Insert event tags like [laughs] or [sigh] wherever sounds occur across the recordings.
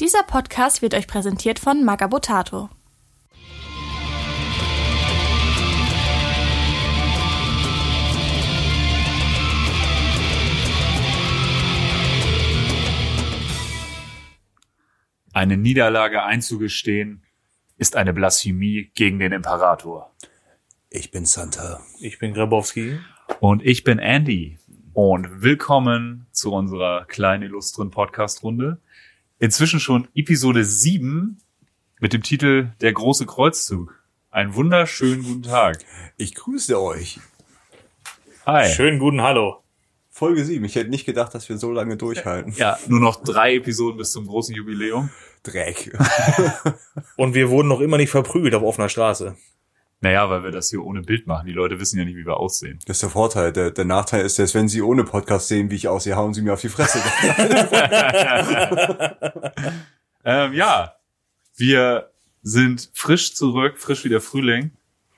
Dieser Podcast wird euch präsentiert von Magabotato. Eine Niederlage einzugestehen ist eine Blasphemie gegen den Imperator. Ich bin Santa. Ich bin Grabowski. Und ich bin Andy. Und willkommen zu unserer kleinen illustren Podcast-Runde. Inzwischen schon Episode 7 mit dem Titel Der große Kreuzzug. Einen wunderschönen guten Tag. Ich grüße euch. Hi. Schönen guten Hallo. Folge 7. Ich hätte nicht gedacht, dass wir so lange durchhalten. Ja, nur noch drei Episoden bis zum großen Jubiläum. Dreck. [laughs] Und wir wurden noch immer nicht verprügelt auf offener Straße. Naja, weil wir das hier ohne Bild machen. Die Leute wissen ja nicht, wie wir aussehen. Das ist der Vorteil. Der, der Nachteil ist, dass wenn sie ohne Podcast sehen, wie ich aussehe, hauen sie mir auf die Fresse. [laughs] Ähm, ja, wir sind frisch zurück, frisch wie der Frühling.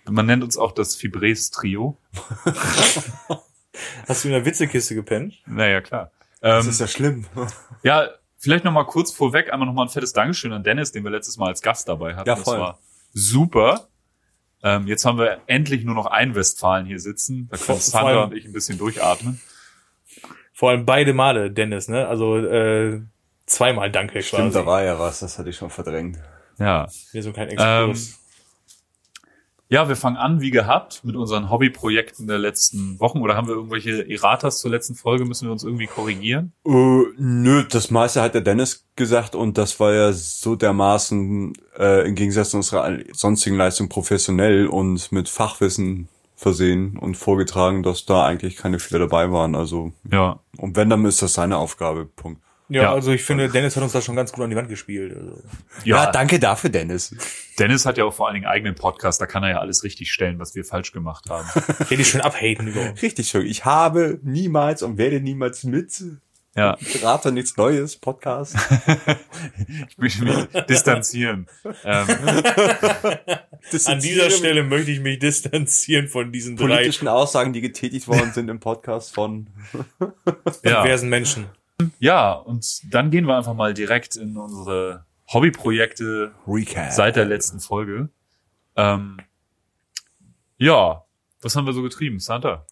Man nennt uns auch das Fibres-Trio. [laughs] Hast du in der Witzekiste gepennt? Naja, klar. Das Ähm, ist ja schlimm. ja, vielleicht noch mal kurz vorweg einmal noch mal ein fettes Dankeschön an Dennis, den wir letztes Mal als Gast dabei hatten. Ja, voll. Das war super. Ähm, jetzt haben wir endlich nur noch einen Westfalen hier sitzen. Da können allem- und ich ein bisschen durchatmen. Vor allem beide Male, Dennis, ne? Also äh, zweimal Danke Stimmt, quasi. da war ja was. Das hatte ich schon verdrängt. Ja. Hier so ein kleiner Ähm, Exkurs. Ja, wir fangen an, wie gehabt, mit unseren Hobbyprojekten der letzten Wochen. Oder haben wir irgendwelche Erratas zur letzten Folge? Müssen wir uns irgendwie korrigieren? Äh, nö, das meiste hat der Dennis gesagt und das war ja so dermaßen äh, im Gegensatz zu unserer sonstigen Leistung professionell und mit Fachwissen versehen und vorgetragen, dass da eigentlich keine Fehler dabei waren. Also Ja. und wenn, dann ist das seine Aufgabe. Punkt. Ja, ja. also ich finde, Dennis hat uns da schon ganz gut an die Wand gespielt. Also. Ja, danke dafür, Dennis. Dennis hat ja auch vor allen Dingen eigenen Podcast, da kann er ja alles richtig stellen, was wir falsch gemacht haben. [laughs] Die schön abhaten über. Richtig schön. Ich habe niemals und werde niemals mit Ja, Berater nichts Neues, Podcast. [laughs] ich möchte mich distanzieren. Ähm, An dieser Stelle möchte ich mich distanzieren von diesen drei politischen Aussagen, die getätigt worden sind im Podcast von ja. diversen Menschen. Ja, und dann gehen wir einfach mal direkt in unsere Hobbyprojekte Recap. seit der letzten Folge. Ähm, ja, was haben wir so getrieben, Santa?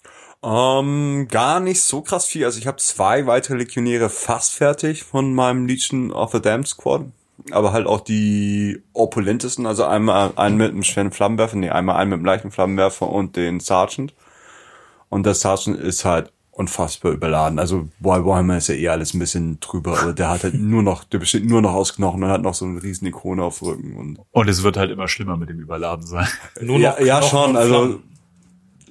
Ähm, gar nicht so krass viel. Also ich habe zwei weitere Legionäre fast fertig von meinem Legion of the Damned Squad. Aber halt auch die opulentesten, also einmal einen mit einem schweren Flammenwerfer, nee, einmal einen mit einem leichten Flammenwerfer und den Sergeant. Und der Sergeant ist halt unfassbar überladen. Also War- Warhammer ist ja eh alles ein bisschen drüber, aber der hat halt [laughs] nur noch, der besteht nur noch aus Knochen und hat noch so eine riesen Ikone auf Rücken und Und es wird halt immer schlimmer mit dem Überladen sein. [laughs] Nur ja, noch ja Knochen schon, also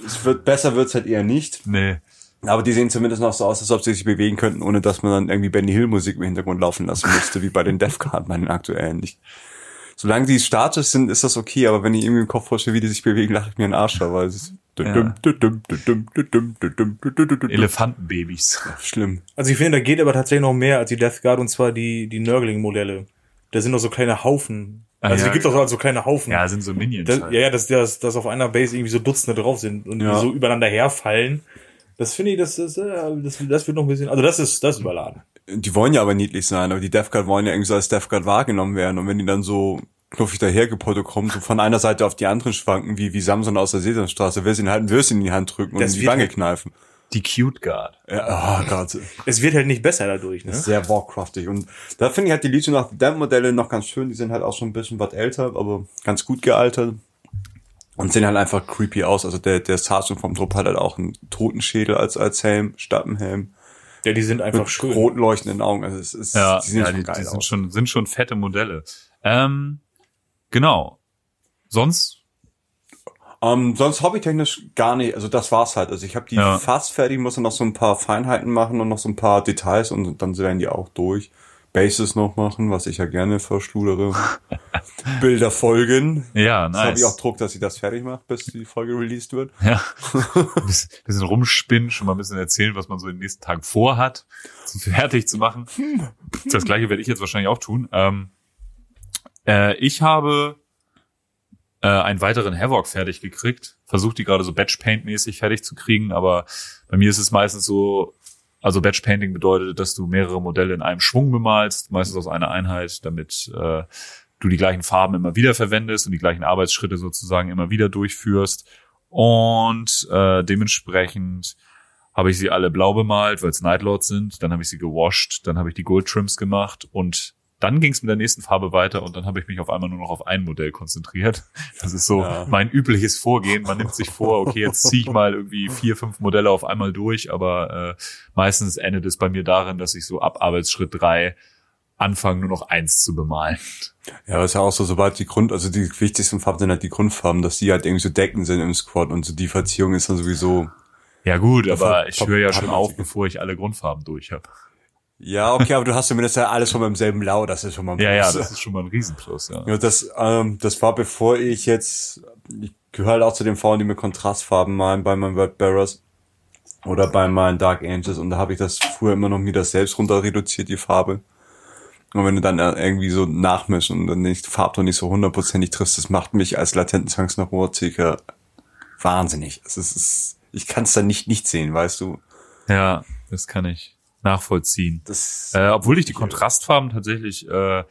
es wird besser wird's halt eher nicht. Nee. Aber die sehen zumindest noch so aus, als ob sie sich bewegen könnten, ohne dass man dann irgendwie Benny Hill Musik im Hintergrund laufen lassen müsste, wie bei den Death Card, bei den aktuellen. Ich, solange die statisch sind, ist das okay, aber wenn ich irgendwie im Kopf vorstelle, wie die sich bewegen, lache ich mir einen Arsch weil es ist Ja. schlimm. Elefantenbabys. Also ich finde, da geht aber tatsächlich noch mehr als die Death Guard und zwar die, die Nurgling-Modelle. Da sind noch so kleine Haufen. Ah, Also ja. die gibt doch so kleine Haufen. Ja, sind so Minions. Das, halt. ja, ja, dass, dass, dass auf einer Base irgendwie so Dutzende drauf sind und Ja. die so übereinander herfallen. Das finde ich, das, äh, das, das wird noch ein bisschen, also das ist, das ist überladen. Die wollen ja aber niedlich sein, aber die Death Guard wollen ja irgendwie so als Death Guard wahrgenommen werden und wenn die dann so knuffig dahergepottet kommen, so von einer Seite auf die andere schwanken, wie, wie Samson aus der Sesamstraße, will sie ihnen halt ein Würstchen in die Hand drücken und Das in die Wange halt- kneifen. Die Cute Guard. Ja, oh Gott. Es wird halt nicht besser dadurch, ne? sehr Warcraftig. Und da finde ich halt die Legion of the Damned Modelle noch ganz schön. Die sind halt auch schon ein bisschen was älter, aber ganz gut gealtert. Und sehen halt einfach creepy aus. Also der, der Sergeant vom Trupp hat halt auch einen Totenschädel als, als Helm, Stappenhelm. Ja, die sind einfach Mit schön. rot leuchtenden Augen. Also es ist, Ja, die sehen ja schon die, die sind schon, sind schon fette Modelle. Ähm, genau. Sonst, Ähm, sonst hobbytechnisch gar nicht. Also das war's halt. Also ich habe die Ja. fast fertig, muss dann noch so ein paar Feinheiten machen und noch so ein paar Details und dann werden die auch durch. Bases noch machen, was ich ja gerne verschludere. [laughs] Bilder folgen. ja, Das habe nice. ich auch Druck, dass ich das fertig mache, bis die Folge released wird. Ja. [laughs] Ein bisschen, rumspinnen, schon mal ein bisschen erzählen, was man so in den nächsten Tagen vorhat, so fertig zu machen. Das gleiche werde ich jetzt wahrscheinlich auch tun. Ähm, äh, ich habe äh, einen weiteren Havoc fertig gekriegt. Versuche die gerade so Batch Paint mäßig fertig zu kriegen, aber bei mir ist es meistens so, also Batch Painting bedeutet, dass du mehrere Modelle in einem Schwung bemalst, meistens aus einer Einheit, damit äh, du die gleichen Farben immer wieder verwendest und die gleichen Arbeitsschritte sozusagen immer wieder durchführst. Und äh, dementsprechend habe ich sie alle blau bemalt, weil es Nightlords sind. Dann habe ich sie gewascht, dann habe ich die Gold Trims gemacht und dann ging es mit der nächsten Farbe weiter und dann habe ich mich auf einmal nur noch auf ein Modell konzentriert. Das ist so Ja. mein übliches Vorgehen. Man nimmt sich vor, okay, jetzt ziehe ich mal irgendwie vier, fünf Modelle auf einmal durch, aber äh, meistens endet es bei mir darin, dass ich so ab Arbeitsschritt drei anfange, nur noch eins zu bemalen. Ja, aber ist ja auch so, sobald die Grund, also die wichtigsten Farben sind halt die Grundfarben, dass die halt irgendwie so decken sind im Squad und so die Verzierung ist dann sowieso. Ja gut, aber ich höre ja schon auf, bevor ich alle Grundfarben durch habe. Ja, okay, aber du hast zumindest ja alles schon beim selben Lau, das ist schon mal ein Ja, ja, Plus. das ist schon mal ein Riesenplus, ja. Ja, das, ähm, das war bevor ich jetzt, ich gehöre halt auch zu den Frauen, die mit Kontrastfarben malen bei meinen Word Bearers oder bei meinen Dark Angels und da habe ich das früher immer noch mir das selbst runter reduziert, die Farbe. Und wenn du dann irgendwie so nachmischen und dann nicht die Farbton nicht so hundertprozentig triffst, das macht mich als latenten Rohrzicker wahnsinnig. Es ist, es ist, ich kann es dann nicht nicht sehen, weißt du. Ja, das kann ich nachvollziehen. Das, Äh, obwohl ich die Kontrastfarben tatsächlich, äh,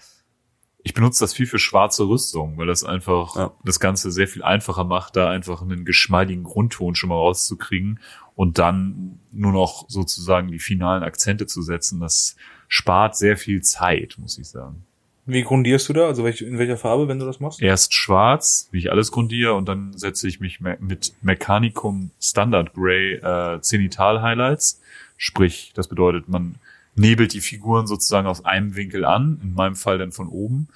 ich benutze das viel für schwarze Rüstung, weil das einfach Ja. das Ganze sehr viel einfacher macht, da einfach einen geschmeidigen Grundton schon mal rauszukriegen und dann nur noch sozusagen die finalen Akzente zu setzen. Das spart sehr viel Zeit, muss ich sagen. Wie grundierst du da? Also in welcher Farbe, wenn du das machst? Erst schwarz, wie ich alles grundiere, und dann setze ich mich mit Mechanicum Standard Gray äh, Zenital Highlights. Sprich, das bedeutet, man nebelt die Figuren sozusagen aus einem Winkel an, in meinem Fall dann von oben.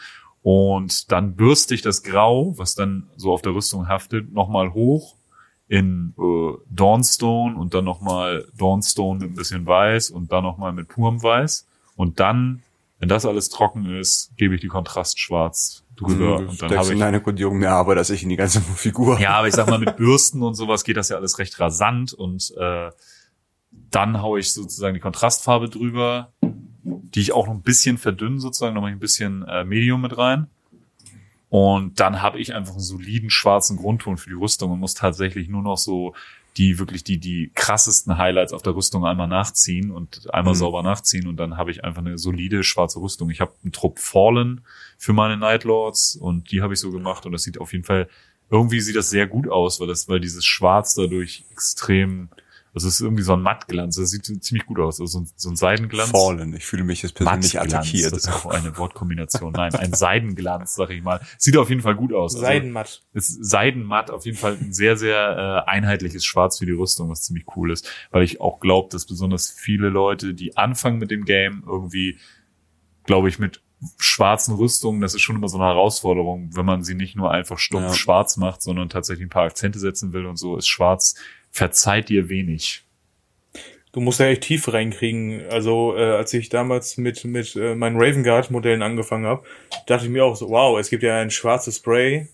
Und dann bürste ich das Grau, was dann so auf der Rüstung haftet, nochmal hoch in äh, Dawnstone und dann nochmal Dawnstone mit ein bisschen Weiß und dann nochmal mit purem Weiß. Und dann, wenn das alles trocken ist, gebe ich die Kontrastschwarz drüber. du und dann habe ich deine Kodierung mehr Arbeit als ich in die ganze [laughs] Figur. ja, aber ich sag mal, mit Bürsten und sowas geht das ja alles recht rasant und äh, dann haue ich sozusagen die Kontrastfarbe drüber, die ich auch noch ein bisschen verdünne, sozusagen, noch mal ein bisschen äh, Medium mit rein. Und dann habe ich einfach einen soliden schwarzen Grundton für die Rüstung und muss tatsächlich nur noch so die wirklich die die krassesten Highlights auf der Rüstung einmal nachziehen und einmal Mhm. sauber nachziehen und dann habe ich einfach eine solide schwarze Rüstung. Ich habe einen Trupp Fallen für meine Nightlords und die habe ich so gemacht und das sieht auf jeden Fall irgendwie sieht das sehr gut aus, weil das weil dieses Schwarz dadurch extrem also es ist irgendwie so ein Mattglanz, das sieht ziemlich gut aus, also so ein, Seidenglanz. Fallen. Ich fühle mich jetzt persönlich Mattglanz, attackiert. Das ist auch eine Wortkombination. Nein, ein Seidenglanz, sag ich mal. Sieht auf jeden Fall gut aus. Also, Seidenmatt. ist Seidenmatt auf jeden Fall ein sehr, sehr äh, einheitliches Schwarz für die Rüstung, was ziemlich cool ist. Weil ich auch glaube, dass besonders viele Leute, die anfangen mit dem Game, irgendwie, glaube ich, mit schwarzen Rüstungen, das ist schon immer so eine Herausforderung, wenn man sie nicht nur einfach stumpf Ja. schwarz macht, sondern tatsächlich ein paar Akzente setzen will und so, ist schwarz, verzeiht dir wenig. Du musst ja echt tief reinkriegen. Also äh, als ich damals mit mit äh, meinen Raven Guard Modellen angefangen habe, dachte ich mir auch so, wow, es gibt ja ein schwarzes Spray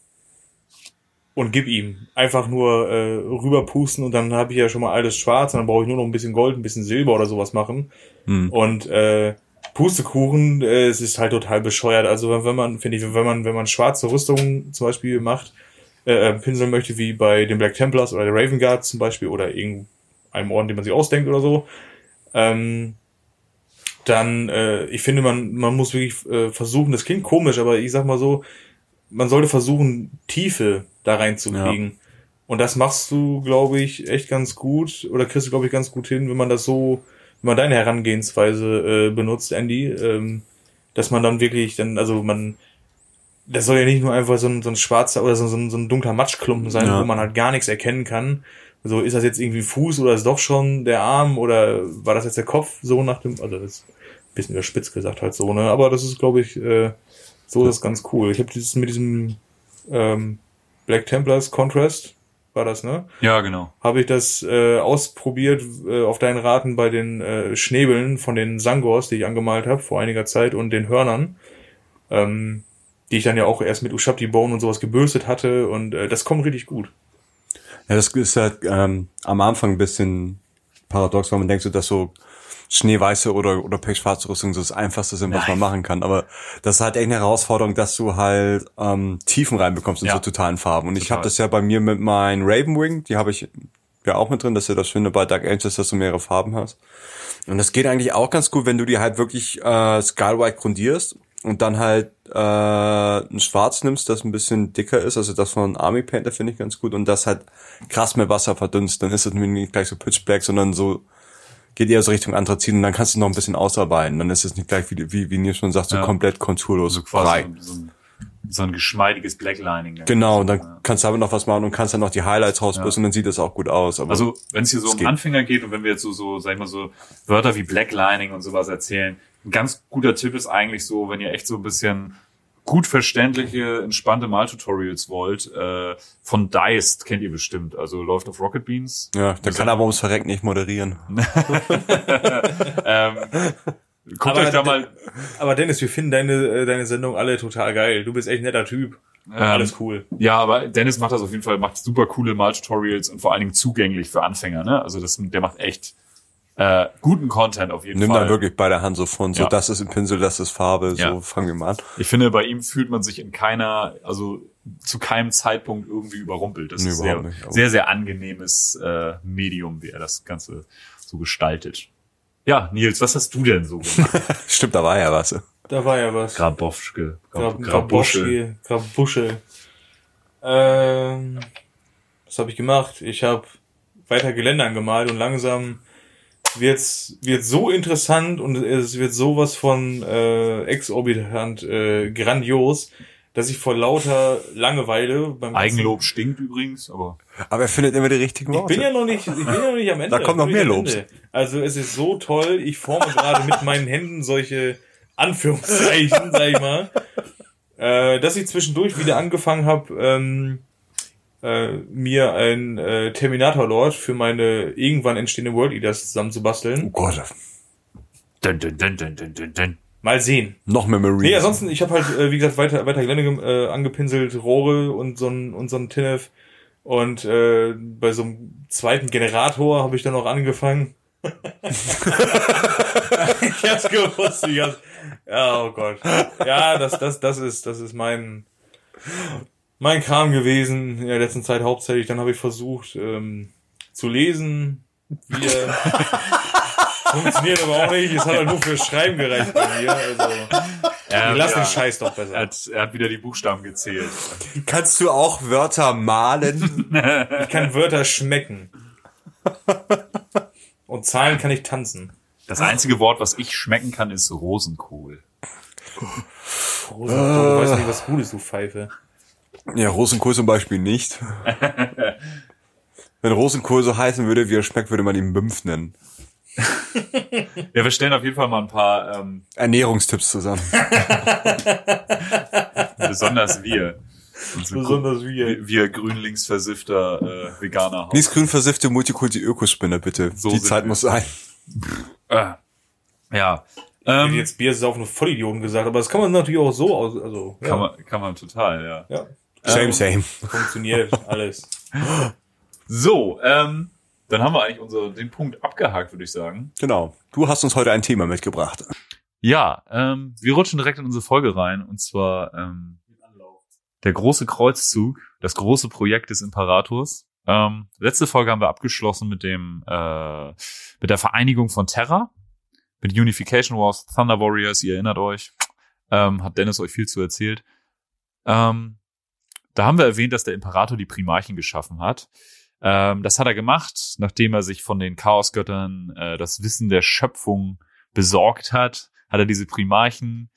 und gib ihm einfach nur äh, rüberpusten und dann habe ich ja schon mal alles schwarz und dann brauche ich nur noch ein bisschen Gold, ein bisschen Silber oder sowas machen. Hm. Und äh, Pustekuchen, äh, es ist halt total bescheuert. Also wenn, wenn man, finde ich, wenn man, wenn man schwarze Rüstungen zum Beispiel macht, äh, äh, pinseln möchte, wie bei den Black Templars oder der Raven Guard zum Beispiel oder irgendeinem Orden, den man sich ausdenkt oder so, ähm, dann, äh, ich finde, man, man muss wirklich äh, versuchen, das klingt komisch, aber ich sag mal so, man sollte versuchen, Tiefe da reinzukriegen. Und das machst du, glaube ich, echt ganz gut, oder kriegst du, glaube ich, ganz gut hin, wenn man das so, wenn man deine Herangehensweise äh, benutzt, Andy, ähm, dass man dann wirklich dann, also man, das soll ja nicht nur einfach so ein, so ein schwarzer oder so, so, ein, so ein dunkler Matschklumpen sein, Ja. wo man halt gar nichts erkennen kann. So, ist das jetzt irgendwie Fuß oder ist doch schon der Arm oder war das jetzt der Kopf so nach dem, also das ist ein bisschen überspitzt gesagt halt so, ne? Aber das ist, glaube ich, äh, so ist das ganz cool. Ich habe dieses mit diesem ähm, Black Templars Contrast, war das, ne? Ja, genau. habe ich das äh, ausprobiert äh, auf deinen Raten bei den äh, Schnäbeln von den Sangors, die ich angemalt habe vor einiger Zeit und den Hörnern, ähm, die ich dann ja auch erst mit Ushabti Bone und sowas gebürstet hatte und äh, das kommt richtig gut. Ja, das ist halt ähm, am Anfang ein bisschen paradox, weil man denkt so, dass so schneeweiße oder, oder pechschwarze Rüstung so das Einfachste sind, was man machen kann. Aber das ist halt echt eine Herausforderung, dass du halt ähm, Tiefen reinbekommst in Ja. so totalen Farben. Und ich Total. habe das ja bei mir mit meinen Ravenwing, die habe ich ja auch mit drin, dass ja das Schöne bei Dark Angels, dass du mehrere Farben hast. Und das geht eigentlich auch ganz gut, wenn du dir halt wirklich äh, Skull grundierst und dann halt äh, ein Schwarz nimmst, das ein bisschen dicker ist, also das von Army Painter finde ich ganz gut und das halt krass mit Wasser verdünst, dann ist es nicht gleich so Pitch Black, sondern so geht eher so Richtung Anthrazit und dann kannst du noch ein bisschen ausarbeiten, dann ist es nicht gleich wie wie, wie Nils schon sagt, so Ja. komplett konturlos, So frei. quasi so, ein, so ein geschmeidiges Blacklining. Genau, und dann Ja. kannst du aber noch was machen und kannst dann noch die Highlights rausbüssen und dann sieht das auch gut aus. Aber Also, wenn es hier so um geht. Anfänger geht und wenn wir jetzt so, so, sag ich mal, so Wörter wie Blacklining und sowas erzählen, ein ganz guter Tipp ist eigentlich so, wenn ihr echt so ein bisschen gut verständliche, entspannte Maltutorials wollt, äh, von Diced kennt ihr bestimmt, also läuft auf Rocket Beans. ja, der kann aber ums Verrecken nicht moderieren. [laughs] Ähm, guckt Aber euch da mal, Aber Dennis, wir finden deine, äh, deine Sendung alle total geil. Du bist echt ein netter Typ. ähm, Alles cool. Ja, aber Dennis macht das auf jeden Fall, macht super coole Maltutorials und vor allen Dingen zugänglich für Anfänger, ne? Also das, der macht echt äh, guten Content auf jeden Nimm Fall. dann wirklich bei der Hand so von, so Ja. das ist ein Pinsel, das ist Farbe, so Ja. fangen wir mal an. Ich finde, bei ihm fühlt man sich in keiner, also zu keinem Zeitpunkt irgendwie überrumpelt. Das Nee, ist sehr, überhaupt nicht, sehr, sehr angenehmes äh, Medium, wie er das Ganze so gestaltet. Ja, Nils, was hast du denn so gemacht? [laughs] Stimmt, da war ja was. Da war ja was. Grabowschke, Grab, Grab, Graboschki, Grabuschel. Ähm, was habe ich gemacht? Ich habe weiter Gelände angemalt und langsam wird's wird so interessant und es wird sowas von äh, exorbitant äh, grandios, dass ich vor lauter Langeweile beim ganzen- Eigenlob stinkt übrigens, aber Aber er findet immer die richtigen Ich Worte. bin ja noch nicht, ich bin ja noch nicht am Ende. Da kommt noch Ich mehr. Ende. Also es ist so toll. Ich forme gerade mit meinen Händen solche Anführungszeichen, [laughs] sag ich mal, äh, dass ich zwischendurch wieder angefangen habe, ähm, äh, mir ein äh, Terminator Lord für meine irgendwann entstehende World Eaters oh zusammenzubasteln. Gott, dun, dun, dun, dun, dun, dun. Mal sehen. noch mehr Marines. Nee, ansonsten, ich habe halt, äh, wie gesagt, weiter, weiter Gelände äh, angepinselt, Rohre und so ein, und so ein Tinnef. Und äh, bei so einem zweiten Generator habe ich dann auch angefangen. [laughs] ich hab's gewusst. Ich hab's, ja, oh Gott. Ja, das, das, das ist, das ist mein, mein Kram gewesen in der letzten Zeit hauptsächlich. Dann habe ich versucht ähm, zu lesen. Wir [laughs] funktioniert aber auch nicht. Es hat halt nur für Schreiben gereicht bei mir. Also Ja, lass ja. den Scheiß doch Er besser. hat, er hat wieder die Buchstaben gezählt. Kannst du auch Wörter malen? [laughs] Ich kann Wörter schmecken. Und Zahlen kann ich tanzen. Das einzige Wort, was ich schmecken kann, ist Rosenkohl. Rosa, du weißt nicht, was gut ist, du Pfeife. Ja, Rosenkohl zum Beispiel nicht. [laughs] Wenn Rosenkohl so heißen würde, wie er schmeckt, würde man ihn Mümpf nennen. [laughs] Ja, wir stellen auf jeden Fall mal ein paar, ähm, Ernährungstipps zusammen. [laughs] besonders wir. Unsere Besonders wir. wir, grünlingsversiffter äh, Veganer. Haus. Nichts grün versiffte Multikulti Ökospinner, bitte. So Die Zeit wir. muss sein. Äh, ja. Ich hätte Ähm, jetzt Bier saufen Vollidioten gesagt, aber das kann man natürlich auch so aus, also, ja, kann, man, kann man total, ja. ja, Same, same. funktioniert [laughs] alles. So, ähm, dann haben wir eigentlich unser, den Punkt abgehakt, würde ich sagen. Genau. Du hast uns heute ein Thema mitgebracht. Ja, ähm, wir rutschen direkt in unsere Folge rein und zwar ähm, der große Kreuzzug, das große Projekt des Imperators. Ähm, letzte Folge haben wir abgeschlossen mit dem äh, mit der Vereinigung von Terra, mit Unification Wars, Thunder Warriors. Ihr erinnert euch, ähm, hat Dennis euch viel zu erzählt. Ähm, da haben wir erwähnt, dass der Imperator die Primarchen geschaffen hat. Ähm, das hat er gemacht, nachdem er sich von den Chaosgöttern äh, das Wissen der Schöpfung besorgt hat, hat er diese Primarchen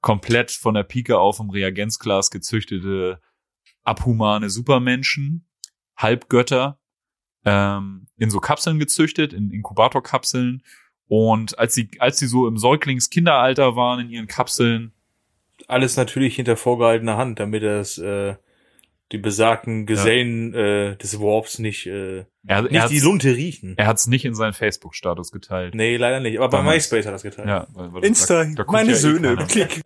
komplett von der Pike auf im Reagenzglas gezüchtete abhumane Supermenschen, Halbgötter, ähm, in so Kapseln gezüchtet, in Inkubatorkapseln. Und als sie, als sie so im Säuglings-Kinderalter waren in ihren Kapseln, Alles natürlich hinter vorgehaltener Hand, damit das, äh, die besagten Gesellen äh, des Warps nicht, äh, er, nicht er die Lunte riechen. er hat's nicht in seinen Facebook-Status geteilt. Nee, leider nicht. Aber bei Damals. MySpace hat er das geteilt. Ja, weil, weil Insta, da- da meine ja eh Söhne. keiner. Klick.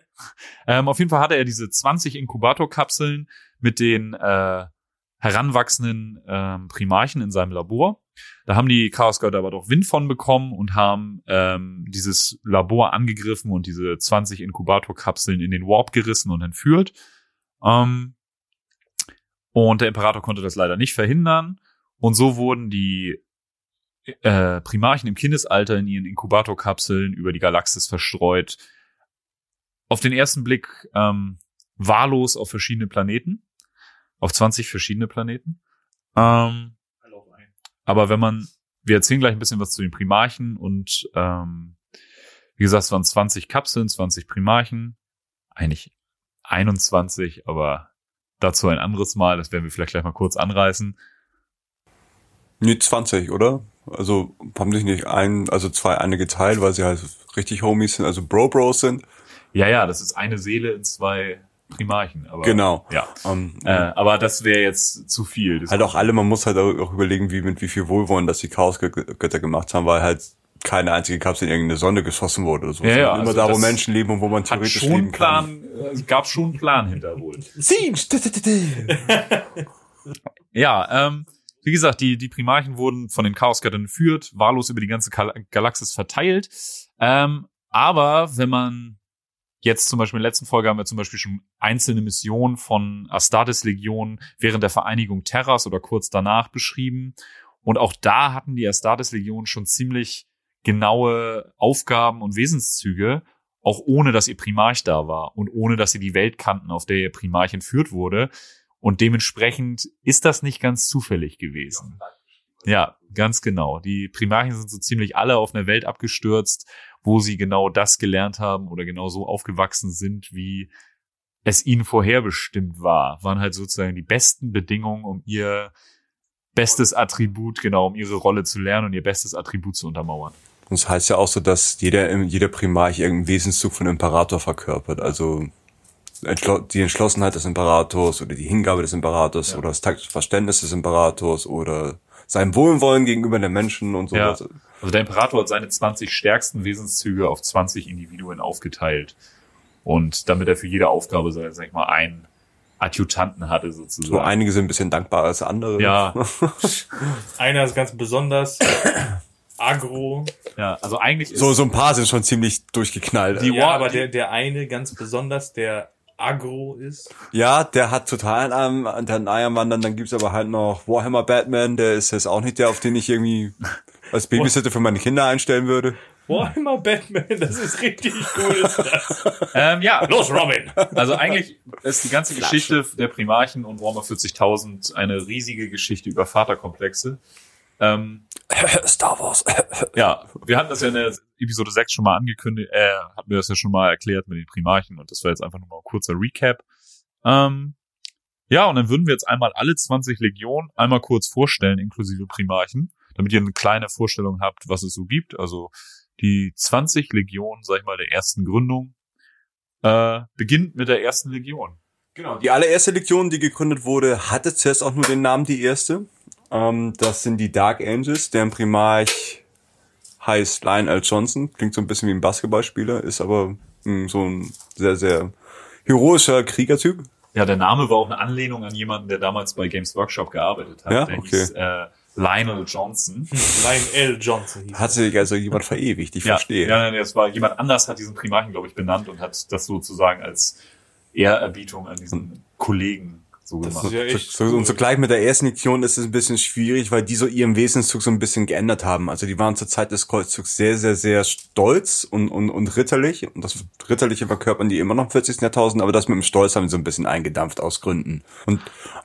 Ähm, auf jeden Fall hatte er diese 20 Inkubatorkapseln mit den äh, heranwachsenden ähm, Primarchen in seinem Labor. Da haben die Chaosgötter aber doch Wind von bekommen und haben ähm, dieses Labor angegriffen und diese 20 Inkubatorkapseln in den Warp gerissen und entführt. Ähm, und der Imperator konnte das leider nicht verhindern. Und so wurden die äh, Primarchen im Kindesalter in ihren Inkubatorkapseln über die Galaxis verstreut. Auf den ersten Blick ähm, wahllos auf verschiedene Planeten, auf 20 verschiedene Planeten. Ähm, aber wenn man, wir erzählen gleich ein bisschen was zu den Primarchen und ähm, wie gesagt, es waren 20 Kapseln, 20 Primarchen, eigentlich 21, aber dazu ein anderes Mal, das werden wir vielleicht gleich mal kurz anreißen. Nee, 20, oder? Also haben sich nicht ein, also zwei eine geteilt, weil sie halt richtig Homies sind, also Bro-Bros sind. Ja, ja, das ist eine Seele in zwei Primarchen. Aber, Genau. Ja. Ähm, Äh, aber das wäre jetzt zu viel. Das halt auch alle, man muss halt auch überlegen, wie mit wie viel Wohlwollen das die Chaosgötter gemacht haben, weil halt keine einzige Kapsel in irgendeine Sonne geschossen wurde oder so. Ja, ja, Immer also da, wo Menschen leben und wo man theoretisch schon leben kann. Plan, äh, gab schon einen Plan hinter wohl. [laughs] Ja, ähm, wie gesagt, die, die Primarchen wurden von den Chaosgöttern geführt, wahllos über die ganze Gal Galaxis verteilt. Ähm, aber wenn man jetzt zum Beispiel in der letzten Folge haben wir zum Beispiel schon einzelne Missionen von Astartes Legion während der Vereinigung Terras oder kurz danach beschrieben. Und auch da hatten die Astartes Legion schon ziemlich genaue Aufgaben und Wesenszüge, auch ohne dass ihr Primarch da war und ohne dass sie die Welt kannten, auf der ihr Primarch entführt wurde. Und dementsprechend ist das nicht ganz zufällig gewesen. Ja, ganz genau. Die Primarchen sind so ziemlich alle auf einer Welt abgestürzt, wo sie genau das gelernt haben oder genau so aufgewachsen sind, wie es ihnen vorherbestimmt war. Waren halt sozusagen die besten Bedingungen, um ihr bestes Attribut, genau, um ihre Rolle zu lernen und ihr bestes Attribut zu untermauern. Und das heißt ja auch so, dass jeder, jeder Primarch irgendeinen Wesenszug von Imperator verkörpert. Also die Entschlossenheit des Imperators oder die Hingabe des Imperators Ja. oder das taktische Verständnis des Imperators oder sein Wohlwollen gegenüber den Menschen und so. Ja. Also der Imperator hat seine 20 stärksten Wesenszüge auf 20 Individuen aufgeteilt. Und damit er für jede Aufgabe, sag sag ich mal, einen Adjutanten hatte sozusagen. So einige sind ein bisschen dankbarer als andere. ja, [laughs] Einer ist ganz besonders agro. ja, also eigentlich ist So, so ein paar sind schon ziemlich durchgeknallt. Die- Ja, War- aber der, der eine ganz besonders, der agro ist. Ja, der hat total einen, an den Eiern wandern. Dann gibt's aber halt noch Warhammer Batman, der ist jetzt auch nicht der, auf den ich irgendwie als Babysitter für meine Kinder einstellen würde. Boah, immer Batman, das ist richtig cool. Ist das. [laughs] ähm, ja, Los, Robin! Also eigentlich ist die ganze Geschichte der Primarchen und Warhammer 40.000 eine riesige Geschichte über Vaterkomplexe. Ähm, [laughs] Star Wars. [laughs] ja, wir hatten das ja in der Episode 6 schon mal angekündigt, äh, hatten wir das ja schon mal erklärt mit den Primarchen und das war jetzt einfach nur mal ein kurzer Recap. Ähm, ja, und dann würden wir jetzt einmal alle 20 Legionen einmal kurz vorstellen, inklusive Primarchen, damit ihr eine kleine Vorstellung habt, was es so gibt. Also die 20 Legionen, sag ich mal, der ersten Gründung, äh, beginnt mit der ersten Legion. Genau. Die allererste Legion, die gegründet wurde, hatte zuerst auch nur den Namen die erste. Ähm, das sind die Dark Angels, deren Primarch heißt Lionel Johnson. Klingt so ein bisschen wie ein Basketballspieler, ist aber mh, so ein sehr, sehr heroischer Kriegertyp. Ja, der Name war auch eine Anlehnung an jemanden, der damals bei Games Workshop gearbeitet hat. Ja, der okay. hieß äh, Lionel Johnson. [laughs] Lionel Johnson hieß Hat sich also jemand verewigt, ich ja, verstehe. Ja, nein, das war jemand anders hat diesen Primarchen, glaube ich, benannt und hat das sozusagen als Ehrerbietung an diesen Kollegen so Das gemacht. ist ja echt So, und cool. so gleich mit der ersten Legion ist es ein bisschen schwierig, weil die so ihren Wesenszug so ein bisschen geändert haben. Also die waren zur Zeit des Kreuzzugs sehr, sehr, sehr stolz und, und, und ritterlich. Und das Ritterliche verkörpern die immer noch im 40. Jahrtausend, aber das mit dem Stolz haben sie so ein bisschen eingedampft aus Gründen. Und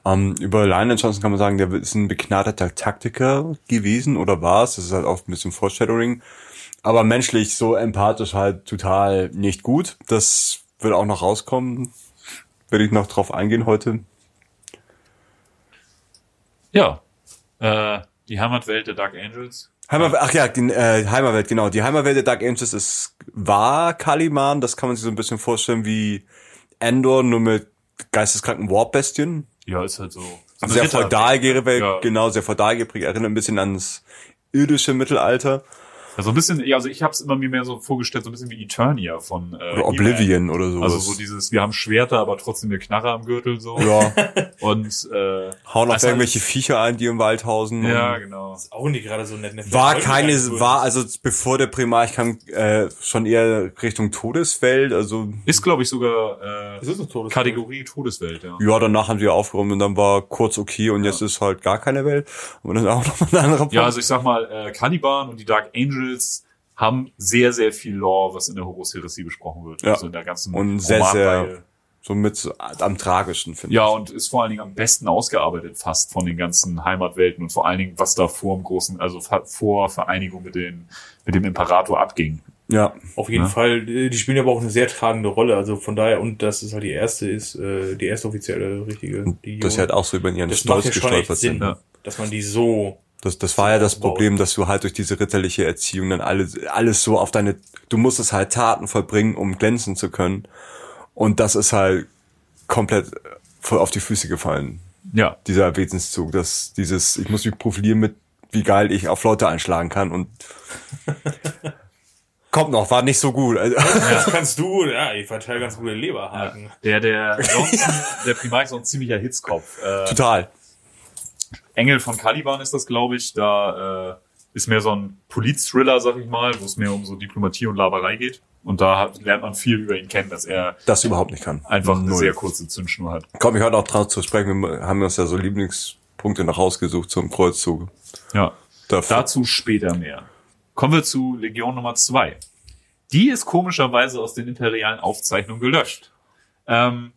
ähm, über Lionel Johnson kann man sagen, der ist ein begnadeter Taktiker gewesen oder war es. Das ist halt oft ein bisschen Foreshadowing. Aber menschlich so empathisch halt total nicht gut. Das wird auch noch rauskommen. Werde ich noch drauf eingehen heute. Ja. Äh, die Heimatwelt der Dark Angels. Heimat, ach ja, die äh, Heimatwelt, genau. Die Heimatwelt der Dark Angels ist, war Kaliman, das kann man sich so ein bisschen vorstellen wie Endor, nur mit geisteskranken Warpbestien. Ja, ist halt so. so Sehr feudal Welt, Ja. genau, sehr feudal geprägt, erinnert ein bisschen ans irdische Mittelalter. Ja, so ein bisschen, ja, also ich habe es immer mir mehr so vorgestellt, so ein bisschen wie Eternia von äh, Oder Oblivion oder so. Also so dieses, wir haben Schwerter, aber trotzdem eine Knarre am Gürtel so. ja, [laughs] Und äh, hauen auf Also- irgendwelche Viecher ein, die im Wald hausen. ja, genau. Ist auch nicht gerade so nett. ne? War keine, war also bevor der Primarch kam, äh, schon eher Richtung Todeswelt. Also Ist, glaube ich, sogar äh, ist Todeswelt. Kategorie Todeswelt, ja. ja, danach haben wir aufgeräumt und dann war kurz okay und jetzt ist halt gar keine Welt. Und dann auch noch mal ein anderer Punkt. Ja, also ich sag mal, äh, Caliban und die Dark Angels haben sehr, sehr viel Lore, was in der Horus Heresie besprochen wird. Ja. Also in der ganzen Und sehr, sehr- so mit am tragischsten finde Ja, ich. und ist vor allen Dingen am besten ausgearbeitet fast von den ganzen Heimatwelten und vor allen Dingen, was da vor dem großen, also vor Vereinigung mit den, mit dem Imperator abging. Ja, Auf jeden Ja. Fall, die spielen aber auch eine sehr tragende Rolle. Also von daher, und das ist halt die erste, ist äh, die erste offizielle richtige. Die dass sie halt auch so über ihren das macht Stolz ja schon echt gestolpert Sinn, sind. ja. dass man die so. Das, das war ja das. Problem, dass du halt durch diese ritterliche Erziehung dann alles, alles so auf deine, du musstest halt Taten vollbringen, um glänzen zu können. Und das ist halt komplett voll auf die Füße gefallen, Ja. dieser Wesenszug. Das, dieses, ich muss mich profilieren mit, wie geil ich auf Leute einschlagen kann und [laughs] kommt noch, war nicht so gut. Also, [laughs] Das kannst du, ja, ich verteile ganz gute Leberhaken. Der, der, Johnson, [laughs] der Primarch ist auch ein ziemlicher Hitzkopf. Äh, total. Engel von Caliban ist das, glaube ich. Da äh, ist mehr so ein Polit-Thriller, sag ich mal, wo es mehr um so Diplomatie und Laberei geht. Und da hat, lernt man viel über ihn kennen, dass er Das überhaupt nicht kann. einfach eine Null. sehr kurze Zündschnur hat. Komm, ich heute auch drauf zu sprechen, wir haben uns ja so Lieblingspunkte noch rausgesucht zum Kreuzzug. Ja. Dafür. Dazu später mehr. Kommen wir zu Legion Nummer zwei. Die ist komischerweise aus den imperialen Aufzeichnungen gelöscht. Ähm,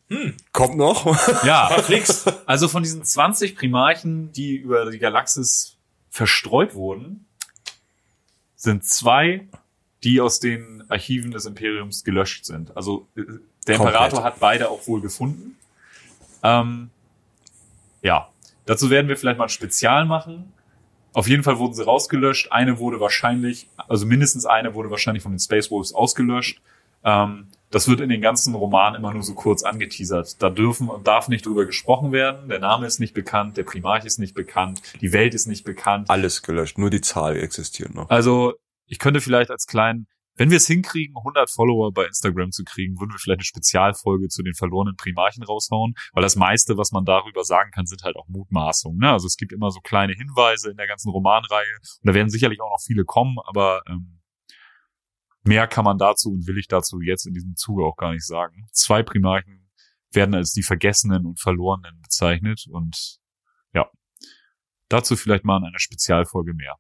Kommt noch. [laughs] ja, Verflixt. also von diesen 20 Primarchen, die über die Galaxis verstreut wurden, sind zwei, die aus den Archiven des Imperiums gelöscht sind. Also äh, der Komplett. Imperator hat beide auch wohl gefunden. Ähm, ja, dazu werden wir vielleicht mal ein Spezial machen. Auf jeden Fall wurden sie rausgelöscht. Eine wurde wahrscheinlich, also mindestens eine wurde wahrscheinlich von den Space Wolves ausgelöscht. Ähm, das wird in den ganzen Romanen immer nur so kurz angeteasert. Da dürfen und darf nicht drüber gesprochen werden. Der Name ist nicht bekannt, der Primarch ist nicht bekannt, die Welt ist nicht bekannt. Alles gelöscht, nur die Zahl existiert noch. Also ich könnte vielleicht als kleinen, wenn wir es hinkriegen, 100 Follower bei Instagram zu kriegen, würden wir vielleicht eine Spezialfolge zu den verlorenen Primarchen raushauen, weil das meiste, was man darüber sagen kann, sind halt auch Mutmaßungen. Ne? Also es gibt immer so kleine Hinweise in der ganzen Romanreihe und da werden sicherlich auch noch viele kommen, aber ähm, mehr kann man dazu und will ich dazu jetzt in diesem Zuge auch gar nicht sagen. Zwei Primarchen werden als die Vergessenen und Verlorenen bezeichnet und ja, dazu vielleicht mal in einer Spezialfolge mehr.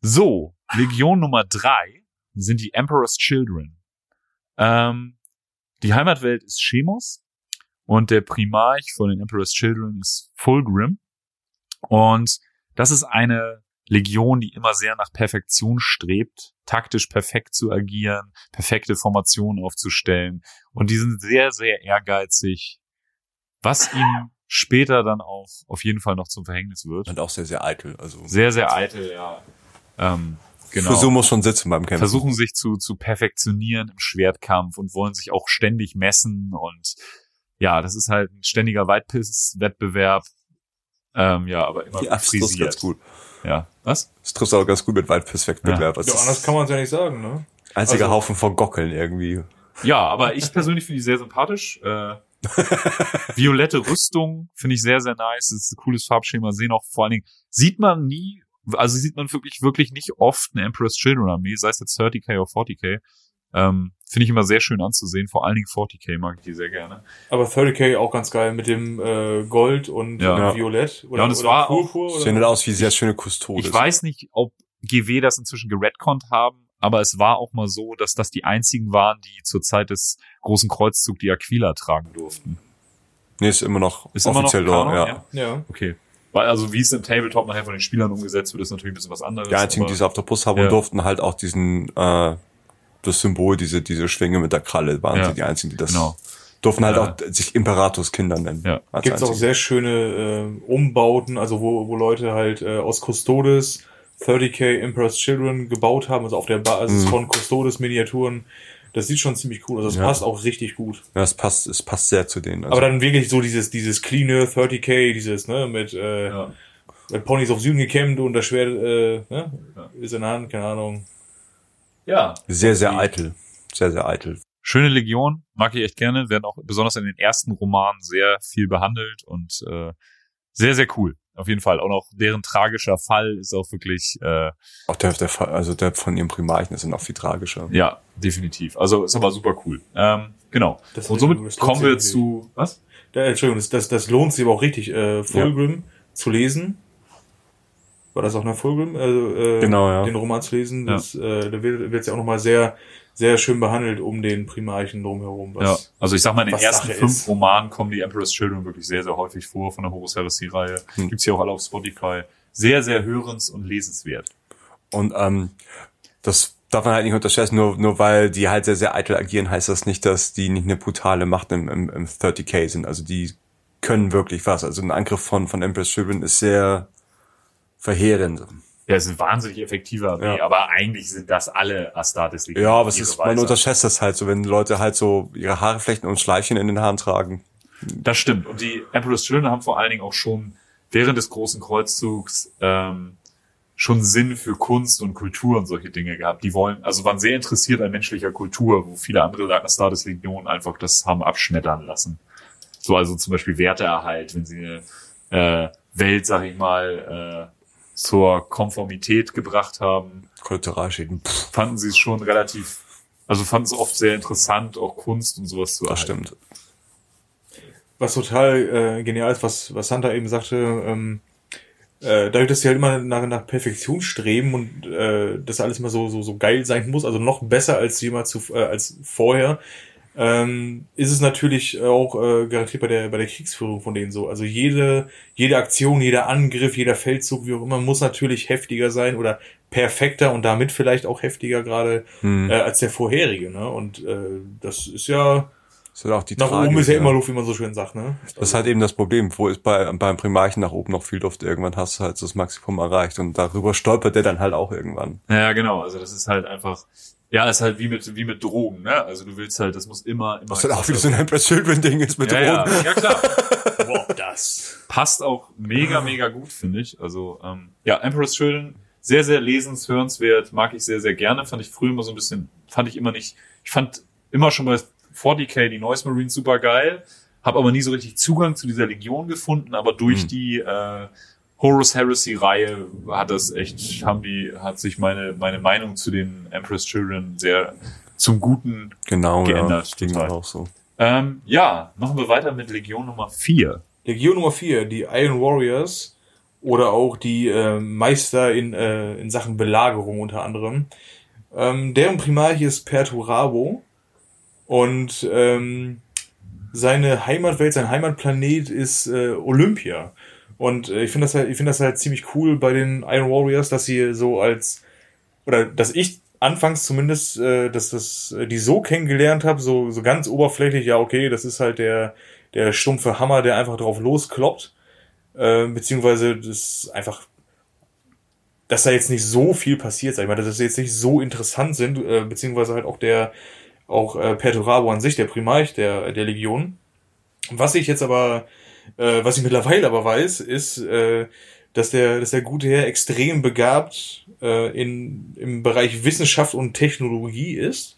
So, Legion Nummer drei sind die Emperor's Children. Ähm, die Heimatwelt ist Chemos und der Primarch von den Emperor's Children ist Fulgrim. Und das ist eine Legion, die immer sehr nach Perfektion strebt, taktisch perfekt zu agieren, perfekte Formationen aufzustellen. Und die sind sehr, sehr ehrgeizig, was [laughs] ihm später dann auch auf jeden Fall noch zum Verhängnis wird. Und auch sehr, sehr eitel. Also Sehr, sehr eitel, ja. Ähm, genau. so muss schon sitzen beim Kämpfen. Versuchen sich zu, zu perfektionieren im Schwertkampf und wollen sich auch ständig messen und ja, das ist halt ein ständiger Weitpiss-Wettbewerb. Ähm, ja, aber immer trifft frisiert. ganz gut. Ja, was? Das trifft auch ganz gut mit Waldpisswettbewerb. Ja. Ja. Ja, anders kann man es ja nicht sagen, ne? Einziger also- Haufen von Gockeln irgendwie. Ja, aber ich persönlich finde die sehr sympathisch. Äh, [laughs] violette Rüstung finde ich sehr, sehr nice. Das ist ein cooles Farbschema. Sehen auch vor allen Dingen, sieht man nie, also sieht man wirklich, wirklich nicht oft eine Emperor's Children Armee, sei es jetzt 30k oder 40k. Ähm, finde ich immer sehr schön anzusehen. Vor allen Dingen 40k mag ich die sehr gerne. Aber 30k auch ganz geil mit dem äh, Gold und Ja. äh, Violett oder, Ja, und es oder war auch- Purpur oder Sehen halt aus wie sehr schöne Kustodes. Ich weiß nicht, ob GW das inzwischen geredconnt haben, aber es war auch mal so, dass das die einzigen waren, die zur Zeit des großen Kreuzzugs die Aquila tragen durften. Nee, ist immer noch Ist immer noch offiziell Kanon, dort, ja. Ja. Okay. Weil also wie es im Tabletop nachher von den Spielern umgesetzt wird, ist natürlich ein bisschen was anderes. Die einzigen, die es auf der Brust haben Ja. und durften halt auch diesen, äh, das Symbol, diese, diese Schwinge mit der Kralle, waren Ja. sie die einzigen, die das Genau. durften halt Ja. auch sich Imperatorskinder nennen. Ja. Gibt es auch sehr schöne äh, Umbauten, also wo, wo Leute halt äh, aus Custodes 30k Emperor's Children gebaut haben, also auf der Basis Mhm. von Custodes Miniaturen. Das sieht schon ziemlich cool aus. Das Ja. passt auch richtig gut. Ja, es passt, es passt sehr zu denen. Also, Aber dann wirklich so dieses, dieses cleane 30k, dieses, ne, mit, äh, Ja. mit Ponys auf Süden gekämmt und das Schwert äh, ne? ist in der Hand, keine Ahnung. Ja. Sehr, sehr eitel. Sehr, sehr eitel. Schöne Legion, mag ich echt gerne, werden auch besonders in den ersten Romanen sehr viel behandelt und äh, sehr, sehr cool. Auf jeden Fall. Auch noch deren tragischer Fall ist auch wirklich, äh, Auch der, der, Fall- also der von ihrem Primarchen ist dann noch viel tragischer. ja, definitiv. Also ist aber super cool. Ähm, genau. Das- und somit kommen wir irgendwie. zu, was? Da, Entschuldigung, das, das, das lohnt sich aber auch richtig, äh, Fulgrim zu lesen. War das auch eine Fulgrim? Also, äh, Genau, ja. Den Roman zu lesen. Ja. Das, äh, da wird es ja auch nochmal sehr, sehr schön behandelt um den Primarchen drumherum. Ja, Was, also ich sag mal, in den ersten Sache fünf ist. Romanen kommen die Emperor's Children wirklich sehr, sehr häufig vor von der Horus Heresy-Reihe. Hm. Gibt's hier auch alle auf Spotify. Sehr, sehr hörens- und lesenswert. Und ähm, das darf man halt nicht unterschätzen, nur, nur weil die halt sehr, sehr eitel agieren, heißt das nicht, dass die nicht eine brutale Macht im, im, im 30k sind. Also die können wirklich was. Also ein Angriff von, von Empress Children ist sehr verheerend. Ja, es ist ein wahnsinnig effektiver Armee, Ja. aber eigentlich sind das alle Astartes Ja, aber es ist, man unterschätzt das halt so, wenn Leute halt so ihre Haare flechten und Schleifchen in den Haaren tragen. Das stimmt. Und die Emperor's Children haben vor allen Dingen auch schon während des großen Kreuzzugs ähm, schon Sinn für Kunst und Kultur und solche Dinge gehabt. Die wollen, also waren sehr interessiert an menschlicher Kultur, wo viele andere Astartes Legionen einfach das haben abschmettern lassen. So also zum Beispiel Werteerhalt, wenn sie eine äh, Welt, sag ich mal, äh, zur Konformität gebracht haben, Kollateralschäden. Pff, fanden sie es schon relativ, also fanden es oft sehr interessant, auch Kunst und sowas zu das erhalten. stimmt. was total äh, genial ist, was, was Santa eben sagte, ähm, äh, dadurch, dass sie halt immer nach, nach Perfektion streben und äh, das alles immer so, so, so geil sein muss, also noch besser als jemals zu, äh, als vorher, ähm, ist es natürlich auch äh, garantiert bei der bei der Kriegsführung von denen so. Also jede jede Aktion, jeder Angriff, jeder Feldzug, wie auch immer, muss natürlich heftiger sein oder perfekter und damit vielleicht auch heftiger gerade Hm. äh, als der vorherige. Ne? Und äh, das ist ja Das ist halt auch die nach Tragik, oben ist ja immer Luft, wie man so schön sagt. Ne? Das ist halt eben das Problem. Wo ist bei, beim Primarchen nach oben noch viel Luft? Irgendwann hast du halt das Maximum erreicht und darüber stolpert der dann halt auch irgendwann. Ja, genau. Also das ist halt einfach, ja, ist halt wie mit wie mit Drogen, ne? Also du willst halt, das muss immer immer Was halt auch wieder so ein Empress Children Ding ist mit ja, ja, Drogen. ja, klar. [laughs] Boah, das. Passt auch mega mega gut, finde ich. Also ähm, ja, Emperor's Children sehr sehr lesens, hörenswert, mag ich sehr sehr gerne. Fand ich früher immer so ein bisschen, fand ich immer nicht. Ich fand immer schon bei 40k die Noise Marines super geil, habe aber nie so richtig Zugang zu dieser Legion gefunden. Aber durch Hm. die äh, Horus Heresy Reihe hat das echt, haben die, hat sich meine meine Meinung zu den Emperor's Children sehr zum Guten Genau, Geändert, ja. Total. auch so. Ähm, ja, machen wir weiter mit Legion Nummer 4. Legion Nummer 4, die Iron Warriors oder auch die äh, Meister in, äh, in Sachen Belagerung unter anderem. Ähm, deren Primarch ist Perturabo und ähm, seine Heimatwelt, sein Heimatplanet ist äh, Olympia. Und äh, ich finde das halt, ich finde das halt ziemlich cool bei den Iron Warriors, dass sie so als oder dass ich anfangs zumindest, äh, dass das äh, die so kennengelernt habe, so so ganz oberflächlich, ja okay, das ist halt der der stumpfe Hammer, der einfach drauf loskloppt, äh, beziehungsweise das einfach, dass da jetzt nicht so viel passiert, sag ich mal, dass das jetzt nicht so interessant sind, äh, beziehungsweise halt auch der auch äh, Perturabo an sich, der Primarch der der Legion. Was ich jetzt aber äh, was ich mittlerweile aber weiß, ist, äh, dass der, dass der gute Herr extrem begabt äh, in, im Bereich Wissenschaft und Technologie ist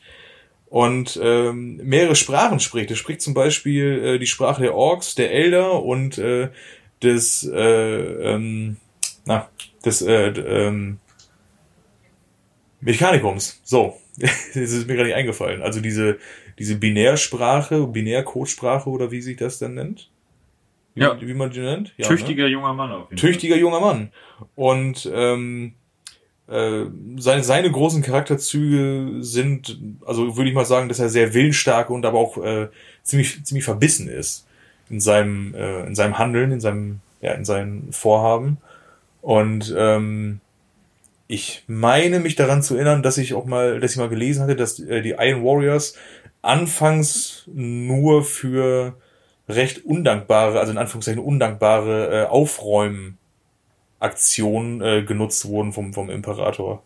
und ähm, mehrere Sprachen spricht. Er spricht zum Beispiel äh, die Sprache der Orks, der Elder und äh, des, äh, ähm, na, des äh, ähm, Mechanikums. So, [laughs] das ist mir gerade nicht eingefallen. Also diese, diese Binärsprache, Binärcodesprache oder wie sich das dann nennt? Wie, Ja. wie man die nennt? Ja, ne? Tüchtiger junger Mann auf jeden tüchtiger junger Mann. Und ähm, äh, seine, seine großen Charakterzüge sind, also würde ich mal sagen, dass er sehr willensstark und aber auch äh, ziemlich, ziemlich verbissen ist in seinem, äh, in seinem Handeln, in seinem, ja, in seinen Vorhaben. Und ähm, ich meine mich daran zu erinnern, dass ich auch mal, dass ich mal gelesen hatte, dass äh, die Iron Warriors anfangs nur für recht undankbare, also in Anführungszeichen undankbare äh, Aufräumaktionen äh, genutzt wurden vom, vom Imperator.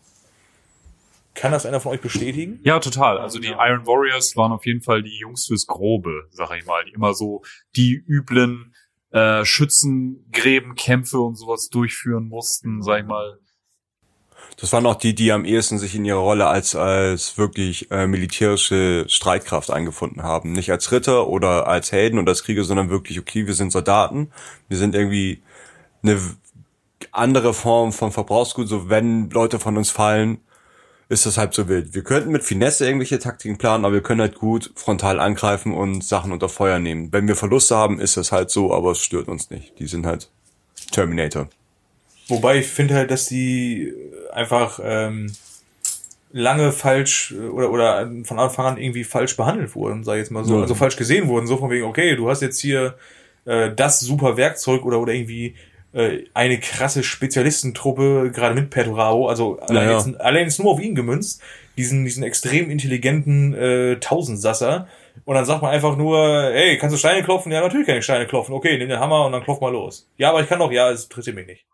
Kann das einer von euch bestätigen? Ja, total. Also die Iron Warriors waren auf jeden Fall die Jungs fürs Grobe, sag ich mal, die immer so die üblen äh, Schützengräbenkämpfe und sowas durchführen mussten, sag ich mal. Das waren auch die, die am ehesten sich in ihrer Rolle als, als wirklich äh, militärische Streitkraft eingefunden haben. Nicht als Ritter oder als Helden oder als Krieger, sondern wirklich, okay, wir sind Soldaten, wir sind irgendwie eine andere Form von Verbrauchsgut, so wenn Leute von uns fallen, ist das halb so wild. Wir könnten mit Finesse irgendwelche Taktiken planen, aber wir können halt gut frontal angreifen und Sachen unter Feuer nehmen. Wenn wir Verluste haben, ist das halt so, aber es stört uns nicht. Die sind halt Terminator. Wobei ich finde halt, dass die einfach ähm, lange falsch oder oder von Anfang an irgendwie falsch behandelt wurden, sag ich jetzt mal so, Ja. also falsch gesehen wurden, so von wegen, okay, du hast jetzt hier äh, das super Werkzeug oder oder irgendwie äh, eine krasse Spezialistentruppe, gerade mit Perturao, also allein, ja. jetzt, allein jetzt nur auf ihn gemünzt, diesen diesen extrem intelligenten äh, Tausendsasser. Und dann sagt man einfach nur, hey, kannst du Steine klopfen? Ja, natürlich kann ich Steine klopfen. Okay, nimm den Hammer und dann klopf mal los. Ja, aber ich kann doch, ja, es interessiert mich nicht.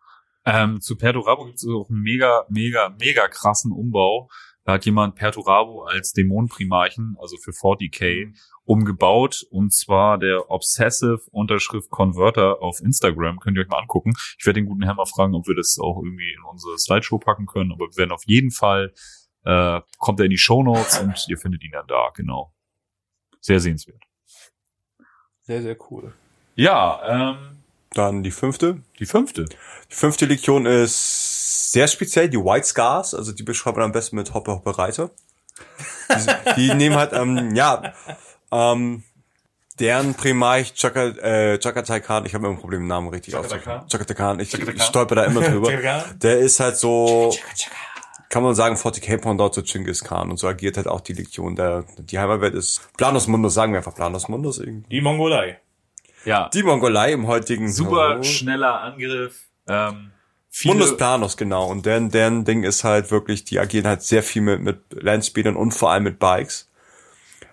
Ähm, zu Perturabo gibt es auch einen mega, mega, mega krassen Umbau. Da hat jemand Perturabo als Dämonenprimarchen, also für 40k, umgebaut. Und zwar der Obsessive Unterschrift Converter auf Instagram. Könnt ihr euch mal angucken. Ich werde den guten Herrn mal fragen, ob wir das auch irgendwie in unsere Slideshow packen können. Aber wir werden auf jeden Fall, äh, kommt er in die Show Notes und ihr findet ihn dann da, genau. Sehr sehenswert. Sehr, sehr cool. Ja, ähm, Dann die fünfte. die fünfte. Die fünfte Legion ist sehr speziell, die White Scars, also die beschreibt man am besten mit Hoppe Hoppe Reiter. Die, die [laughs] nehmen halt, ähm, ja, ähm, deren Primarch Chaka, äh, Chakatai Khan, ich habe immer ein Problem, den Namen richtig auszusprechen. Khan? Chakatai Khan, ich, Chakatai ich stolper da immer drüber. Der ist halt so, kann man sagen, 40k Pendant zu Genghis Khan und so agiert halt auch die Legion. Der, die Heimatwelt ist Planos Mundus, sagen wir einfach Planos Mundus irgendwie. Die Mongolei. Ja, Die Mongolei im heutigen super schneller Angriff. Ähm, viele, Mundus Planos, genau. Und deren, deren Ding ist halt wirklich, die agieren halt sehr viel mit, mit Landspeedern und vor allem mit Bikes.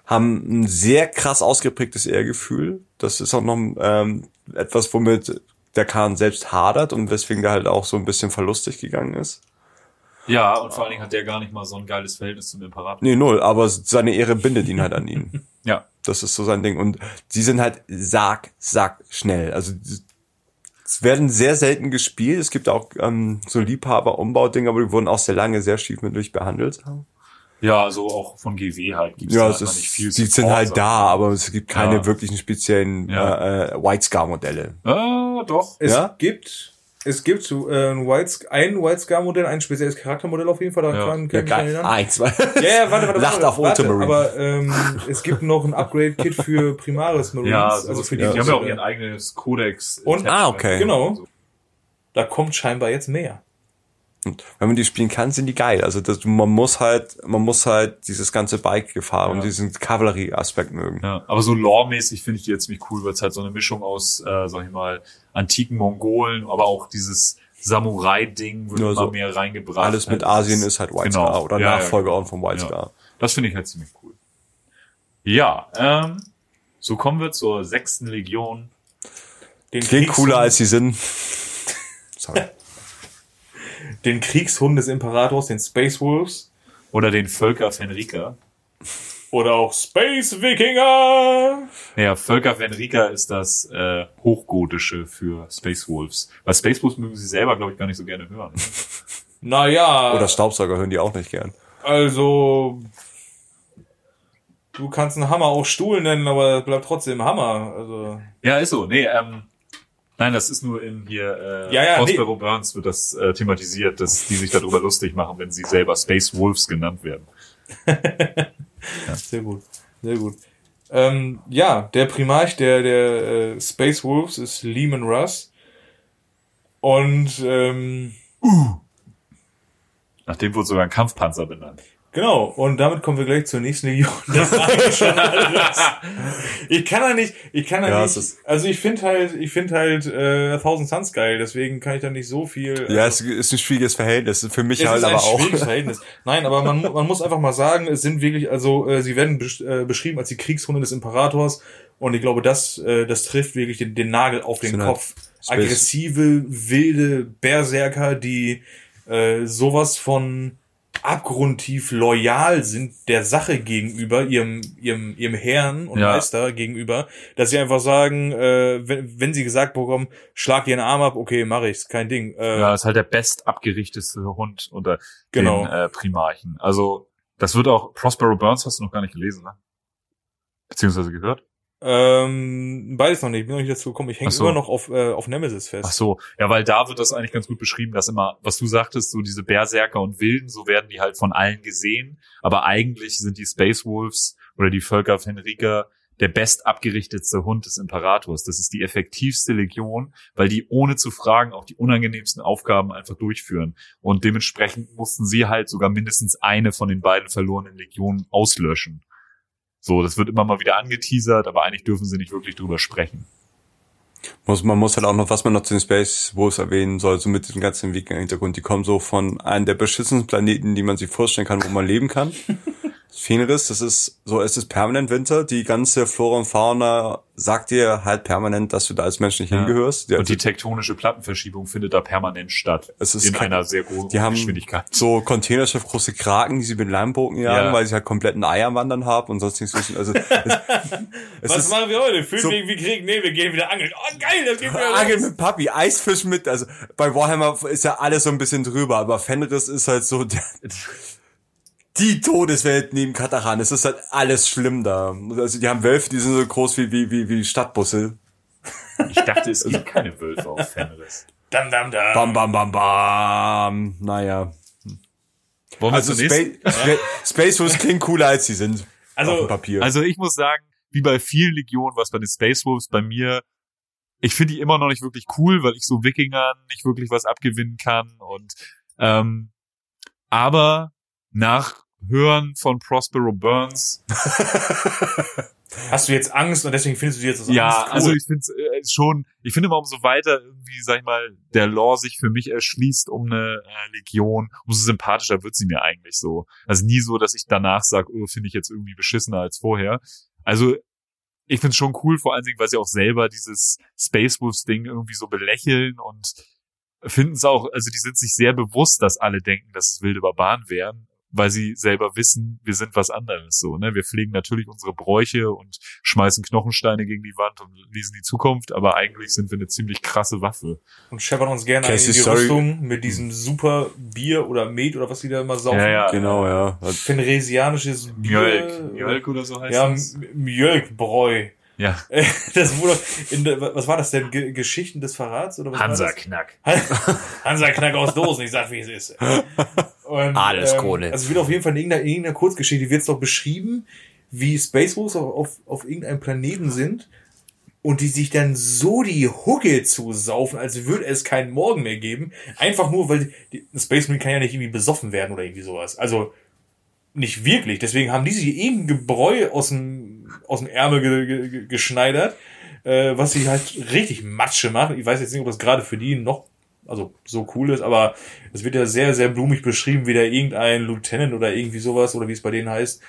Haben ein sehr krass ausgeprägtes Ehrgefühl. Das ist auch noch ähm, etwas, womit der Khan selbst hadert und weswegen der halt auch so ein bisschen verlustig gegangen ist. Ja, und vor allen Dingen hat der gar nicht mal so ein geiles Verhältnis zum Imperator. Nee, null, aber seine Ehre bindet ihn halt an ihn. [laughs] Ja. Das ist so sein Ding. Und sie sind halt sack, sack schnell. Also es werden sehr selten gespielt. Es gibt auch ähm, so Liebhaber-Umbau-Dinge, aber die wurden auch sehr lange sehr stiefmütterlich behandelt. Ja, also auch von GW halt gibt's Ja, einfach ist, nicht viel die sind halt sag da, aber es gibt keine Ja. wirklichen speziellen Ja. äh, äh, White Scar Modelle. Ah, doch. Es Ja? gibt, es gibt so, äh, ein White, Sc- ein White Scar Modell, ein spezielles Charaktermodell auf jeden Fall, da Ja. kann, Ja, kann ich mich dran geil. erinnern. Eins, zwei. Ja, ja, warte, warte, Lacht warte, auf warte, Ultramarine. aber ähm, [laughs] es gibt noch ein Upgrade-Kit für Primaris Marines, Ja, also für die, die, die haben ja auch ihren eigenes Codex. Und- Ah, okay. Genau. Da kommt scheinbar jetzt mehr. Und wenn man die spielen kann, sind die geil. Also das, man muss halt, man muss halt dieses ganze Bike-Gefahr und Ja. diesen Kavallerie-Aspekt mögen. Ja, aber so lore-mäßig finde ich die jetzt ziemlich cool, weil es halt so eine Mischung aus, äh, sag ich mal, antiken Mongolen, aber auch dieses Samurai-Ding wird Ja, immer so mehr reingebracht. Alles mit Halt Asien ist halt White genau. Scar oder Ja, ja, Nachfolger genau. auch vom White Ja. Scar. Das finde ich halt ziemlich cool. Ja, ähm, so kommen wir zur sechsten Legion. Den Klingt Kriegshund- cooler als sie sind. [laughs] Sorry. Den Kriegshund des Imperators, den Space Wolves. Oder den Völker Fenrika. Oder auch Space Wikinger. Naja, Völker Fenrika ist das äh, Hochgotische für Space Wolves. Weil Space Wolves mögen sie selber, glaube ich, gar nicht so gerne hören. [laughs] Naja, Oder Staubsauger hören die auch nicht gern. also du kannst einen Hammer auch Stuhl nennen, aber es bleibt trotzdem Hammer. Also Ja, ist so. Nee, ähm, nein, das ist nur in hier äh, Ja, ja, Prospero Burns wird das äh, thematisiert, dass die sich darüber lustig machen, wenn sie selber Space Wolves genannt werden. [laughs] Sehr gut, sehr gut. Ähm, ja, der Primarch der, der äh, Space Wolves ist Lehman Russ. Und ähm, Nach dem wurde sogar ein Kampfpanzer benannt. Genau, und damit kommen wir gleich zur nächsten Legion. [laughs] Das eigentlich schon alles. Ich kann da nicht, ich kann da Ja, nicht, also ich finde halt, ich finde halt äh, Thousand Suns geil, deswegen kann ich da nicht so viel. Ja, es ist ein schwieriges Verhältnis. Für mich Es halt ist ein aber auch. schwieriges [laughs] Verhältnis. Nein, aber man, man muss einfach mal sagen, es sind wirklich, also äh, sie werden besch äh, beschrieben als die Kriegshunde des Imperators und ich glaube, das, äh, das trifft wirklich den, den Nagel auf den Sind halt Kopf. Aggressive, wilde Berserker, die äh, sowas von abgrundtief loyal sind der Sache gegenüber, ihrem, ihrem, ihrem Herrn und Ja. Meister gegenüber, dass sie einfach sagen, äh, wenn, wenn sie gesagt bekommen, schlag einen Arm ab, okay, mache ich's, kein Ding. Äh, Ja, ist halt der best abgerichteste Hund unter Genau. den äh, Primarchen. Also, das wird auch, Prospero Burns hast du noch gar nicht gelesen, ne? Beziehungsweise gehört? Ähm, beides noch nicht, bin noch nicht dazu gekommen. Ich hänge so. immer noch auf, äh, auf Nemesis fest. Ach so, ja, weil da wird das eigentlich ganz gut beschrieben, dass immer, was du sagtest, so diese Berserker und Wilden, so werden die halt von allen gesehen, aber eigentlich sind die Space Wolves oder die Völker Fenrika der best abgerichtetste Hund des Imperators. Das ist die effektivste Legion, weil die ohne zu fragen auch die unangenehmsten Aufgaben einfach durchführen. Und dementsprechend mussten sie halt sogar mindestens eine von den beiden verlorenen Legionen auslöschen. So, das wird immer mal wieder angeteasert, aber eigentlich dürfen sie nicht wirklich drüber sprechen. Muss, man muss halt auch noch, was man noch zu den Space Wolves erwähnen soll, so mit diesem ganzen Wikinger-Hintergrund. Die kommen so von einem der beschissensten Planeten, die man sich vorstellen kann, wo man leben kann. [laughs] Fenris, das ist so, es ist permanent Winter. Die ganze Flora und Fauna sagt dir halt permanent, dass du da als Mensch nicht Ja. hingehörst. Und die tektonische Plattenverschiebung findet da permanent statt. Es ist in kein- einer sehr großen die haben Geschwindigkeit. so Containerschiff große Kraken, die sie mit Leimbogen jagen, Ja. weil sie halt komplett ein Ei am Wandern haben und sonst nichts wissen. Also, es, [laughs] es Was ist machen wir heute? Fühlen so- wir irgendwie Krieg? Nee, wir gehen wieder angeln. Oh, geil, das geht wieder Angeln mit Papi, Eisfisch mit, also bei Warhammer ist ja alles so ein bisschen drüber, aber Fenris ist halt so der, [laughs] die Todeswelt neben Kataran. Es ist halt alles schlimm da. Also die haben Wölfe, die sind so groß wie, wie, wie, wie Stadtbusse. Ich dachte, es gibt keine Wölfe auf Fenris. Dam, dam, dam. Bam, bam, bam, bam. Naja. Wollen wir Also zunächst? Space, Spa Space Wolves klingen cooler als sie sind. Also- auf dem Papier. Also ich muss sagen, wie bei vielen Legionen, was bei den Space Wolves bei mir, ich finde die immer noch nicht wirklich cool, weil ich so Wikingern nicht wirklich was abgewinnen kann und ähm, aber nach Hören von Prospero Burns [laughs] Hast du jetzt Angst und deswegen findest du jetzt das Ja, cool? also ich finde äh, schon, ich finde immer umso weiter irgendwie, sag ich mal, der Lore sich für mich erschließt um eine äh, Legion, umso sympathischer wird sie mir eigentlich so. Also nie so, dass ich danach sage, oh, finde ich jetzt irgendwie beschissener als vorher. Also ich finde es schon cool, vor allen Dingen, weil sie auch selber dieses Space Wolves Ding irgendwie so belächeln und finden es auch, also die sind sich sehr bewusst, dass alle denken, dass es wilde Barbaren wären, weil sie selber wissen, wir sind was anderes so, ne? Wir pflegen natürlich unsere Bräuche und schmeißen Knochensteine gegen die Wand und lesen die Zukunft, aber eigentlich sind wir eine ziemlich krasse Waffe. und scheppern uns gerne Casey, in die sorry. Rüstung mit diesem super Bier oder Met oder was die da immer saufen. Ja, ja. genau, ja. Fenresianisches Bier. Mjölk. Mjölk oder so heißt Ja, das? M- Mjölkbräu. Ja. [laughs] Das wurde in was war das denn? Ge Geschichten des Verrats oder was war das? Hansa-Knack. [laughs] Hansa Knack aus Dosen, ich sag, wie es ist. Und, Alles Kohle. Also wird auf jeden Fall in irgendeiner, in irgendeiner Kurzgeschichte wird es doch beschrieben, wie Space Wolves auf, auf, auf irgendeinem Planeten sind und die sich dann so die Hucke zusaufen, als würde es keinen Morgen mehr geben. Einfach nur, weil die, die Space Marine kann ja nicht irgendwie besoffen werden oder irgendwie sowas. Also nicht wirklich. Deswegen haben die sich irgendein Gebräu aus dem, aus dem Ärmel ge, ge, ge, geschneidert, äh, was sie halt richtig Matsche macht. Ich weiß jetzt nicht, ob das gerade für die noch also so cool ist, aber es wird ja sehr, sehr blumig beschrieben, wie da irgendein Lieutenant oder irgendwie sowas, oder wie es bei denen heißt,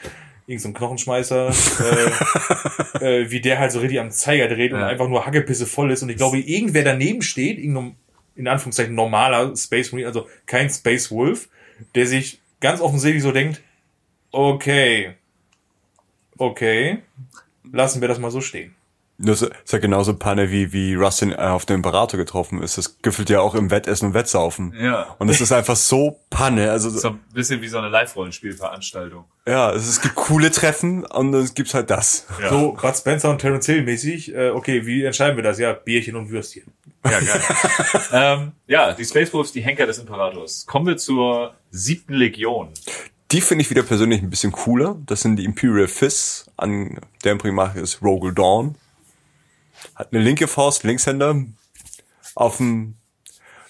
irgend so ein Knochenschmeißer, [laughs] äh, äh, wie der halt so richtig am Zeiger dreht und Ja. einfach nur Hackepisse voll ist. Und ich glaube, irgendwer daneben steht, irgendein, in Anführungszeichen normaler Space Marine, also kein Space Wolf, der sich ganz offensichtlich so denkt, okay, okay, lassen wir das mal so stehen. Das ist ja genauso Panne wie, wie Rustin äh, auf den Imperator getroffen ist. Das gefühlt ja auch im Wettessen und Wettsaufen. Ja. Und es ist einfach so Panne. Also, So ein bisschen wie so eine Live-Rollenspielveranstaltung. ja, es, ist- es gibt coole Treffen und es gibt halt das. Ja. So Bud Spencer und Terence Hill mäßig, äh, okay, wie entscheiden wir das? Ja, Bierchen und Würstchen. Ja, geil. [laughs] ähm, ja, die Space Wolves, die Henker des Imperators. Kommen wir zur siebten Legion. Die finde ich wieder persönlich ein bisschen cooler. Das sind die Imperial Fists. An deren Primarch ist Rogel Dawn. Hat eine linke Faust, Linkshänder. Auf dem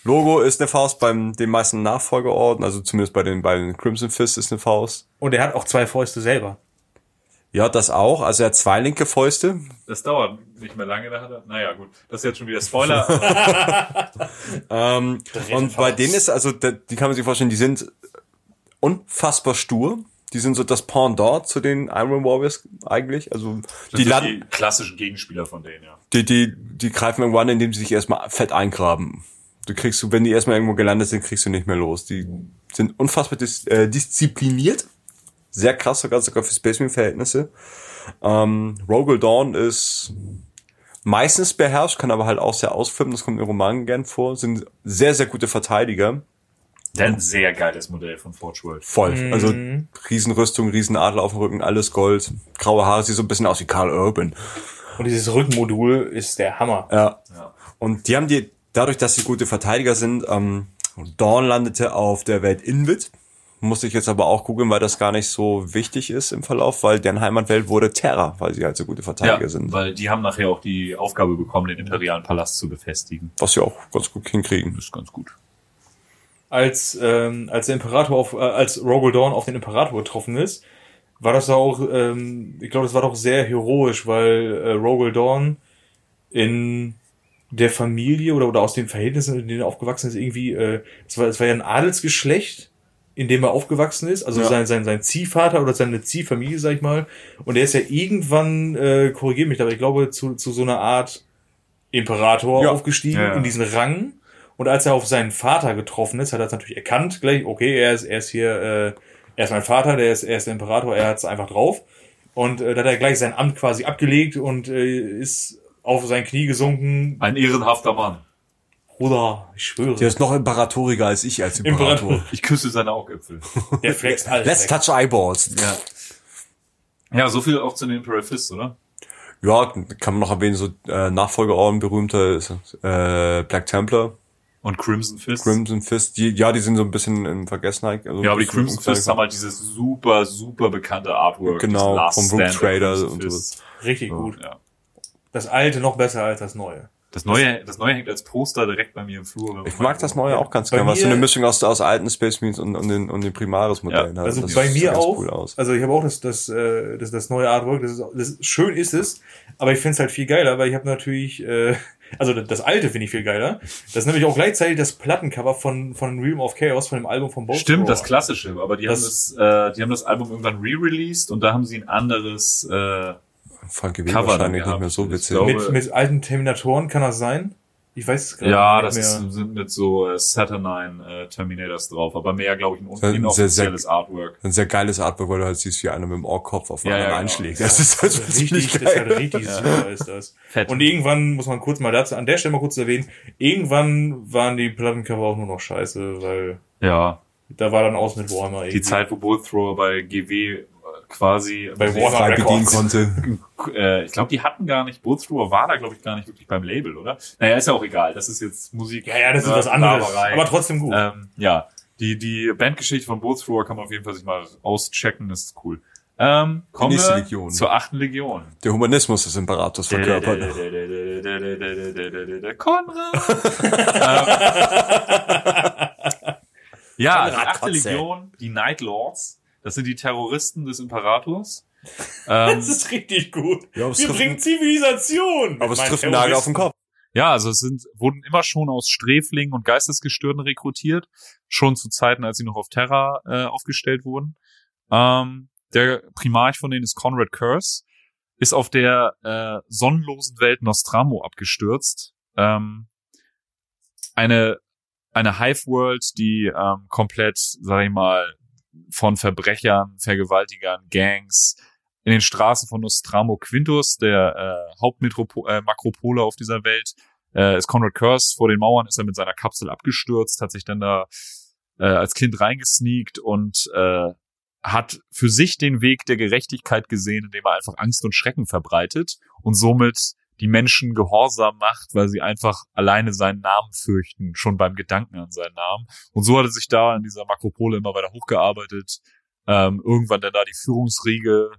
Logo ist eine Faust beim den meisten Nachfolgeorden, also zumindest bei den beiden Crimson Fists ist eine Faust. Und er hat auch zwei Fäuste selber. Ja, das auch. Also er hat zwei linke Fäuste. Das dauert nicht mehr lange, da hat er. Naja, gut. Das ist jetzt schon wieder Spoiler. [laughs] Ähm, und bei denen ist, also die kann man sich vorstellen, die sind unfassbar stur. Die sind so das Pendant zu den Iron Warriors eigentlich. Also Das die die klassischen Gegenspieler von denen, ja. die, die, die greifen irgendwann, indem sie sich erstmal fett eingraben. Du kriegst du, wenn die erstmal irgendwo gelandet sind, kriegst du nicht mehr los. Die sind unfassbar dis äh, diszipliniert. Sehr krass sogar, sogar für Space Marine Verhältnisse. Ähm, Rogel Dawn ist meistens beherrscht, kann aber halt auch sehr ausflippen, das kommt in Romanen gern vor, sind sehr, sehr gute Verteidiger. Ein sehr geiles Modell von Forge World. Voll. Mhm. Also Riesenrüstung, Riesenadler auf dem Rücken, alles Gold. Graue Haare, sieht so ein bisschen aus wie Karl Urban. Und dieses Rückenmodul ist der Hammer. Ja. Ja. Und die haben die, dadurch, dass sie gute Verteidiger sind, ähm, Dawn landete auf der Welt Invid. Musste ich jetzt aber auch googeln, weil das gar nicht so wichtig ist im Verlauf, weil deren Heimatwelt wurde Terra, weil sie halt so gute Verteidiger Ja, sind. weil die haben nachher auch die Aufgabe bekommen, den imperialen Palast zu befestigen. Was sie auch ganz gut hinkriegen. Das ist ganz gut. Als, ähm, als der Imperator auf, äh, als Rogel Dawn auf den Imperator getroffen ist, war das auch, ähm, ich glaube, das war doch sehr heroisch, weil äh, Rogel Dawn in der Familie oder, oder aus den Verhältnissen, in denen er aufgewachsen ist, irgendwie, äh, es war, es war ja ein Adelsgeschlecht, in dem er aufgewachsen ist, also Ja. sein, sein, sein Ziehvater oder seine Ziehfamilie, sag ich mal. Und er ist ja irgendwann, äh, korrigiert mich, aber ich glaube, zu, zu so einer Art Imperator Ja. aufgestiegen, Ja, in diesen Rang. Und als er auf seinen Vater getroffen ist, hat er es natürlich erkannt, gleich, okay, er ist, er ist hier, äh, er ist mein Vater, der ist, er ist der Imperator, er hat es einfach drauf. Und äh, da hat er gleich sein Amt quasi abgelegt und äh, ist auf sein Knie gesunken. Ein ehrenhafter Mann. Bruder, ich schwöre, Der ist noch imperatoriger als ich als Imperator. Imperator. [laughs] Ich küsse seine Augäpfel. [laughs] der flext alles Let's weg. touch eyeballs. Ja. Ja, so viel auch zu den Imperial Fists, oder? Ja, kann man noch erwähnen, so äh, Nachfolgeorden berühmter äh, Black Templar, Und Crimson Fists. Crimson Fist. Die, ja, die sind so ein bisschen in Vergessenheit. Also ja, aber die Crimson Fists haben halt dieses super, super bekannte Artwork. Genau, vom der Trader und Fists. Richtig gut. Ja. Das alte noch besser als das neue. Das neue, das neue hängt als Poster direkt bei mir im Flur. Ich mag das neue auch ganz gerne, was so eine Mischung aus, aus alten Space Marines und, und den, und den Primaris-Modellen Ja, hat. Also Das bei sieht mir auch. Cool aus. Also ich habe auch das, das, äh, das, das neue Artwork. Das ist, das schön ist es, aber ich finde es halt viel geiler, weil ich habe natürlich, äh, also das, das alte finde ich viel geiler. Das ist nämlich auch gleichzeitig das Plattencover von von Realm of Chaos von dem Album von Bolt Stimmt, das klassische, aber die haben Das- das, äh, die haben das Album irgendwann re-released und da haben sie ein anderes äh, Frank Cover dann wahrscheinlich nicht mehr so witzig. glaube- mit mit alten Terminatoren kann das sein? Ich weiß es gerade Ja, nicht das mehr. ist, sind mit so äh, Saturnine äh, Terminators drauf, aber mehr, glaube ich, ein Sehr- sehr, inoffizielles Artwork. Ein sehr geiles Artwork, weil du halt siehst, wie einer mit dem Ohrkopf auf einen Ja, ja, anderen genau. einschlägt. Das ist halt Das ist richtig, das ist geil. halt richtig super ist das. Fett. Und irgendwann muss man kurz mal dazu, an der Stelle mal kurz erwähnen, irgendwann waren die Plattencover auch nur noch scheiße, weil Ja, da war dann aus mit Warhammer die irgendwie. Zeit, wo Bullet Thrower bei GW quasi Bei frei bedienen konnte. äh, ich glaube, die hatten gar nicht, Thrower war da, glaube ich, gar nicht wirklich beim Label, oder? Naja, ist ja auch egal. Das ist jetzt Musik. Ja, ja, das ist äh, was anderes. Laberei. Aber trotzdem gut. Ähm, ja, die, die Bandgeschichte von Thrower kann man auf jeden Fall sich mal auschecken, das ist cool. Ähm, kommen nächste wir Legion. zur achten Legion. Der Humanismus des Imperators verkörpert. [laughs] Konrad. [laughs] Ja, die achte. Legion, die Night Lords, das sind die Terroristen des Imperators. [laughs] Ähm, Das ist richtig gut. Ja, Wir trifft- bringen Zivilisation. Aber es trifft einen Nagel auf den Kopf. Ja, also es sind, wurden immer schon aus Sträflingen und Geistesgestörten rekrutiert, schon zu Zeiten, als sie noch auf Terra äh, aufgestellt wurden. Ähm, der Primarch von denen ist Conrad Curse, ist auf der äh, sonnenlosen Welt Nostramo abgestürzt. Ähm, eine eine Hive-World, die ähm, komplett, sag ich mal, von Verbrechern, Vergewaltigern, Gangs in den Straßen von Nostramo Quintus, der äh, Hauptmetropole äh, auf dieser Welt, äh, ist Conrad Curse. Vor den Mauern ist er mit seiner Kapsel abgestürzt, hat sich dann da äh, als Kind reingesneakt und äh, hat für sich den Weg der Gerechtigkeit gesehen, indem er einfach Angst und Schrecken verbreitet und somit die Menschen gehorsam macht, weil sie einfach alleine seinen Namen fürchten, schon beim Gedanken an seinen Namen. Und so hat er sich da in dieser Makropole immer weiter hochgearbeitet, ähm, irgendwann dann da die Führungsriege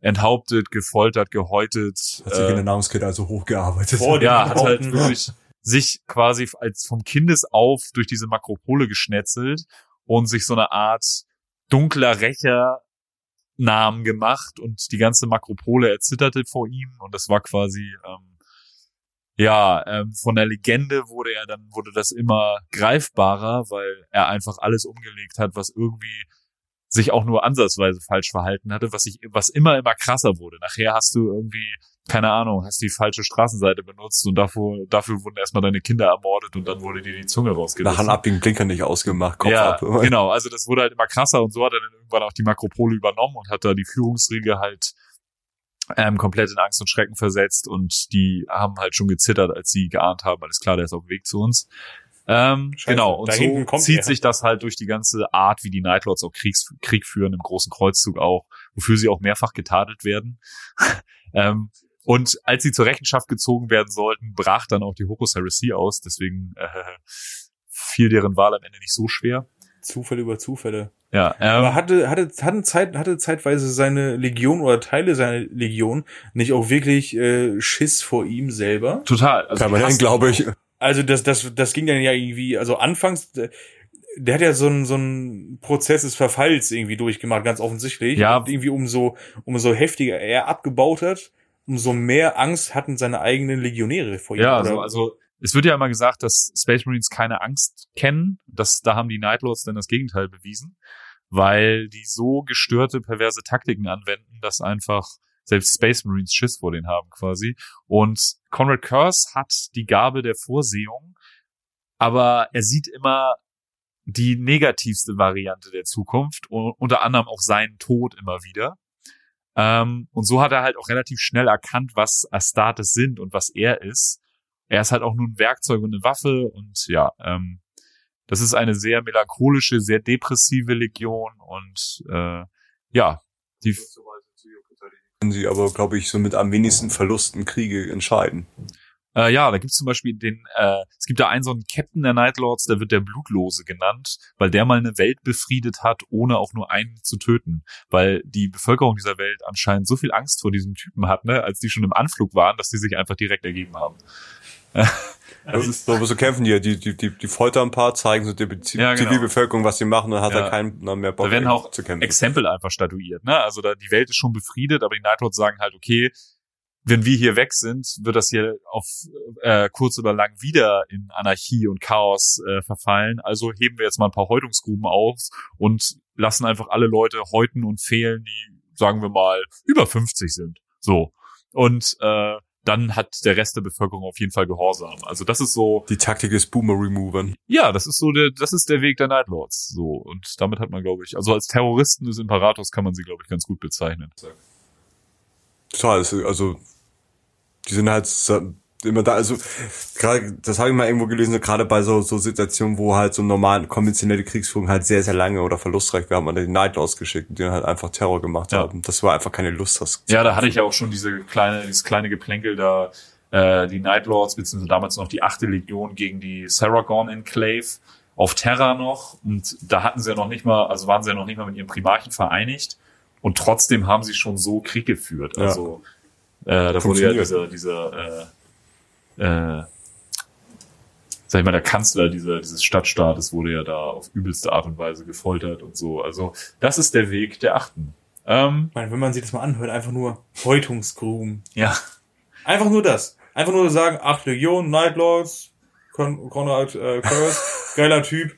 enthauptet, gefoltert, gehäutet. Hat sich in der Nahrungskette also hochgearbeitet. Vor dem ja, hat halt wirklich sich quasi als vom Kindes auf durch diese Makropole geschnetzelt und sich so eine Art dunkler Rächer Namen gemacht und die ganze Makropole erzitterte vor ihm und das war quasi ähm, ja ähm, von der Legende wurde er dann wurde das immer greifbarer, weil er einfach alles umgelegt hat, was irgendwie sich auch nur ansatzweise falsch verhalten hatte, was sich, was immer immer krasser wurde. Nachher hast du irgendwie, keine Ahnung, hast die falsche Straßenseite benutzt und dafür, dafür wurden erstmal deine Kinder ermordet und dann wurde dir die Zunge rausgerissen. Nachher ab den Blinker nicht ausgemacht, Kopf ja, ab. [laughs] genau. Also das wurde halt immer krasser und so hat er dann irgendwann auch die Makropole übernommen und hat da die Führungsriege halt ähm, komplett in Angst und Schrecken versetzt und die haben halt schon gezittert, als sie geahnt haben, alles klar, der ist auf dem Weg zu uns. Ähm, Scheiße, genau, und so zieht er. sich das halt durch die ganze Art, wie die Nightlords auch Kriegs Krieg führen, im großen Kreuzzug auch, wofür sie auch mehrfach getadelt werden. [laughs] ähm, und als sie zur Rechenschaft gezogen werden sollten, brach dann auch die Horus Heresy aus, deswegen äh, fiel deren Wahl am Ende nicht so schwer. Zufälle über Zufälle. Ja, Aber ähm, hatte, hatte, hatten Zeit, hatte zeitweise seine Legion oder Teile seiner Legion nicht auch wirklich äh, Schiss vor ihm selber? total. Also Permanent, glaube ich. Also das, das, das ging dann ja irgendwie, also anfangs, der, der hat ja so einen so einen Prozess des Verfalls irgendwie durchgemacht, ganz offensichtlich. Ja. Und irgendwie umso, umso heftiger er abgebaut hat, umso mehr Angst hatten seine eigenen Legionäre vor ihm. Ja, also, also es wird ja immer gesagt, dass Space Marines keine Angst kennen. Das, da haben die Nightlords dann das Gegenteil bewiesen, weil die so gestörte, perverse Taktiken anwenden, dass einfach selbst Space Marines Schiss vor denen haben quasi. Und Conrad Curse hat die Gabe der Vorsehung, aber er sieht immer die negativste Variante der Zukunft, unter anderem auch seinen Tod immer wieder. Ähm, und so hat er halt auch relativ schnell erkannt, was Astartes sind und was er ist. Er ist halt auch nur ein Werkzeug und eine Waffe und ja, ähm, das ist eine sehr melancholische, sehr depressive Legion und äh, ja, die Können sie aber, glaube ich, so mit am wenigsten Verlusten Kriege entscheiden. Äh, ja, da gibt's zum Beispiel den, äh, es gibt da einen so einen Captain der Nightlords, der wird der Blutlose genannt, weil der mal eine Welt befriedet hat, ohne auch nur einen zu töten. Weil die Bevölkerung dieser Welt anscheinend so viel Angst vor diesem Typen hat, ne, als die schon im Anflug waren, dass die sich einfach direkt ergeben haben. [laughs] Das ist so, so kämpfen die, die, die, die, die foltern ein paar, zeigen so der Ja, genau. Zivilbevölkerung, was sie machen, dann hat Ja. er keinen mehr Bock Da werden auch zu kämpfen. Exempel einfach statuiert, ne? Also da die Welt ist schon befriedet, aber die Nightlords sagen halt, okay, wenn wir hier weg sind, wird das hier auf äh, kurz oder lang wieder in Anarchie und Chaos äh, verfallen. Also heben wir jetzt mal ein paar Häutungsgruben auf und lassen einfach alle Leute häuten und fehlen, die, sagen wir mal, über 50 sind. So. Und äh, dann hat der Rest der Bevölkerung auf jeden Fall Gehorsam. Also das ist so, Die Taktik des Boomer-Removern. ja, das ist so der, das ist der Weg der Nightlords. So. Und damit hat man, glaube ich, also als Terroristen des Imperators kann man sie, glaube ich, ganz gut bezeichnen. Total, also die sind halt immer da, also gerade, das habe ich mal irgendwo gelesen, gerade bei so, so Situationen, wo halt so normalen, konventionelle Kriegsführung halt sehr, sehr lange oder verlustreich war, hat man die Nightlords geschickt, die dann halt einfach Terror gemacht Ja. haben. Das war einfach keine Lust, das Ja, da hatte ich ja auch schon diese kleine, dieses kleine Geplänkel da, äh, die Nightlords, beziehungsweise damals noch die achte Legion gegen die Saragon Enclave auf Terra noch. Und da hatten sie ja noch nicht mal, also waren sie ja noch nicht mal mit ihrem Primarchen vereinigt. Und trotzdem haben sie schon so Krieg geführt. Ja. Also, äh, da wurde ja dieser, dieser, äh, äh, sag ich mal, der Kanzler dieser, dieses Stadtstaates wurde ja da auf übelste Art und Weise gefoltert und so. Also, das ist der Weg der Achten. Ähm, Ich meine, wenn man sich das mal anhört, einfach nur Häutungsgruben. ja. Einfach nur das. Einfach nur sagen, acht Legionen, Nightlords, Con Conrad äh, Curse, [laughs] geiler Typ,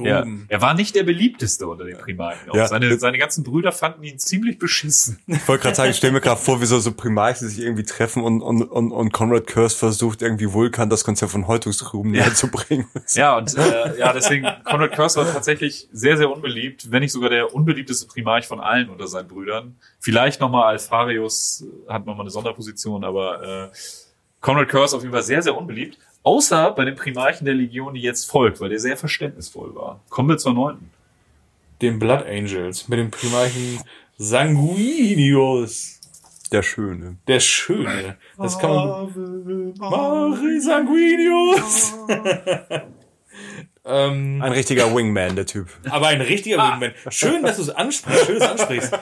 Ja, Häutungsgruben. er war nicht der beliebteste unter den Primarchen. Auch Ja. Seine, seine ganzen Brüder fanden ihn ziemlich beschissen. Ich wollte gerade sagen, ich stelle mir gerade vor, wie so, so Primarchen sich irgendwie treffen und, und, und, und Conrad Curse versucht, irgendwie Vulkan das Konzept von Häutungsgruben näher zu bringen. Ja, und äh, ja, deswegen, Conrad Curse war tatsächlich sehr, sehr unbeliebt, wenn nicht sogar der unbeliebteste Primarch von allen unter seinen Brüdern. Vielleicht nochmal Alfarius hat nochmal eine Sonderposition, aber äh, Conrad Curse auf jeden Fall sehr, sehr unbeliebt. Außer bei den Primarchen der Legion, die jetzt folgt, weil der sehr verständnisvoll war. Kommen wir zur neunten. Den Blood Angels mit dem Primarchen Sanguinius. Der Schöne. Der Schöne. Das kann man. Mari Sanguinius! [laughs] ähm, Ein richtiger Wingman, der Typ. aber ein richtiger Wingman. Schön, dass du es ansprichst. Schön, dass du es ansprichst.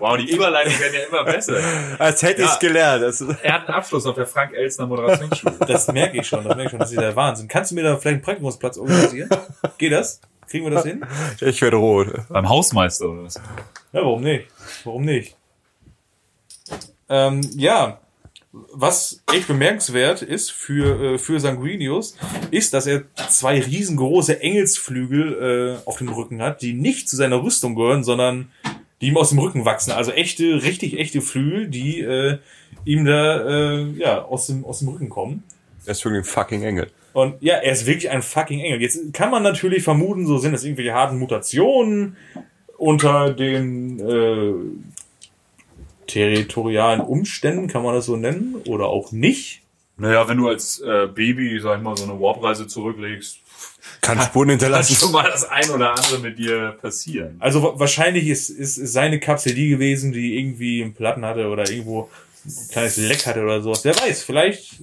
Wow, die Überleitungen werden ja immer besser. Als hätte Ja. ich's gelernt. Das ist- Er hat einen Abschluss auf der Frank Elstner Moderationsschule. Das merke ich schon. Das merke ich schon. Das ist der Wahnsinn. Kannst du mir da vielleicht einen Praktikumsplatz organisieren? Geht das? Kriegen wir das hin? Ich werde rot. Beim Hausmeister oder was? Ja, warum nicht? Warum nicht? Ähm, ja, was echt bemerkenswert ist für, äh, für Sanguinius, ist, dass er zwei riesengroße Engelsflügel äh, auf dem Rücken hat, die nicht zu seiner Rüstung gehören, sondern die ihm aus dem Rücken wachsen. Also echte, richtig echte Flügel, die äh, ihm da äh, ja, aus, dem, aus dem Rücken kommen. Er ist wirklich ein fucking Engel. Und ja, er ist wirklich ein fucking Engel. Jetzt kann man natürlich vermuten, so sind es irgendwelche harten Mutationen unter den äh, territorialen Umständen, kann man das so nennen, oder auch nicht. Naja, wenn du als äh, Baby, sag ich mal, so eine Warp-Reise zurücklegst, Kann Spuren kann hinterlassen. schon mal das ein oder andere mit dir passieren. Also wa- wahrscheinlich ist, ist, ist seine Kapsel die gewesen, die irgendwie einen Platten hatte oder irgendwo ein kleines Leck hatte oder sowas. Wer weiß, vielleicht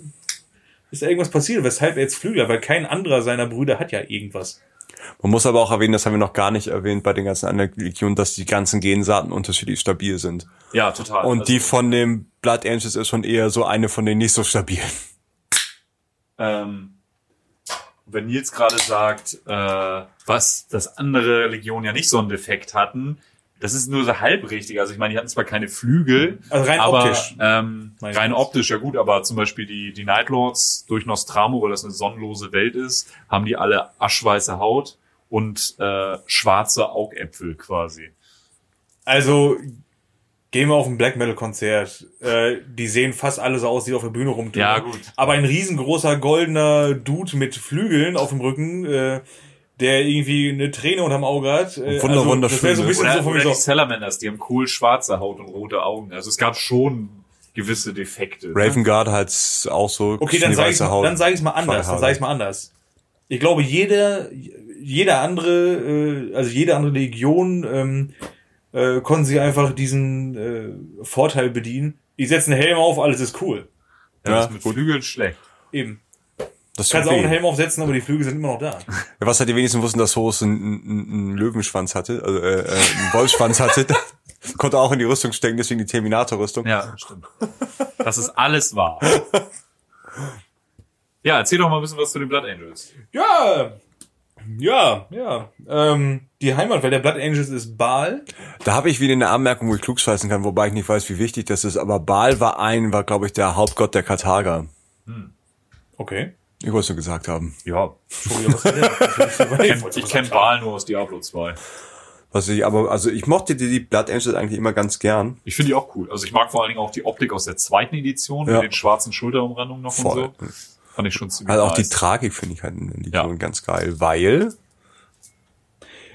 ist da irgendwas passiert, weshalb er jetzt Flügel hat, weil kein anderer seiner Brüder hat ja irgendwas. Man muss aber auch erwähnen, das haben wir noch gar nicht erwähnt bei den ganzen anderen Legionen, dass die ganzen Gensaaten unterschiedlich stabil sind. Ja, total. Und Also, die von dem Blood Angels ist schon eher so eine von den nicht so stabilen. ähm, wenn Nils gerade sagt, äh, was das andere Legionen ja nicht so einen Defekt hatten, das ist nur so halb richtig. Also ich meine, die hatten zwar keine Flügel, Also rein aber optisch. ähm, rein optisch ja gut, aber zum Beispiel die die Night Lords durch Nostramo, weil das eine sonnenlose Welt ist, haben die alle aschweiße Haut und äh, schwarze Augäpfel quasi. Also gehen wir auf ein Black Metal Konzert. Äh, die sehen fast alle so aus, die auf der Bühne rumtun. Ja, gut. Aber ein riesengroßer goldener Dude mit Flügeln auf dem Rücken, äh, der irgendwie eine Träne unterm Auge hat. Äh, Wunder- also, das wäre so ein wunderschön, bisschen Oder, so von mir die so. Salamanders, die haben kohlschwarze Haut und rote Augen. Also es gab schon gewisse Defekte. ne? Raven Guard hat auch so Okay, dann sage ich Haut. dann sag ich's mal anders. Dann sage ich mal anders. Ich glaube, jeder, jeder andere, äh, also jede andere Legion ähm, äh, konnten sie einfach diesen äh, Vorteil bedienen. Ich setze einen Helm auf, alles ist cool. Ja, Ja, das ist mit Flügeln schlecht. Eben. Das Du kannst auch einen Helm aufsetzen, aber die Flügel sind immer noch da. [laughs] Ja, Was halt die wenigsten wussten, dass Horus einen, einen, einen Löwenschwanz hatte, also äh, äh, einen Wolfsschwanz hatte. [laughs] Konnte auch in die Rüstung stecken, deswegen die Terminator-Rüstung. Ja, stimmt. Das ist alles wahr. Ja, erzähl doch mal ein bisschen was zu den Blood Angels. Ja, ja, ja. Ähm, die Heimatwelt der Blood Angels ist Baal. Da habe ich wieder eine Anmerkung, wo ich klugscheißen kann, wobei ich nicht weiß, wie wichtig das ist. Aber Baal war ein, war glaube ich der Hauptgott der Karthager. Okay. Ich wollte es nur gesagt haben. Ja, [laughs] ich kenn, ich kenn Baal nur aus Diablo 2. Was ich aber, also ich mochte die, die Blood Angels eigentlich immer ganz gern. Ich finde die auch cool. Also ich mag vor allen Dingen auch die Optik aus der zweiten Edition Ja. mit den schwarzen Schulterumrandungen noch Voll. und so. Fand ich schon ziemlich Also auch die nice. Tragik finde ich halt in der Legion Ja. ganz geil, weil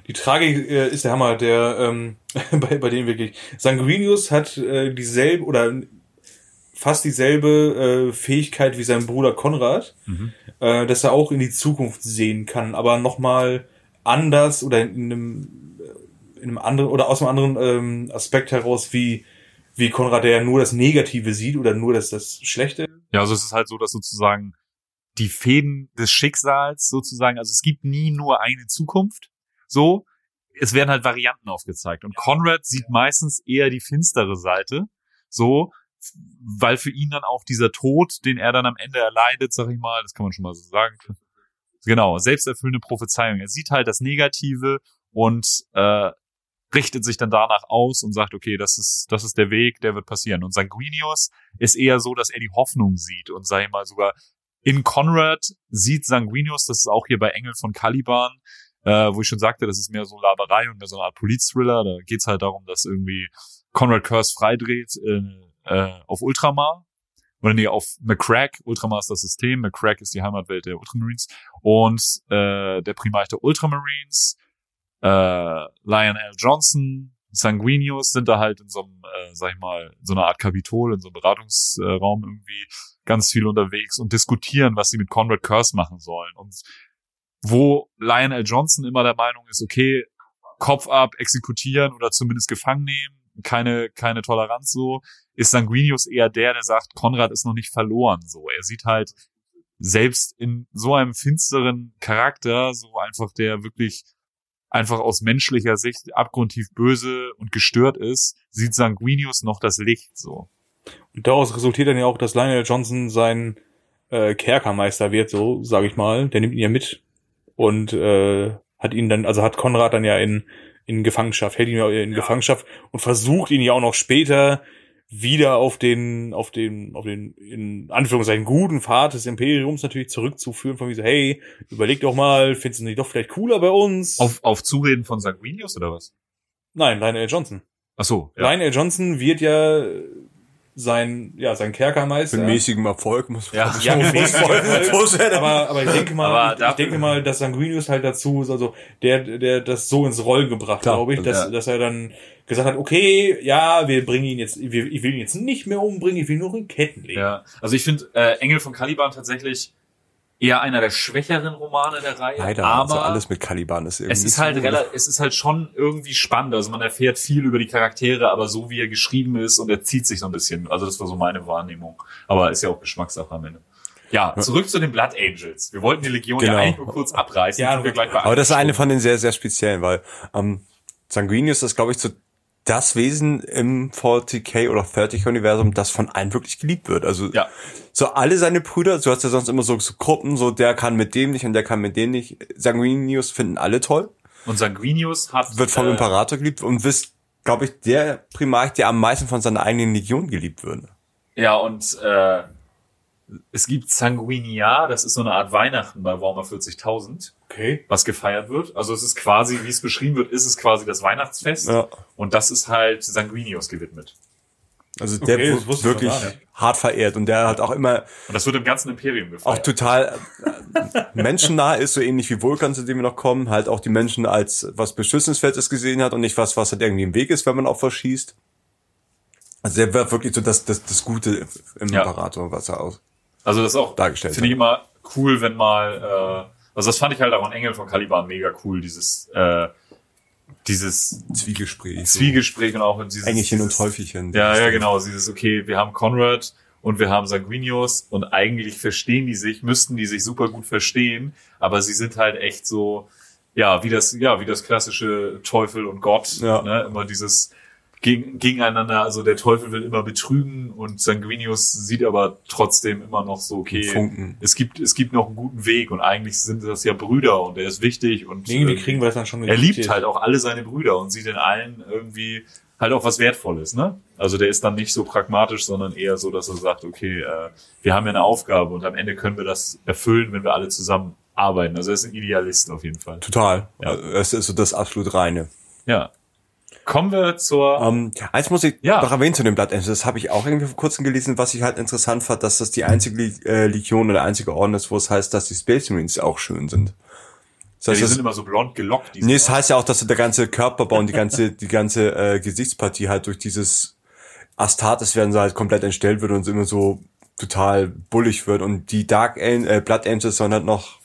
Die Tragik äh, ist der Hammer, der ähm, [laughs] bei, bei denen wirklich. Sanguinius hat äh, dieselbe oder fast dieselbe äh, Fähigkeit wie sein Bruder Konrad, äh, dass er auch in die Zukunft sehen kann, aber nochmal anders oder in einem, äh, in einem anderen oder aus einem anderen ähm, Aspekt heraus, wie, wie Konrad, der ja nur das Negative sieht oder nur das, das Schlechte. Ja, also es ist halt so, dass sozusagen die Fäden des Schicksals sozusagen, also es gibt nie nur eine Zukunft. So, es werden halt Varianten aufgezeigt. Und Conrad sieht meistens eher die finstere Seite. So, weil für ihn dann auch dieser Tod, den er dann am Ende erleidet, sag ich mal, das kann man schon mal so sagen. Genau, selbsterfüllende Prophezeiung. Er sieht halt das Negative und äh, richtet sich dann danach aus und sagt, okay, das ist, das ist der Weg, der wird passieren. Und Sanguinius ist eher so, dass er die Hoffnung sieht und sag ich mal sogar in Conrad sieht Sanguinius, das ist auch hier bei Engel von Caliban, äh, wo ich schon sagte, das ist mehr so Laberei und mehr so eine Art Police-Thriller. Da geht's halt darum, dass irgendwie Conrad Curse freidreht äh, äh, auf Ultramar. Oder nee, auf McCrack. Ultramar ist das System, McCrack ist die Heimatwelt der Ultramarines. Und äh, der Primarch der Ultramarines, äh, Lionel Johnson, Sanguinius sind da halt in so einem, äh, sag ich mal, in so einer Art Kapitol, in so einem Beratungsraum irgendwie ganz viel unterwegs und diskutieren, was sie mit Conrad Curse machen sollen. Und wo Lionel Johnson immer der Meinung ist, okay, Kopf ab, exekutieren oder zumindest gefangen nehmen, keine, keine Toleranz so, ist Sanguinius eher der, der sagt, Konrad ist noch nicht verloren, so. Er sieht halt selbst in so einem finsteren Charakter, so einfach der wirklich einfach aus menschlicher Sicht abgrundtief böse und gestört ist, sieht Sanguinius noch das Licht, so. Und daraus resultiert dann ja auch, dass Lionel Johnson sein äh, Kerkermeister wird, so sage ich mal. Der nimmt ihn ja mit und äh, hat ihn dann, also hat Konrad dann ja in, in Gefangenschaft, hält ihn ja in Ja. Gefangenschaft und versucht ihn ja auch noch später wieder auf den, auf den, auf den, in Anführungszeichen, guten Pfad des Imperiums natürlich zurückzuführen, von wie so, hey, überleg doch mal, findest du nicht doch vielleicht cooler bei uns? Auf, auf Zureden von Sanguinius oder was? Nein, Lionel Johnson. Ach so, ja. Lionel Johnson wird ja sein, ja, sein Kerkermeister. Mit mäßigem Erfolg muss Ja. Ja, [laughs] mit mäßigem Erfolg. Aber, aber ich [laughs] denke mal, Aber ich, denke mal, dass Sanguinius halt dazu, ist, also der, der das so ins Rollen gebracht, glaube ich, dass, ja. dass er dann gesagt hat, okay, ja, wir bringen ihn jetzt, wir, ich will ihn jetzt nicht mehr umbringen, ich will nur in Ketten legen. Ja, also ich finde äh, Engel von Caliban tatsächlich eher einer der schwächeren Romane der Reihe. Leider, aber also alles mit Caliban ist irgendwie es ist halt relativ, es ist halt schon irgendwie spannend. Also man erfährt viel über die Charaktere, aber so wie er geschrieben ist und er zieht sich so ein bisschen. Also das war so meine Wahrnehmung. Aber ist ja auch Geschmackssache am Ende. Ja, zurück zu den Blood Angels. Wir wollten die Legion Genau. ja eigentlich nur kurz abreißen. Ja, wir gleich bei Aber das ist eine von den sehr, sehr speziellen, weil ähm, Sanguinius ist, glaube ich, so das Wesen im 40k oder 30k-Universum, das von allen wirklich geliebt wird. Also Ja. so alle seine Brüder, du hast ja sonst immer so, so Gruppen, so der kann mit dem nicht und der kann mit dem nicht. Sanguinius finden alle toll, Und Sanguinius hat wird vom äh, Imperator geliebt und wisst, glaube ich, der Primarch, der am meisten von seiner eigenen Legion geliebt wird. Ja, und äh, es gibt Sanguinia, das ist so eine Art Weihnachten bei Warhammer 40.000. Okay. was gefeiert wird. Also es ist quasi, wie es beschrieben wird, ist es quasi das Weihnachtsfest. Ja. Und das ist halt Sanguinius gewidmet. Also der Okay, wird wirklich hart verehrt und der hat auch immer Und das wird im ganzen Imperium auch gefeiert. total äh, menschennah ist, so ähnlich wie Vulkan, zu dem wir noch kommen, halt auch die Menschen als was Beschützenswertes gesehen hat und nicht was, was halt irgendwie im Weg ist, wenn man auf was schießt. Also der wird wirklich so das, das, das Gute im Ja. Imperator, was er aus. also das ist auch, dargestellt finde ich immer cool, wenn mal, äh, also das fand ich halt auch an Engel von Caliban mega cool, dieses, äh, dieses Zwiegespräch. Zwiegespräch und auch dieses, Engelchen und Teufelchen. Ja, ja, genau. Dieses, okay, wir haben Conrad und wir haben Sanguinius und eigentlich verstehen die sich, müssten die sich super gut verstehen, aber sie sind halt echt so, ja, wie das, ja, wie das klassische Teufel und Gott, Ja. ne? immer dieses gegen, gegeneinander, also der Teufel will immer betrügen und Sanguinius sieht aber trotzdem immer noch so, okay, Funken. es gibt, es gibt noch einen guten Weg und eigentlich sind das ja Brüder und er ist wichtig und Irgendwie äh, kriegen wir das dann schon er liebt halt auch alle seine Brüder und sieht in allen irgendwie halt auch was Wertvolles, ne? Also der ist dann nicht so pragmatisch, sondern eher so, dass er sagt, okay, äh, wir haben ja eine Aufgabe und am Ende können wir das erfüllen, wenn wir alle zusammen arbeiten. Also er ist ein Idealist auf jeden Fall. Total. Ja. Also Es ist so das absolut reine. Ja. Kommen wir zur Ähm, eins muss ich Ja. noch erwähnen zu den Blood Angels. Das habe ich auch irgendwie vor kurzem gelesen, was ich halt interessant fand, dass das die einzige äh, Legion oder einzige Orden ist, wo es heißt, dass die Space Marines auch schön sind. Das ja, heißt, die das, sind immer so blond gelockt. Die nee, es sind heißt ja auch, dass der ganze Körperbau und die ganze, die ganze äh, Gesichtspartie halt durch dieses Astartes werden sie halt komplett entstellt wird und immer so total bullig wird und die Dark An äh, Blood Angels sollen halt noch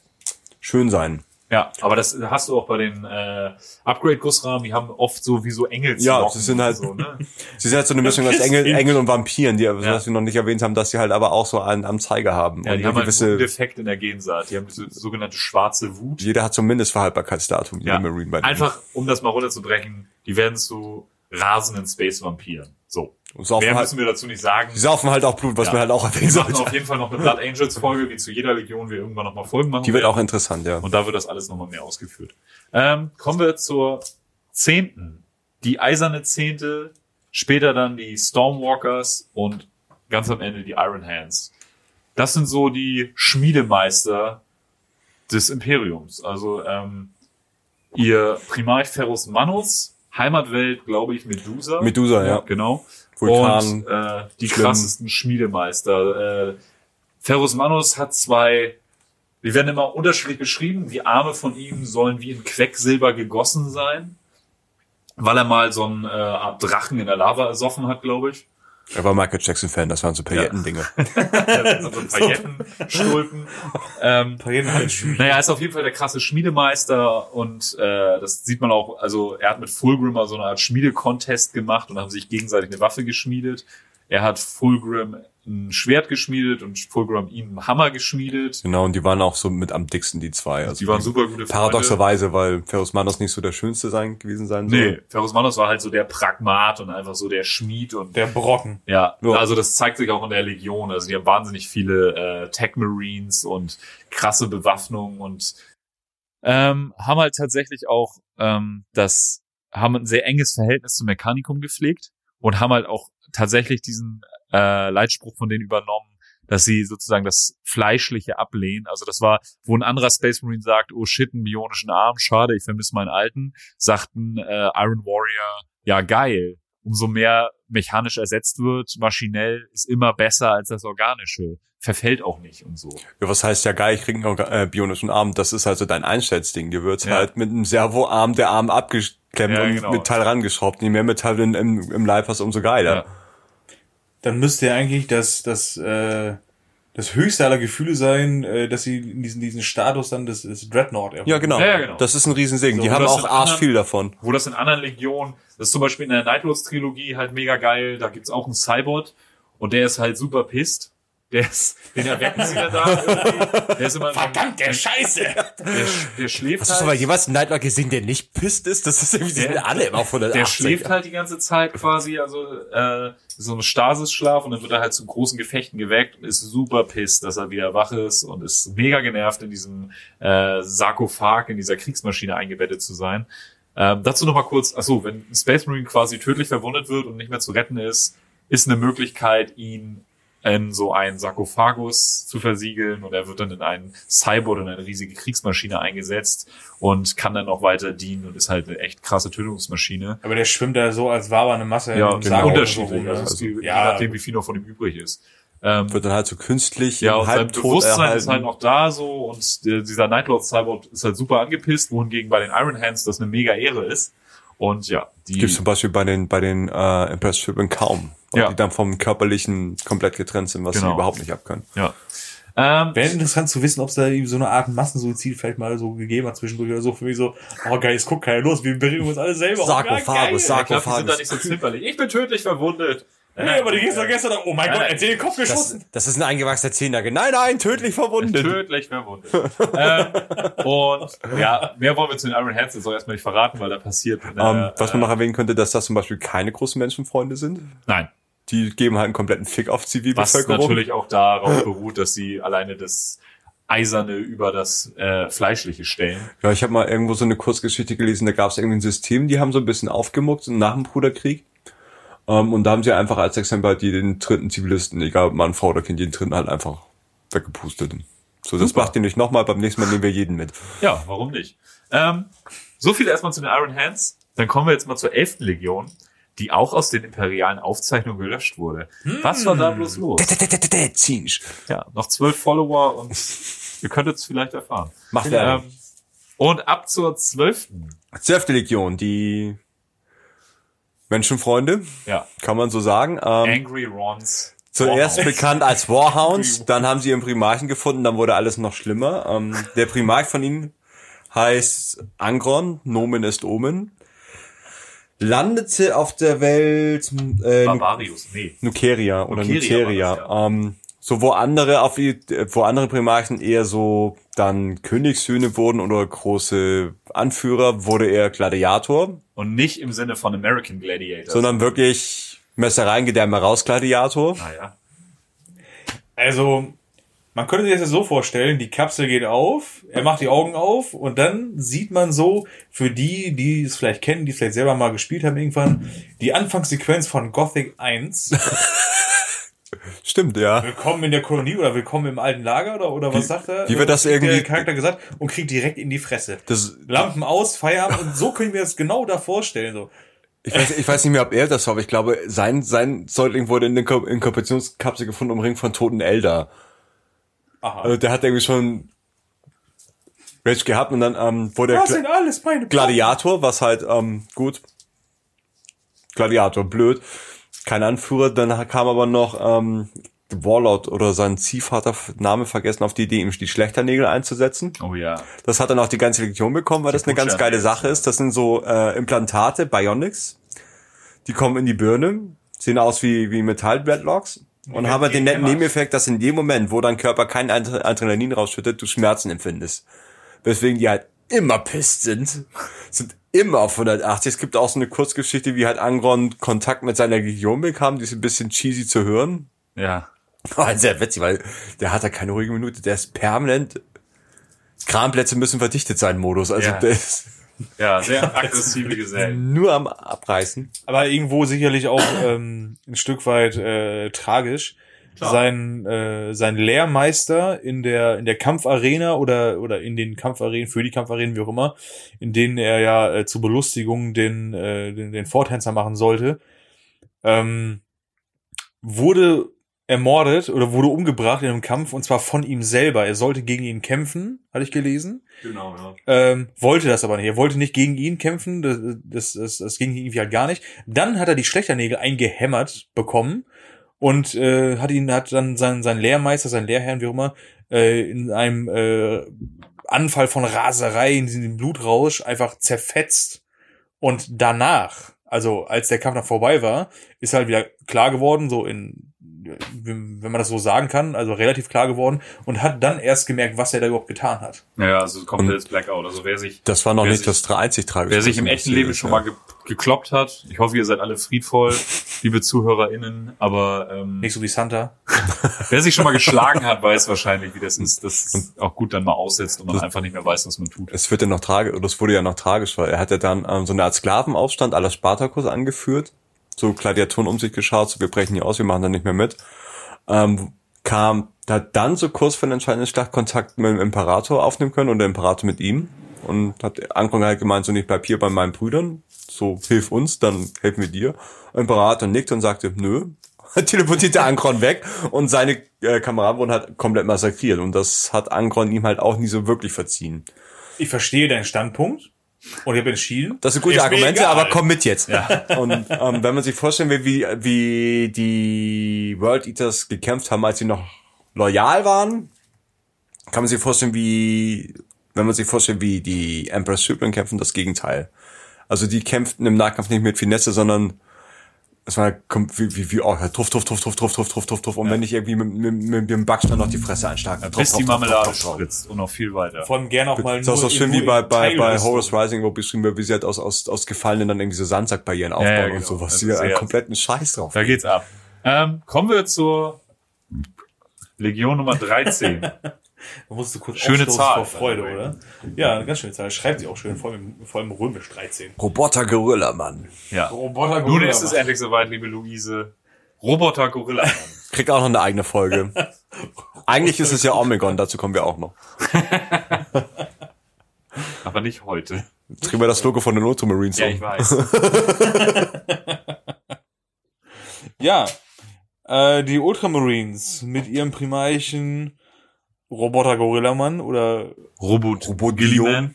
schön sein. Ja, aber das hast du auch bei den äh, Upgrade-Gussrahmen, die haben oft so wie so Engel Ja, sie sind halt- so, ne? [laughs] Sie sind halt so eine Mischung aus [laughs] Engel, Engel und Vampiren, die, was Ja. wir noch nicht erwähnt haben, dass sie halt aber auch so einen am Zeiger haben. Ja, und die haben halt einen gewisse, guten Defekt in der Gensaat. Die haben diese sogenannte schwarze Wut. jeder hat so ein Mindestverhaltbarkeitsdatum, Ja. Marine bei. Einfach, um das mal runterzubrechen, die werden zu rasenden Space-Vampiren. So. Und saufen Mehr halt, müssen wir dazu nicht sagen. die saufen halt auch Blut, was Ja. man halt auch erwähnen Wir machen sollte. auf jeden Fall noch eine Blood Angels Folge, wie zu jeder Legion wir irgendwann noch mal Folgen machen. Die wird werden. auch interessant, ja. Und da wird das alles nochmal mehr ausgeführt. Ähm, kommen wir zur zehnten. Die eiserne Zehnte, später dann die Stormwalkers und ganz am Ende die Iron Hands. Das sind so die Schmiedemeister des Imperiums. Also ähm, ihr Primarch Ferus Manus, Heimatwelt, glaube ich, Medusa. Medusa, ja. Genau. Vulkan, Und äh, die schlimm. krassesten Schmiedemeister. Äh, Ferus Manus hat zwei, die werden immer unterschiedlich beschrieben. Die Arme von ihm sollen wie in Quecksilber gegossen sein, weil er mal so eine äh, Art Drachen in der Lava ersoffen hat, glaube ich. Er war Michael Jackson-Fan, das waren so Pailletten-Dinge. [laughs] so [laughs] ein Paillettenstulpen. ähm, naja, er ist auf jeden Fall der krasse Schmiedemeister und äh, das sieht man auch, also er hat mit Fulgrim mal so eine Art Schmiedecontest gemacht und haben sich gegenseitig eine Waffe geschmiedet. Er hat Fulgrim ein Schwert geschmiedet und Fulgrim ihm einen Hammer geschmiedet. Genau, und die waren auch so mit am dicksten, die zwei. Also Die waren super gute Freunde. Paradoxerweise, weil Ferus Manus nicht so der Schönste sein gewesen sein soll. Nee, Ferus Manus war halt so der Pragmat und einfach so der Schmied und Der Brocken. Ja, Ja. also das zeigt sich auch in der Legion. Also die haben wahnsinnig viele äh, Tech Marines und krasse Bewaffnung und ähm, haben halt tatsächlich auch ähm, das haben ein sehr enges Verhältnis zum Mechanikum gepflegt und haben halt auch tatsächlich diesen äh, Leitspruch von denen übernommen, dass sie sozusagen das Fleischliche ablehnen. Also das war, wo ein anderer Space Marine sagt, oh shit, einen bionischen Arm, schade, ich vermisse meinen alten, sagten äh, Iron Warrior, ja geil, umso mehr mechanisch ersetzt wird, maschinell ist immer besser als das Organische. Verfällt auch nicht und so. Ja, was heißt ja geil, ich krieg einen äh, bionischen Arm, das ist also dein Einschätzding. Dir wird Ja. halt mit einem Servoarm der Arm abgeklemmt Ja, und genau. Metall rangeschraubt. Je mehr Metall in, im, im Leib hast, umso geiler. Ja. Dann müsste ja eigentlich das, das, äh, das höchste aller Gefühle sein, äh, dass sie in diesen, diesen Status dann des, des Dreadnought erhoben. Ja, genau. Ja, ja, genau. Das ist ein Riesensegen. So, Die haben auch arsch viel davon. Wo das in anderen Legionen, das ist zum Beispiel in der Nightlords-Trilogie halt mega geil, da gibt's auch einen Cybot und der ist halt super pisst. Der ist, den erwecken sie da irgendwie. Der ist immer Verdammt, der Scheiße! der, der schläft Hast du aber halt. jemals einen Nightmare gesehen, der nicht pisst ist? Das ist irgendwie, die Der- sind alle immer auf 180. Der schläft halt die ganze Zeit quasi, also äh, so ein Stasisschlaf und dann wird er halt zu großen Gefechten geweckt und ist super pisst, dass er wieder wach ist und ist mega genervt in diesem äh, Sarkophag, in dieser Kriegsmaschine eingebettet zu sein. Ähm, dazu noch mal kurz, achso, wenn ein Space Marine quasi tödlich verwundet wird und nicht mehr zu retten ist, ist eine Möglichkeit, ihn in so einen Sarkophagus zu versiegeln und er wird dann in einen Cyborg in eine riesige Kriegsmaschine eingesetzt und kann dann auch weiter dienen und ist halt eine echt krasse Tötungsmaschine. Aber der schwimmt da so, als wabernde Masse Ja, im genau. Unterschiedlich. rum, ne? Also, ist die, je ja, nachdem, wie viel noch von ihm übrig ist. Ähm, Wird dann halt so künstlich ja, und sein Bewusstsein erhalten. ist halt noch da so und der, dieser Nightlord Cyborg ist halt super angepisst, wohingegen bei den Iron Hands das eine mega Ehre ist. Und ja, die Gibt's zum Beispiel bei den, bei den äh, Impressed Shipping kaum. Weil Ja. Die dann vom Körperlichen komplett getrennt sind, was sie Genau. überhaupt nicht abkönnen. ja. Ähm, Wäre interessant zu wissen, ob es da irgendwie so eine Art Massensuizid vielleicht mal so gegeben hat zwischendurch oder so. Für mich so, oh geil, es guckt keiner los, wir bringen uns alle selber. Sarkophagus, oh, ja, geil. Sark- ich glaube, die sind da Sarkophagus. nicht so zimperlich. Ich bin tödlich verwundet. Nee, aber die gehst doch gestern, oh mein Nein, Gott, nein. erzähl den Kopf Das, geschossen. das ist ein eingewachsener Zehennagel. Nein, nein, tödlich verwundet. Tödlich verwundet. ähm, und ja, mehr wollen wir zu den Iron Hands jetzt auch erstmal nicht verraten, weil da passiert. Äh, Ähm, was man äh, noch erwähnen könnte, dass das zum Beispiel keine großen Menschenfreunde sind. Nein, Die geben halt einen kompletten Fick auf was Zivilbevölkerung. natürlich auch darauf beruht, dass sie alleine das Eiserne über das äh, Fleischliche stellen. Ja, ich habe mal irgendwo so eine Kurzgeschichte gelesen, da gab es irgendwie ein System, die haben so ein bisschen aufgemuckt nach dem Bruderkrieg. Ähm, und da haben sie einfach als Exemplar die den dritten Zivilisten, egal ob Mann, Frau oder Kind, jeden dritten halt einfach weggepustet. So, das Super. macht ihr nicht nochmal, beim nächsten Mal nehmen wir jeden mit. Ja, warum nicht? Ähm, so viel erstmal zu den Iron Hands. Dann kommen wir jetzt mal zur 11. Legion, die auch aus den imperialen Aufzeichnungen gelöscht wurde. Was war da bloß los? Ja, noch zwölf Follower und ihr könntet es vielleicht erfahren. Macht. Ähm, und ab zur 12. Zwölfte Legion, die Menschenfreunde, Ja, kann man so sagen. Ähm, Angry Rons. Zuerst Warhounds. bekannt als [laughs] Warhounds, dann haben sie ihren Primarchen gefunden, dann wurde alles noch schlimmer. Ähm, der Primarch von ihnen heißt Angron, Nomen ist Omen. Landete auf der Welt äh, Barbarius. Nee. Nukeria oder Nukeria Nukeria. war das, ja. ähm, so wo andere auf die- wo andere Primarchen eher so dann Königssöhne wurden oder große Anführer, wurde er Gladiator, Und nicht im Sinne von American Gladiators. sondern wirklich Messereien, Gedärme raus Gladiator. naja. Also, man könnte sich das ja so vorstellen, die Kapsel geht auf, er macht die Augen auf und dann sieht man so, für die, die es vielleicht kennen, die es vielleicht selber mal gespielt haben irgendwann, die Anfangssequenz von Gothic 1. [laughs] Stimmt, ja. Willkommen in der Kolonie oder willkommen im alten Lager oder, oder was sagt er? wie wird das irgendwie- Der Charakter gesagt und kriegt direkt in die Fresse. Das, Lampen aus, Feierabend und so können wir das genau da vorstellen. So. Ich weiß, ich weiß nicht mehr, ob er das war, aber ich glaube, sein, sein Säugling wurde in der Inko- Inkubationskapsel gefunden, umringt von toten Elder. Aha. Also der hat irgendwie schon Rage gehabt und dann ähm, wurde er das sind alles meine Gladiator, was halt, ähm, gut. Gladiator, blöd. Kein Anführer, dann kam aber noch ähm, Warlord oder sein Ziehvater, Name vergessen, auf die Idee, ihm die Schlechternägel einzusetzen. Oh ja. Das hat dann auch die ganze Legion bekommen, weil das eine ganz geile Sache ist. Das sind so äh, Implantate, Bionics. Die kommen in die Birne, sehen aus wie, wie Metall-Dreadlocks und haben halt den netten. Nebeneffekt, dass in dem Moment, wo dein Körper kein Adre- Adrenalin rausschüttet, du Schmerzen empfindest. Weswegen die halt immer pisst sind. Sind immer auf 180. Es gibt auch so eine Kurzgeschichte, wie halt Angron Kontakt mit seiner Legion bekam, die ist ein bisschen cheesy zu hören. Ja. [laughs] War sehr witzig, weil der hat da keine ruhige Minute. Der ist permanent. Kramplätze müssen verdichtet sein, Modus. Also Ja. der ist, [laughs] Ja, sehr [laughs] aggressive Gesellen. Nur am Abreißen. Aber irgendwo sicherlich auch ähm, ein Stück weit äh, tragisch. Sein, äh, sein Lehrmeister in der, in der Kampfarena oder, oder in den Kampfarenen, für die Kampfarenen, wie auch immer, in denen er ja äh, zur Belustigung den, äh, den, den Vortänzer machen sollte, ähm, wurde ermordet oder wurde umgebracht in einem Kampf und zwar von ihm selber. Er sollte gegen ihn kämpfen, hatte ich gelesen. Genau, ja. Ähm, wollte das aber nicht. Er wollte nicht gegen ihn kämpfen. Das, das, das, das ging irgendwie halt gar nicht. Dann hat er die Schlechternägel eingehämmert bekommen und äh, hat ihn hat dann sein, sein Lehrmeister, sein Lehrherrn, wie auch immer, äh, in einem äh, Anfall von Raserei, in diesem Blutrausch einfach zerfetzt. Und danach, also als der Kampf dann vorbei war, ist halt wieder klar geworden, so in wenn man das so sagen kann, also relativ klar geworden und hat dann erst gemerkt, was er da überhaupt getan hat. Ja, also komplettes Blackout. Also wer sich, Das war noch nicht sich- das einzig tragische. wer sich im echten Leben ist, schon ja. mal ge gekloppt hat, ich hoffe, ihr seid alle friedvoll, liebe ZuhörerInnen, aber ähm, Nicht so wie Santa. [laughs] wer sich schon mal geschlagen hat, [laughs] weiß wahrscheinlich, wie das ist, dass es auch gut dann mal aussetzt und man einfach nicht mehr weiß, was man tut. Es wird ja noch tragisch, oder es wurde ja noch tragisch, weil er hat ja dann ähm, so eine Art Sklavenaufstand aller Spartakus angeführt. So Gladiatoren um sich geschaut, so wir brechen hier aus, wir machen da nicht mehr mit. Ähm, kam, hat dann so kurz vor der entscheidenden Schlacht Kontakt mit dem Imperator aufnehmen können und der Imperator mit ihm. Und hat Ankron halt gemeint, so nicht bleib hier bei meinen Brüdern, so hilf uns, dann helfen wir dir. Imperator nickt und sagte, nö, [laughs] teleportierte Ankron weg und seine äh, Kameraden wurden halt komplett massakriert. Und das hat Ankron ihm halt auch nie so wirklich verziehen. Ich verstehe deinen Standpunkt und ich habe entschieden. Das sind gute Argumente, egal. aber komm mit jetzt. [laughs] Und ähm, wenn man sich vorstellen will, wie, wie die World Eaters gekämpft haben, als sie noch loyal waren, kann man sich vorstellen, wie, wenn man sich vorstellt, wie die Emperor Supreme kämpfen, das Gegenteil. Also die kämpften im Nahkampf nicht mit Finesse, sondern es war kom- wie, wie, wie oh, truff, truff, truff, truff, truff, truff, truff, truff, truff. Und wenn ich irgendwie mit, mit, mit dem Backstein noch die Fresse einschlagen. Bis die Marmelade spritzt und noch viel weiter. Von gern auch mal Das ist auch so schön wie bei, bei, bei. Horus Rising, wo beschrieben wird, wie sie halt aus, aus, aus Gefallenen dann irgendwie so Sandsackbarrieren aufbauen ja, und genau. sowas. Also Die einen kompletten Scheiß drauf. Da geht's ab. Ähm, kommen wir zur Legion Nummer 13. [laughs] Da musst du kurz Schöne Zahl. vor Freude, oder? Ja, eine ganz schöne Zahl. Schreibt sie auch schön, vor allem, vor allem römisch 13. Roboter Gorilla, Mann. Ja. Roboter Nun ist es endlich soweit, liebe Luise. Roboter Gorilla. [laughs] Kriegt auch noch eine eigene Folge. [laughs] Eigentlich ist es ja Omegon, dazu kommen wir auch noch. [laughs] Aber nicht heute. Drehen wir das Logo von den Ultramarines Ja, um. ich weiß. Ja, äh, die Ultramarines mit ihrem primarischen Roboter Gorillamann oder Robot. Robot Gilliman.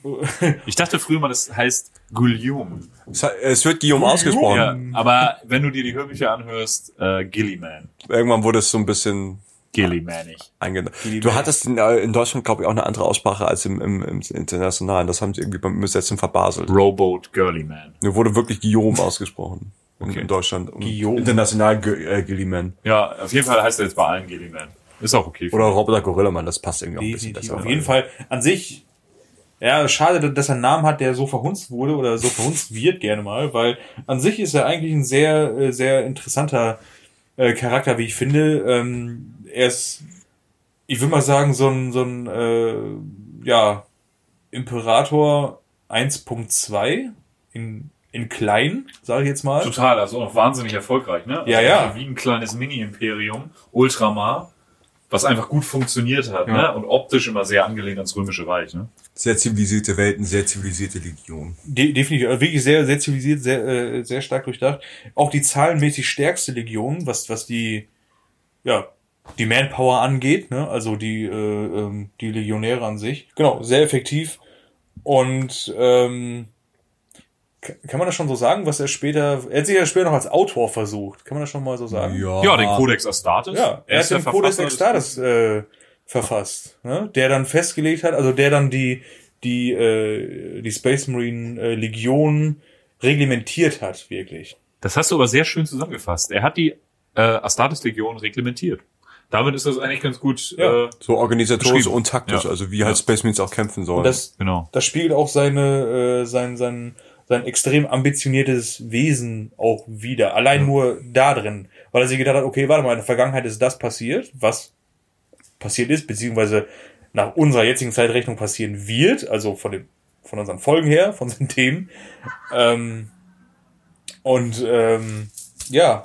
Ich dachte früher mal, das heißt Guillaume. Es wird Guillaume ausgesprochen. Ja, aber wenn du dir die Hörbücher anhörst, äh, Gilliman. Irgendwann wurde es so ein bisschen Gillimanig. eingenommen. Du hattest in, äh, in Deutschland, glaube ich, auch eine andere Aussprache als im, im, im Internationalen. Das haben sie irgendwie beim Übersetzen verbaselt. Robot Girlyman. Nur wurde wirklich Guillaume ausgesprochen. In, Okay. in Deutschland. Und Guillaume. International äh, Gilliman. Ja, auf jeden Fall heißt er jetzt bei allen Gilliman. Ist auch okay. Oder. Roboter Gorilla, Mann, das passt irgendwie auch ein bisschen besser. Auf jeden Fall an sich, ja, schade, dass er einen Namen hat, der so verhunzt wurde oder so verhunzt wird gerne mal, weil an sich ist er eigentlich ein sehr, äh, sehr interessanter äh, Charakter, wie ich finde. Ähm, er ist, ich würde mal sagen, so ein, so ein, äh, ja, Imperator 1.2 in, in klein, sage ich jetzt mal. Total, also auch wahnsinnig erfolgreich, ne? Also Ja, ja. Wie ein kleines Mini-Imperium, Ultramar, was einfach gut funktioniert hat, Ja. ne? Und optisch immer sehr angelehnt ans Römische Reich, ne? Sehr zivilisierte Welten, sehr zivilisierte Legion. De definitiv, also wirklich sehr, sehr zivilisiert, sehr, äh, sehr stark durchdacht. Auch die zahlenmäßig stärkste Legion, was, was die, ja, die Manpower angeht, ne? also die, äh, ähm, die Legionäre an sich. Genau, sehr effektiv. Und ähm, kann man das schon so sagen, was er später, er hat sich ja später noch als Autor versucht, kann man das schon mal so sagen? Ja, den Codex Astartes. Ja, er ist hat den Codex des- äh, verfasst, ne? der dann festgelegt hat, also der dann die die äh, die Space Marine äh, Legion reglementiert hat, wirklich. Das hast du aber sehr schön zusammengefasst. Er hat die äh, Astartes-Legion reglementiert. Damit ist das eigentlich ganz gut. Ja. Äh, So organisatorisch und taktisch, Ja. also wie halt Ja. Space Marines auch kämpfen sollen. Und das genau. das spiegelt auch seine äh, sein sein sein extrem ambitioniertes Wesen auch wieder. Allein nur da drin, weil er sich gedacht hat, okay, warte mal, in der Vergangenheit ist das passiert, was passiert ist, beziehungsweise nach unserer jetzigen Zeitrechnung passieren wird, also von dem von unseren Folgen her, von den [laughs] Themen. Ähm, und ähm, ja,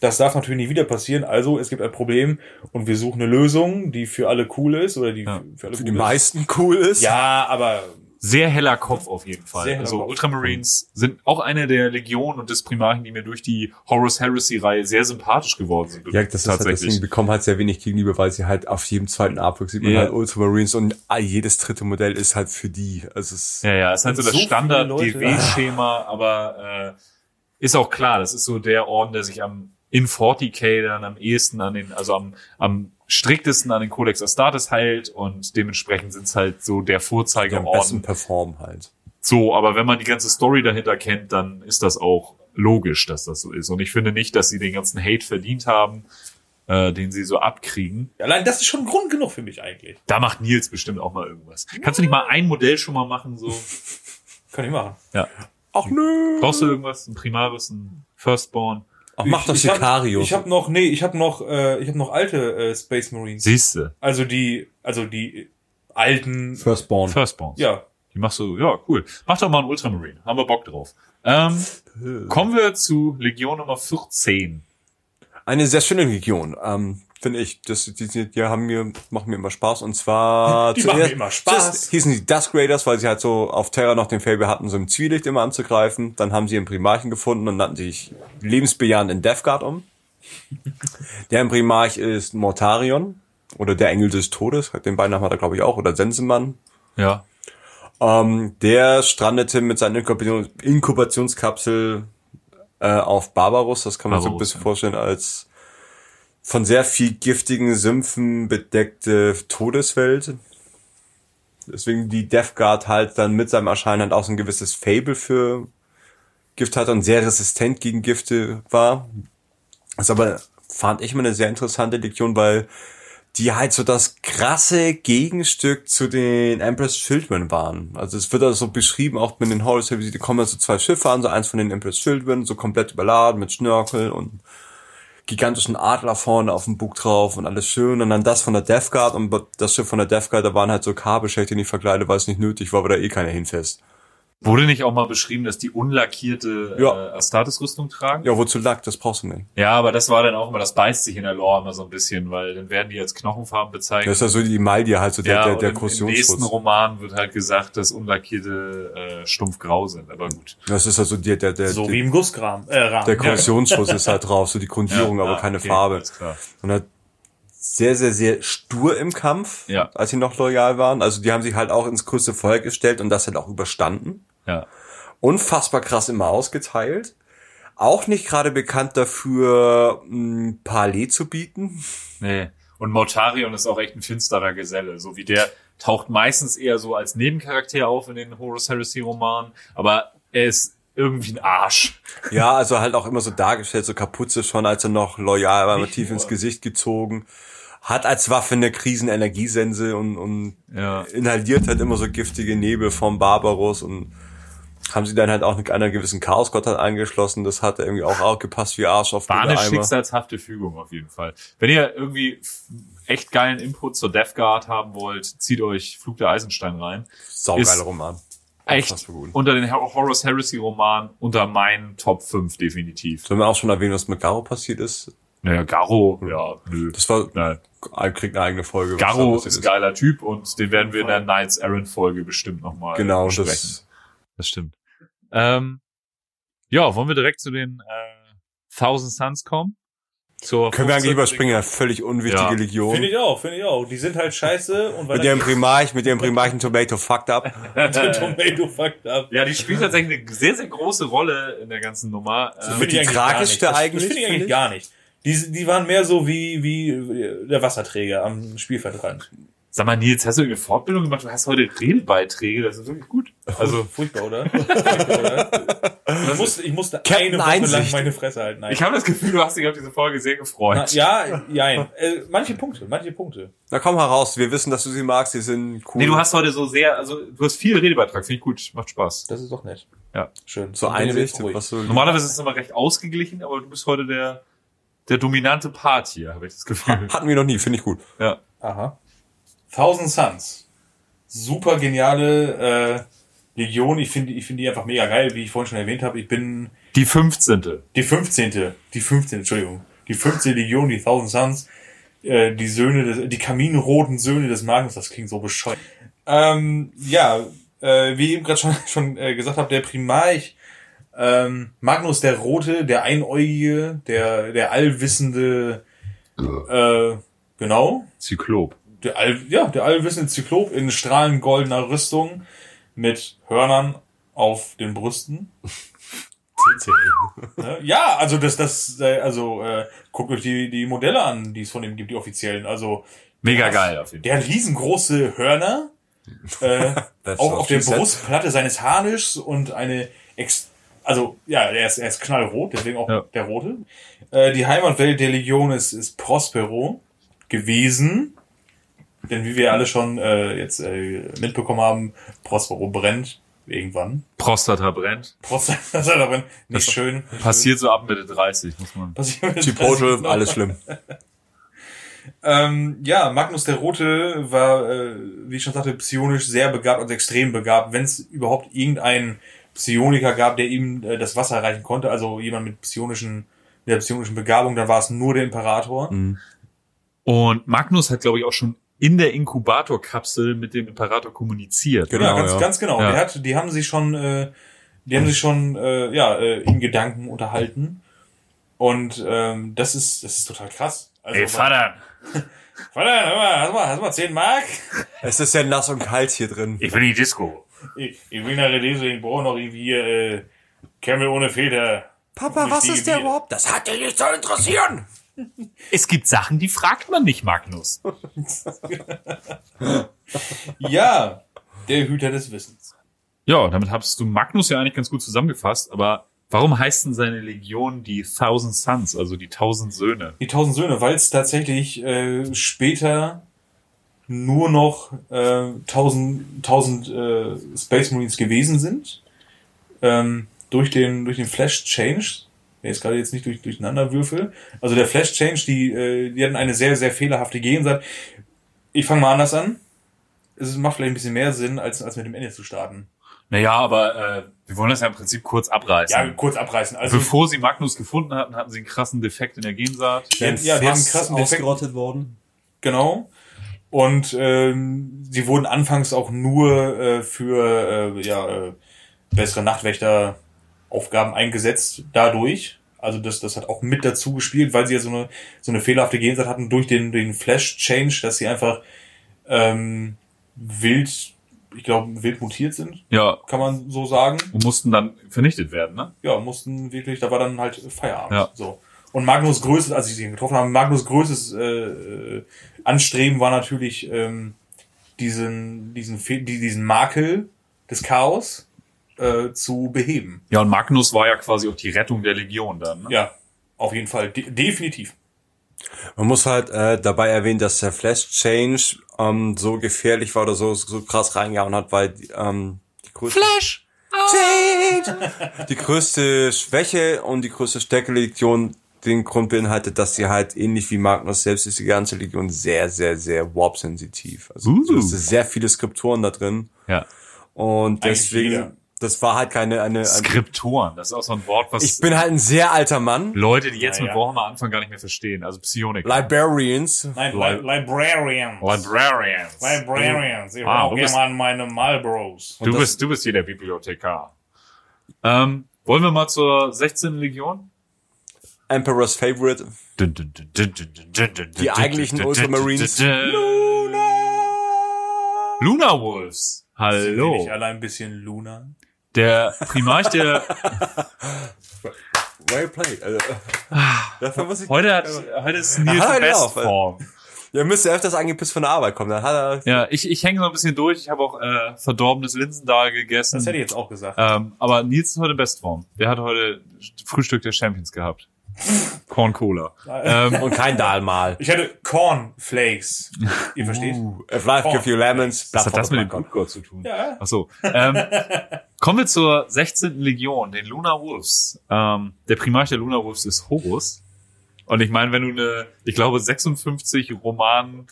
das darf natürlich nicht wieder passieren. Also es gibt ein Problem und wir suchen eine Lösung, die für alle cool ist oder die Ja. für alle Für cool die ist. meisten cool ist. Ja, aber Sehr heller Kopf auf jeden Fall. Also Kopf. Ultramarines sind auch eine der Legionen und des Primarchen, die mir durch die Horus Heresy-Reihe sehr sympathisch geworden sind. Ja, das ist halt deswegen die bekommen halt sehr wenig gegenüber, weil sie halt auf jedem zweiten Artwork sieht man Ja. halt Ultramarines und ah, jedes dritte Modell ist halt für die. Also es Ja, ja, ist halt so das So viele Standard-DW-Schema, aber äh, ist auch klar, das ist so der Orden, der sich am in 40k dann am ehesten an den, also am, am striktesten an den Codex Astartes heilt und dementsprechend sind es halt so der die am besten Vorzeigeorden. performen halt. So, aber wenn man die ganze Story dahinter kennt, dann ist das auch logisch, dass das so ist. Und ich finde nicht, dass sie den ganzen Hate verdient haben, äh, den sie so abkriegen. allein das ist schon Grund genug für mich eigentlich. Da macht Nils bestimmt auch mal irgendwas. Kannst du nicht mal ein Modell schon mal machen, so? Kann ich machen. Ja. Ach nö. Brauchst du irgendwas? Ein Primaris, ein Firstborn? Ach, mach doch ich hab- Sicario. Ich habe noch, nee, ich habe noch, äh, ich habe noch alte äh, Space Marines. Siehste. Also die, also die alten, Firstborn. Firstborns. ja. Die machst du, ja, cool. Mach doch mal einen Ultramarine. Haben wir Bock drauf. Ähm, kommen wir zu Legion Nummer 14. Eine sehr schöne Legion, ähm, finde ich. Das, die, die, die haben mir, machen mir immer Spaß. Und zwar [laughs] Die machen mir immer Spaß. zuerst hießen die Dusk Raiders, weil sie halt so auf Terra noch den Fable hatten, so im Zwielicht immer anzugreifen. Dann haben sie ihren Primarchen gefunden und nannten sich lebensbejahend in Death Guard um. [laughs] Der Primarch ist Mortarion oder der Engel des Todes. Den Beinamen hat er, glaube ich, auch. Oder Sensenmann. Ja. Ähm, der strandete mit seiner Inkubation Inkubationskapsel äh, auf Barbarus. Das kann man so ein Barbarus, bisschen ja. vorstellen als von sehr viel giftigen Sümpfen bedeckte Todeswelt. Deswegen die Death Guard halt dann mit seinem Erscheinen halt auch so ein gewisses Fable für Gift hatte und sehr resistent gegen Gifte war. Das aber, fand ich immer eine sehr interessante Legion, weil die halt so das krasse Gegenstück zu den Empress Children waren. Also es wird also so beschrieben, auch mit den Services, die kommen so zwei Schiffe an, so eins von den Empress Children, so komplett überladen mit Schnörkel und gigantischen Adler vorne auf dem Bug drauf und alles schön. Und dann das von der Death Guard und das Schiff von der Death Guard, da waren halt so Kabelschächte nicht verkleidet, weil es nicht nötig war, weil da eh keiner hinfässt. Wurde nicht auch mal beschrieben, dass die unlackierte Ja. äh, Astartes-Rüstung tragen? Ja, wozu lag? Das brauchst du nicht. Ja, aber das war dann auch immer, das beißt sich in der Lore immer so ein bisschen, weil dann werden die als Knochenfarben bezeichnet. Das ist ja so die Maldia halt so der, ja, der, der und im, im nächsten Korrosionsschutz. Roman wird halt gesagt, dass unlackierte äh, stumpfgrau sind, aber gut. Das ist also der, der, der, So der, wie im Gussrahmen. Äh, Rahmen. der Korrosionsschutz ist halt drauf, so die [laughs] Grundierung, Ja, aber ja, keine okay, Farbe. alles klar. Und halt sehr, sehr, sehr stur im Kampf, Ja. als sie noch loyal waren. Also die haben sich halt auch ins größte Feuer gestellt und das halt auch überstanden. Ja. Unfassbar krass immer ausgeteilt. Auch nicht gerade bekannt dafür, mh, Palais zu bieten. Nee. Und Mortarion ist auch echt ein finsterer Geselle. So wie der taucht meistens eher so als Nebencharakter auf in den Horus Heresy Romanen, aber er ist irgendwie ein Arsch. Ja, also halt auch immer so dargestellt, so Kapuze schon, als er noch loyal war, Nicht tief nur. ins Gesicht gezogen. Hat als Waffe eine Krisenenergiesense und, und Ja. inhaliert halt immer so giftige Nebel vom Barbaros und haben sie dann halt auch mit einer gewissen Chaosgottheit angeschlossen. Das hat irgendwie auch, auch gepasst wie Arsch auf War eine Eimer. schicksalshafte Fügung auf jeden Fall. Wenn ihr irgendwie echt geilen Input zur Death Guard haben wollt, zieht euch Flug der Eisenstein rein. Saugeile Roman. Echt gut. unter den Hor- Horus Heresy Roman unter meinen Top 5 definitiv. Sollen wir auch schon erwähnen, was mit Garo passiert ist? Naja, Garo, ja, nö. Das war, Nein. kriegt eine eigene Folge. Garo ist ein geiler Typ und den werden wir in der Knights Errant Folge bestimmt nochmal Genau, besprechen. das, Das stimmt. Ähm, ja, wollen wir direkt zu den äh, Thousand Suns kommen? Zur können wir eigentlich 15. überspringen, eine völlig unwichtige Ja. Legion. Finde ich auch, finde ich auch. Die sind halt scheiße und weil Mit ihrem Primarch, mit ihrem Primarchen Tomato fucked up. [laughs] Tomato fucked up. Ja, die spielt tatsächlich eine sehr, sehr große Rolle in der ganzen Nummer. Ähm, Finde ich die eigentlich gar tragischste eigentlich, finde ich eigentlich ich. gar nicht. Die, die waren mehr so wie, wie der Wasserträger am Spielfeldrand. Sag mal, Nils, hast du eine Fortbildung gemacht? Du hast heute Redebeiträge, das ist wirklich gut. Also, Furchtbar, oder? Furchtbar, [laughs] oder? Ich musste, ich musste Captain eine Woche lang Einsicht. meine Fresse halten. Nein. ich habe das Gefühl, du hast dich auf diese Folge sehr gefreut. Na, ja, jein. Äh, manche Punkte, manche Punkte. Na komm heraus, wir wissen, dass du sie magst, die sind cool. Nee, du hast heute so sehr, also du hast viel Redebeitrag, finde ich gut, macht Spaß. Das ist doch nett. Ja. Schön. so Einsicht, was so Normalerweise ist es immer recht ausgeglichen, aber du bist heute der, der dominante Part hier, habe ich das Gefühl. hatten wir noch nie, finde ich gut. ja. Aha. Thousand Suns. Super geniale, äh, Legion, ich finde ich finde die einfach mega geil, wie ich vorhin schon erwähnt habe. Ich bin Die 15. die 15. Die 15. Entschuldigung. Die 15. Legion, die Thousand Suns, äh, die Söhne des, die kaminroten Söhne des Magnus, das klingt so bescheuert. Ähm, ja, äh, wie ich eben gerade schon, schon äh, gesagt habe, der Primarch ähm, Magnus der Rote, der Einäugige, der, der allwissende, äh, genau, Zyklop. Der all, ja, der allwissende Zyklop in strahlend goldener Rüstung mit Hörnern auf den Brüsten. [laughs] Ne? Ja, also das, das, äh, also äh, guckt euch die, die Modelle an, die es von ihm gibt, die offiziellen. Also Mega der- geil auf jeden Fall. Der hat riesengroße Hörner [laughs] äh, auch auf der. Brustplatte seines Harnischs und eine ex also ja, er ist, er ist knallrot, deswegen auch Ja. der rote. Äh, die Heimatwelt der Legion ist, ist Prospero gewesen. Denn wie wir alle schon äh, jetzt äh, mitbekommen haben, Prospero brennt irgendwann. Prostata brennt. Prospero [laughs] brennt, nicht schön. Passiert so ab Mitte 30, muss man. Passiert mit Chipotle, 30 alles schlimm. [laughs] Ähm, ja, Magnus der Rote war, äh, wie ich schon sagte, psionisch sehr begabt, also extrem begabt. Wenn es überhaupt irgendeinen Psioniker gab, der ihm äh, das Wasser erreichen konnte, also jemand mit psionischen, mit der psionischen Begabung, dann war es nur der Imperator. Und Magnus hat, glaube ich, auch schon in der Inkubatorkapsel mit dem Imperator kommuniziert. Genau. ja, ganz, ja. ganz genau. Ja. Der hat, die haben sich schon, äh, die haben sich schon, äh, ja, äh, in Gedanken unterhalten. Und ähm, das ist, das ist total krass. Also, Ey, Vater, [laughs] Vater, hör mal, hast du mal, hast du mal 10 Mark? Es ist ja nass und kalt hier drin. ich will die Disco. Ich, ich bin eine Lese, ich brauche noch irgendwie äh, Kämmel ohne Feder. Papa, was die ist der überhaupt? Das hat dich nicht zu interessieren. Es gibt Sachen, die fragt man nicht, Magnus. [laughs] Ja, der Hüter des Wissens. Ja, damit hast du Magnus ja eigentlich ganz gut zusammengefasst, aber warum heißt denn seine Legion die Thousand Sons, also die Tausend Söhne? Die tausend Söhne, weil es tatsächlich äh, später nur noch äh, tausend, tausend äh, Space Marines gewesen sind. Ähm, durch den, durch den Flash Change. Der ist gerade jetzt nicht durch, durcheinander würfel. Also der Flash Change, die, äh, die hatten eine sehr, sehr fehlerhafte Gegensatz. Ich fange mal anders an. Es macht vielleicht ein bisschen mehr Sinn, als, als mit dem Ende zu starten. Naja, aber äh, wir wollen das ja im Prinzip kurz abreißen. Ja, kurz abreißen. Also, Bevor sie Magnus gefunden hatten, hatten sie einen krassen Defekt in der Gensaat. ja, ja, die haben einen krassen Defekt. ausgerottet worden. Genau. Und ähm, sie wurden anfangs auch nur äh, für äh, ja, äh, bessere Nachtwächteraufgaben eingesetzt dadurch. Also das, das hat auch mit dazu gespielt, weil sie ja so eine, so eine fehlerhafte Gensaat hatten durch den, den Flash-Change, dass sie einfach ähm, wild, ich glaube, wild mutiert sind, Ja, kann man so sagen. und mussten dann vernichtet werden, ne? Ja, mussten wirklich, da war dann halt Feierabend. Ja. So. Und Magnus größtes, als ich ihn getroffen habe, Magnus größtes äh, äh, Anstreben war natürlich ähm, diesen, diesen, diesen Makel des Chaos äh, zu beheben. Ja, und Magnus war ja quasi auch die Rettung der Legion dann, ne? Ja, auf jeden Fall, de definitiv. Man muss halt äh, dabei erwähnen, dass der Flash Change ähm, so gefährlich war oder so, so krass reingehauen hat, weil ähm, die größte Flash Change die größte Schwäche und die größte Stärke der Legion den Grund beinhaltet, dass sie halt ähnlich wie Magnus selbst ist die ganze Legion sehr, sehr, sehr warp-sensitiv. Also Uh. so, es sind sehr viele Skriptoren da drin Ja. und Eigentlich deswegen, jeder. Das war halt keine eine. eine Skriptoren, das ist auch so ein Wort, was ich bin halt ein sehr alter Mann. Leute, die jetzt Ja, mit ja. Warhammer anfangen, gar nicht mehr verstehen. Also Psionik. Librarians. Nein, Li- Li Librarians. Librarians. Librarians. Ich Ah, du gerne an meine Marlboros. Du bist, du bist hier der Bibliothekar. Ähm, wollen wir mal zur 16. Legion? Emperor's Favorite. Die eigentlichen Ultramarines. Luna Wolves. Sind wir Hallo. nicht alle ein bisschen Luna? Der Primarch der, Well played. Also, dafür muss ich. heute hat, heute ist Nils Aha, in genau. Bestform. Ihr müsst ja öfters angepisst von der Arbeit kommen. Dann hat er. Ja, ich, ich hänge so ein bisschen durch. Ich habe auch äh, verdorbenes Linsendahl gegessen. Das hätte ich jetzt auch gesagt. Ähm, aber Nils ist heute in Bestform. Der hat heute Frühstück der Champions gehabt. Corn Cola. ähm, Und kein Dahlmal. Ich hatte Cornflakes. Ihr versteht? If life Oh. give you lemons, was hat das mit dem Blutgott zu tun? Ja. Ach so. Ähm, kommen wir zur 16. Legion, den Luna Wolves. Ähm, der Primarch der Luna Wolves ist Horus. Und ich meine, wenn du eine, ich glaube, 56 Roman,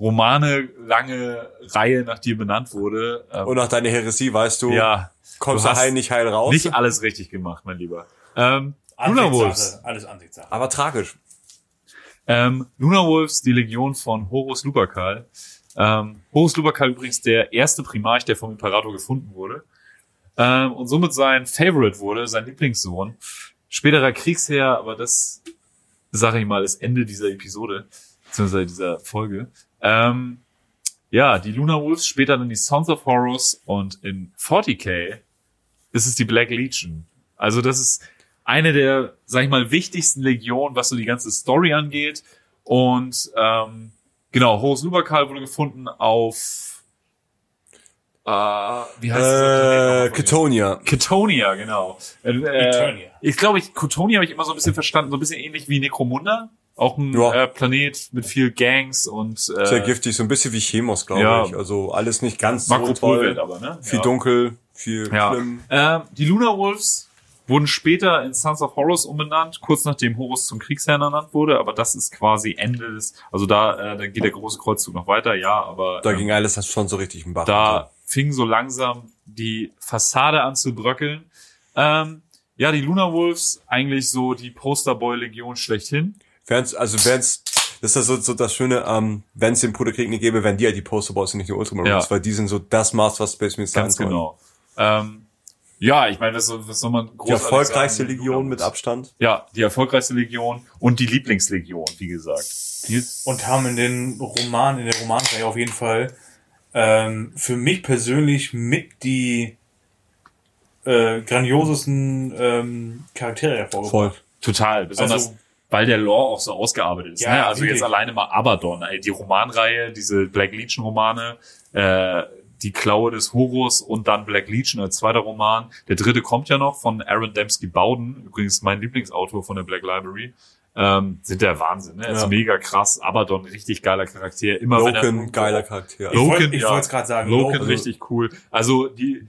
Romane lange Reihe nach dir benannt wurde. Ähm, Und nach deiner Heresie weißt du, ja, kommst du heil nicht heil raus. nicht alles richtig gemacht, mein Lieber. Ähm, Luna Wolves. Alles Ansichtssache. aber tragisch. Ähm, Luna Wolves, die Legion von Horus Lupercal. Ähm, Horus Lupercal übrigens der erste Primarch, der vom Imperator gefunden wurde. Ähm, und somit sein Favorite wurde, sein Lieblingssohn. Späterer Kriegsherr, aber das, sage ich mal, ist Ende dieser Episode, beziehungsweise dieser Folge. Ähm, ja, die Luna Wolves, später dann die Sons of Horus und in 40k ist es die Black Legion. Also das ist eine der, sag ich mal, wichtigsten Legionen, was so die ganze Story angeht. Und ähm, genau, Horus Lupercal wurde gefunden auf äh, wie heißt Äh, das? Ketonia. Ketonia, genau. Äh, Eternia. ich glaube, ich, Kotonia habe ich immer so ein bisschen verstanden, so ein bisschen ähnlich wie Necromunda. Auch ein Ja. äh, Planet mit viel Gangs und äh, Sehr giftig, so ein bisschen wie Chemos, glaube ja. ich. Also alles nicht ganz so toll. aber, ne? Viel ja. dunkel, viel Ja. schlimm. Ähm, die Luna Wolves wurden später in Sons of Horus umbenannt, kurz nachdem Horus zum Kriegsherrn ernannt wurde, aber das ist quasi Ende des, also da, äh, da geht der große Kreuzzug noch weiter, ja, aber Da ähm, ging alles das schon so richtig im Bach. da fing so langsam die Fassade an zu bröckeln. Ähm, ja, die Luna Wolves, eigentlich so die Posterboy-Legion schlechthin. Wenn's, also wenn's, das ist so, so das Schöne, ähm, wenn es den Bruderkrieg nicht gäbe, wären die ja die Posterboys und nicht die Ultramarines, Ja. weil die sind so das Maß, was Space Marines sein Ganz genau. Ähm, ja, ich meine, was, was soll man Die großartig erfolgreichste sagen? Die Legion mit. Abstand. Ja, die erfolgreichste Legion und die Lieblingslegion, wie gesagt. Die, Und haben in den Roman, in der Romanreihe auf jeden Fall ähm, für mich persönlich mit die äh, grandiosesten ähm, Charaktere hervorgebracht. total, besonders Also- weil der Lore auch so ausgearbeitet ist. Ja, ne? Also wirklich. jetzt alleine mal Abaddon, ey, die Romanreihe, diese Black Legion Romane, äh, die Klaue des Horus und dann Black Legion als zweiter Roman. Der dritte kommt ja noch von Aaron Dembski Bowden, übrigens mein Lieblingsautor von der Black Library. Ähm, sind der Wahnsinn, ne? Ist Ja. mega krass. Abaddon, richtig geiler Charakter. Immer wenn er Loken, geiler Charakter. Ich Loken, ich ja. wollt's grad sagen, Loken, Loken. richtig cool. Also die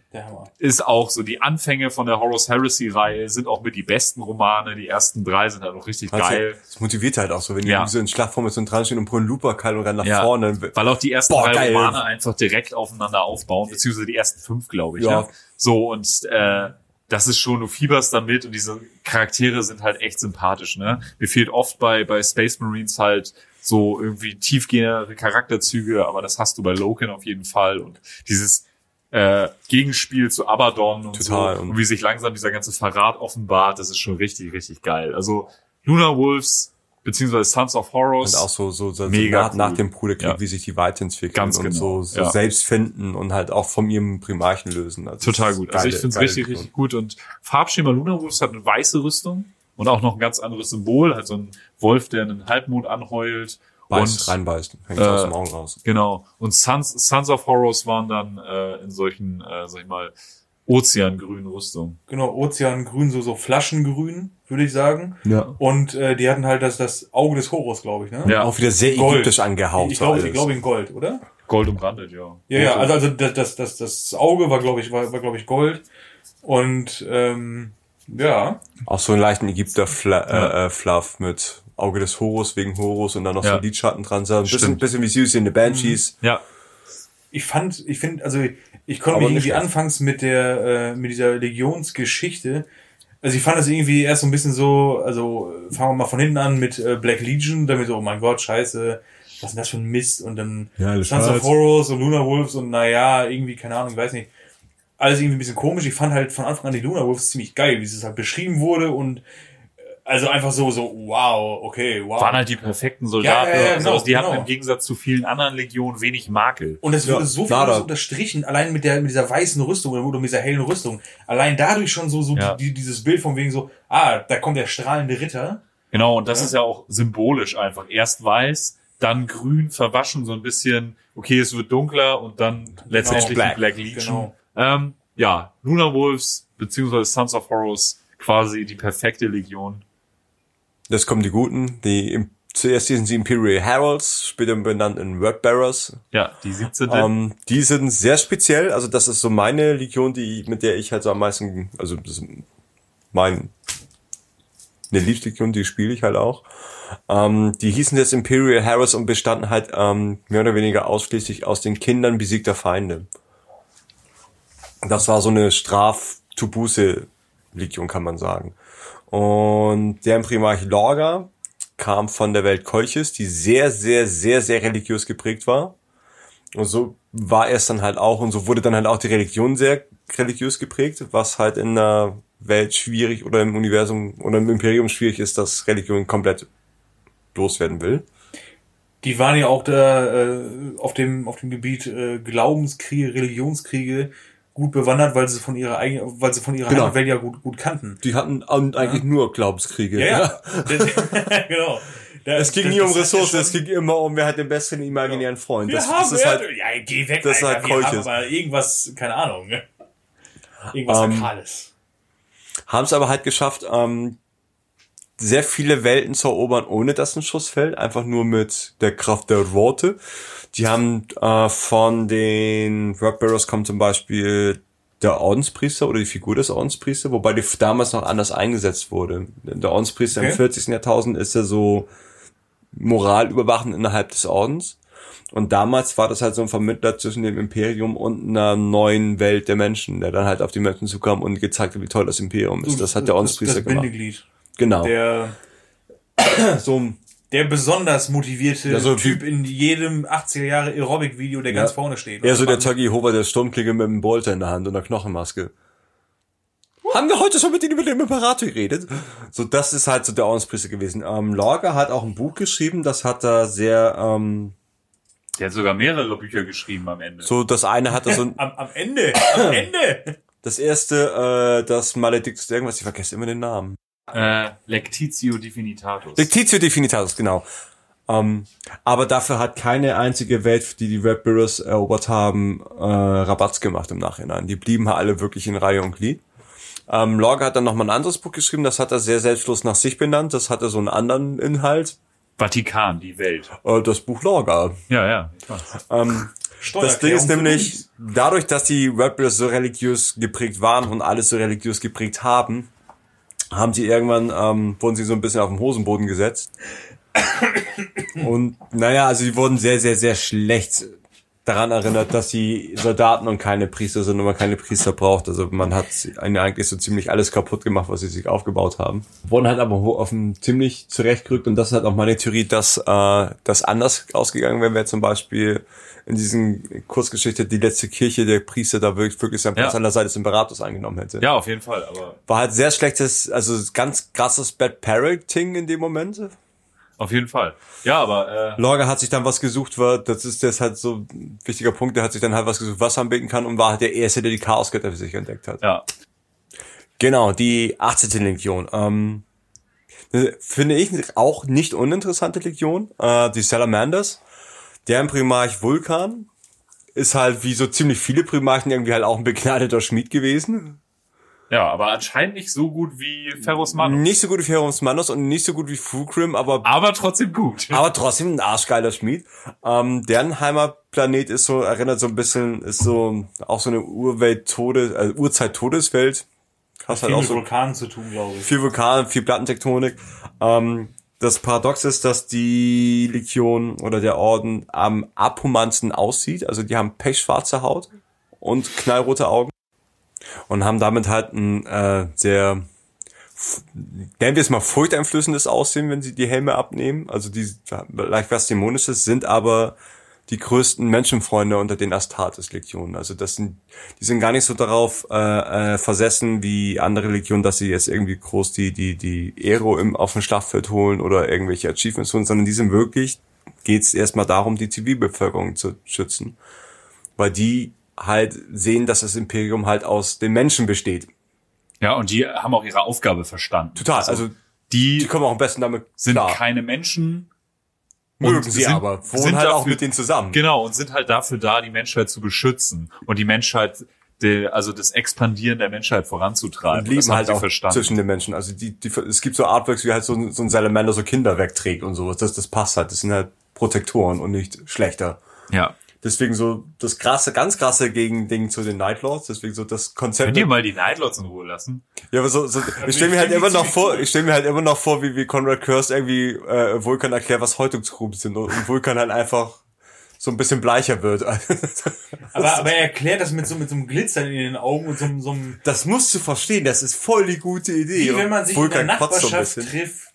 ist auch so die Anfänge von der Horus Heresy Reihe sind auch mit die besten Romane. Die ersten drei sind halt auch richtig Also, geil. Das motiviert halt auch so, wenn Ja. die so in Schlachtformation dran stehen und pullen Luperkal und rennen nach Ja. vorne. dann- Weil auch die ersten Boah, drei geil. Romane einfach direkt aufeinander aufbauen, beziehungsweise die ersten fünf, glaube ich. Ja. Ja. So, und äh, das ist schon, du fieberst damit und diese Charaktere sind halt echt sympathisch, ne? Mir fehlt oft bei, bei Space Marines halt so irgendwie tiefgehende Charakterzüge, aber das hast du bei Loken auf jeden Fall. Und dieses äh, Gegenspiel zu Abaddon und Total. so, und wie sich langsam dieser ganze Verrat offenbart, das ist schon richtig, richtig geil. Also Luna Wolves, beziehungsweise Sons of Horus. Und auch so, so, so Mega nach, nach cool. dem Bruderkrieg, Ja. wie sich die weiterentwickeln Ganz und genau. so, so Ja. selbst finden und halt auch von ihrem Primarchen lösen. Also Total gut. Also ich geile- finde es geile richtig, richtig gut. Und Farbschema Luna Wolves hat eine weiße Rüstung und auch noch ein ganz anderes Symbol, halt so ein Wolf, der einen Halbmond anheult. Beißt, und reinbeißt, hängt äh, aus dem Augen raus. genau. Und Sons, Sons of Horus waren dann äh, in solchen, äh, sag ich mal, ozeangrünen Rüstungen. Genau, Ozeangrün, so, so Flaschengrün, würde ich sagen. Ja. Und äh, die hatten halt das, das Auge des Horus, glaube ich, ne? Ja, Auch wieder sehr Gold. ägyptisch angehaucht. Ich glaube, ich glaube in Gold, oder? Gold umrandet, ja. Ja, ja, also, also das, das, das, das Auge war, glaube ich, war, war glaube ich, Gold. Und ähm, ja, Auch so einen leichten Ägypter-Fluff Ja. äh, Fluff mit Auge des Horus wegen Horus und dann noch Ja. so Lidschatten dran. So ein bisschen, bisschen wie Susie in the Banshees. Ja, ich fand, ich finde, also ich konnte mich irgendwie schlecht. anfangs mit der, äh, mit dieser Legionsgeschichte, also ich fand das irgendwie erst so ein bisschen so, also fangen wir mal von hinten an mit äh, Black Legion, dann mir so, oh mein Gott, scheiße, was ist denn das für ein Mist? Und dann Ja, Sons of. Horus und Luna Wolves und naja, irgendwie, keine Ahnung, ich weiß nicht. Alles irgendwie ein bisschen komisch. Ich fand halt von Anfang an die Luna Wolves ziemlich geil, wie es halt beschrieben wurde und also einfach so, so, wow, okay, wow. waren halt die perfekten Soldaten. Ja, ja, ja, also genau, die hatten genau. im Gegensatz zu vielen anderen Legionen wenig Makel. Und es wurde Ja, so viel unterstrichen, allein mit der mit dieser weißen Rüstung oder mit dieser hellen Rüstung. Allein dadurch schon so so Ja. die, dieses Bild von wegen so, ah, da kommt der strahlende Ritter. Genau, und das Ja. ist ja auch symbolisch einfach. Erst weiß, dann grün, verwaschen, so ein bisschen, okay, es wird dunkler und dann letztendlich Black. die Black Legion. Genau. Ähm, ja, Luna Wolves, beziehungsweise Sons of Horus, quasi die perfekte Legion. Das kommen die Guten. Die zuerst hießen sie Imperial Heralds, später benannt in Wordbearers. Ja, die 17. Ähm, die sind sehr speziell. Also das ist so meine Legion, die mit der ich halt so am meisten, also das ist mein eine Lieblingslegion, die spiele ich halt auch. Ähm, die hießen jetzt Imperial Harris und bestanden halt ähm, mehr oder weniger ausschließlich aus den Kindern besiegter Feinde. Das war so eine Straf-to-Buße-Legion, kann man sagen. Und deren Primarch Lorga kam von der Welt Kolchis, die sehr, sehr, sehr, sehr religiös geprägt war. Und so war es dann halt auch, und so wurde dann halt auch die Religion sehr religiös geprägt, was halt in der Welt schwierig oder im Universum oder im Imperium schwierig ist, dass Religion komplett loswerden will. Die waren ja auch da äh, auf dem auf dem Gebiet äh, Glaubenskriege, Religionskriege gut bewandert, weil sie von ihrer eigenen, weil sie von ihrer Genau. Heimatwelt ja gut gut kannten. Die hatten eigentlich nur Glaubenskriege. Ja, ja. [laughs] genau. Da- [laughs] Es ging das- nie um ja Ressourcen, es ging immer um, wer hat den besseren imaginären Freund. Wir Das, haben das ist halt, ja, geh weg, das Alter. halt wir haben aber irgendwas, keine Ahnung. ne? Irgendwas Ähm, Sakrales. haben es aber halt geschafft, ähm, sehr viele Welten zu erobern, ohne dass ein Schuss fällt, einfach nur mit der Kraft der Worte. Die haben äh, von den Workbearers kommt zum Beispiel der Ordenspriester oder die Figur des Ordenspriester, wobei die damals noch anders eingesetzt wurde. Der Ordenspriester im Okay. 40. Jahrtausend ist ja so moralüberwachend innerhalb des Ordens. Und damals war das halt so ein Vermittler zwischen dem Imperium und einer neuen Welt der Menschen, der dann halt auf die Menschen zukam und gezeigt hat, wie toll das Imperium ist. Das hat der Ordenspriester das, das gemacht. Bindeglied. Genau. Der, [clears throat] so, der besonders motivierte Ja, so Typ in jedem 80er Jahre Aerobic-Video, der ganz vorne steht. eher so der Und Tuggy Hober der Sturmklinge mit einem Bolter in der Hand und einer Knochenmaske. Haben wir heute schon mit Ihnen über den Imperator geredet? So, das ist halt so der Ordenspriester gewesen. Ähm, Lorga hat auch ein Buch geschrieben, das hat er sehr, ähm, Der hat sogar mehrere Bücher geschrieben am Ende. so das eine hat er so, Am, am Ende, am [clears throat] Ende. das erste, äh, das Maledictus irgendwas, ich vergesse immer den Namen. Äh, Lectitio Divinitatus. Lectitio Divinitatus, genau. Ähm, aber dafür hat keine einzige Welt, die die Red Bureaus erobert haben, äh, Rabatz gemacht im Nachhinein. Die blieben halt alle wirklich in Reihe und Glied. Ähm, Lorga hat dann nochmal ein anderes Buch geschrieben, das hat er sehr selbstlos nach sich benannt. Das hatte so einen anderen Inhalt. Vatikan, die Welt. Äh, das Buch Lorga. Ja, ja. Ähm, das Ding ist nämlich, dadurch, dass die Red Bureaus so religiös geprägt waren und alles so religiös geprägt haben, haben sie irgendwann, ähm, wurden sie so ein bisschen auf den Hosenboden gesetzt. Und naja, also sie wurden sehr, sehr, sehr schlecht daran erinnert, dass sie Soldaten und keine Priester sind und man keine Priester braucht. Also man hat eigentlich so ziemlich alles kaputt gemacht, was sie sich aufgebaut haben. Wurden halt aber auf dem ziemlich zurechtgerückt und das ist halt auch meine Theorie, dass äh, das anders ausgegangen wäre, wäre zum Beispiel in diesen Kurzgeschichte die letzte Kirche der Priester da wirklich, wirklich seinen Platz Ja. an der Seite des Imperators eingenommen hätte. Ja, auf jeden Fall. Aber War halt sehr schlechtes, also ganz krasses Bad Parenting in dem Moment. Auf jeden Fall. Ja, aber äh, Lorga hat sich dann was gesucht, war, das ist das halt so ein wichtiger Punkt, der hat sich dann halt was gesucht, was er anbeten kann und war halt der Erste, der die Chaosgötter für sich entdeckt hat. ja. Genau, die 18. Legion. Ähm, finde ich auch nicht uninteressante Legion. Äh, die Salamanders. Deren Primarch Vulkan ist halt wie so ziemlich viele Primarchen irgendwie halt auch ein begnadeter Schmied gewesen. Ja, aber anscheinend nicht so gut wie Ferrus Manus. Nicht so gut wie Ferus Manos und nicht so gut wie Fulcrum, aber Aber trotzdem gut. [laughs] aber trotzdem ein arschgeiler Schmied. Ähm, deren Heimatplanet ist so, erinnert so ein bisschen, ist so auch so eine Urwelt-Todes, also Urzeit-Todeswelt. Hast halt auch mit so Vulkanen zu tun, glaube ich. viel Vulkan, viel Plattentektonik. Ähm, das Paradox ist, dass die Legion oder der Orden am abhumansten aussieht. Also die haben pechschwarze Haut und knallrote Augen und haben damit halt ein äh, sehr nennen wir es mal furchteinflößendes Aussehen, wenn sie die Helme abnehmen. Also die leicht was Dämonisches sind aber die größten Menschenfreunde unter den Astartes-Legionen. Also das sind, die sind gar nicht so darauf äh, äh, versessen wie andere Legionen, dass sie jetzt irgendwie groß die die die Aero im auf dem Schlachtfeld holen oder irgendwelche Achievements holen, sondern die sind wirklich geht's erstmal darum, die Zivilbevölkerung zu schützen, weil die halt sehen, dass das Imperium halt aus den Menschen besteht. Ja, und die haben auch ihre Aufgabe verstanden. Total. Also die, die kommen auch am besten damit sind klar. keine Menschen. Mögen sie sind- aber, wohnen sind halt auch dafür- mit denen zusammen. Genau, und sind halt dafür da, die Menschheit zu beschützen und die Menschheit, die, also das Expandieren der Menschheit voranzutreiben. und leben halt auch verstanden. zwischen den Menschen. Also die, die, es gibt so Artworks, wie halt so, ein- so ein Salamander so Kinder wegträgt und sowas. Das, das passt halt. Das sind halt Protektoren und nicht schlechter. Ja. Deswegen so das krasse, ganz krasse Gegending zu den Nightlords. Deswegen so das Konzept. Könnt ihr mal die Nightlords in Ruhe lassen? Ja, aber so, so [laughs] ich stelle mir halt immer noch vor, ich stelle mir halt immer noch vor, wie, wie Conrad Curse irgendwie äh, Vulkan erklärt, was Häutungsgruben sind und, und Vulkan halt einfach so ein bisschen bleicher wird. [laughs] Aber, aber er erklärt das mit so, mit so einem Glitzern in den Augen und so, so einem, Das musst du verstehen, das ist voll die gute Idee. wie wenn man sich in der Vulkan so ein Nachbarschaft bisschen. trifft.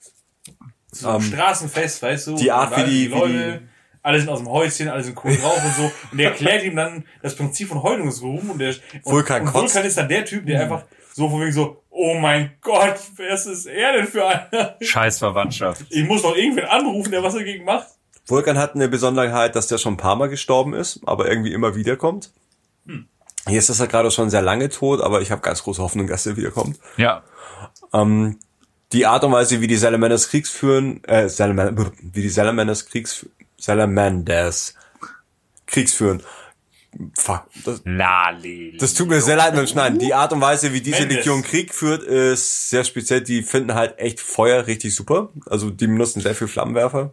So ein Ähm, Straßenfest, weißt du? die Art, wie die- die wie Leute, alle sind aus dem Häuschen, alle sind cool [laughs] drauf und so. Und der erklärt ihm dann das Prinzip von Häutungsruhen und der, und, Vulkan und kotzt. Vulkan ist dann der Typ, der einfach so von wegen so, oh mein Gott, wer ist er denn für einer? Scheiß Verwandtschaft. Ich muss doch irgendwen anrufen, der was dagegen macht. Vulkan hat eine Besonderheit, dass der schon ein paar Mal gestorben ist, aber irgendwie immer wiederkommt. Jetzt ist er gerade schon sehr lange tot, aber ich habe ganz große Hoffnung, dass er wiederkommt. Ja. Ähm, die Art und Weise, wie die Salamanders Kriegs führen, äh, Salaman [laughs] wie die Salamanders Kriegs, Salamanders Kriegs führen. Fuck, das, Lali. das tut mir sehr leid beim Schneiden. Die Art und Weise, wie diese Mendes. Legion Krieg führt, ist sehr speziell. Die finden halt echt Feuer richtig super. Also die benutzen sehr viel Flammenwerfer.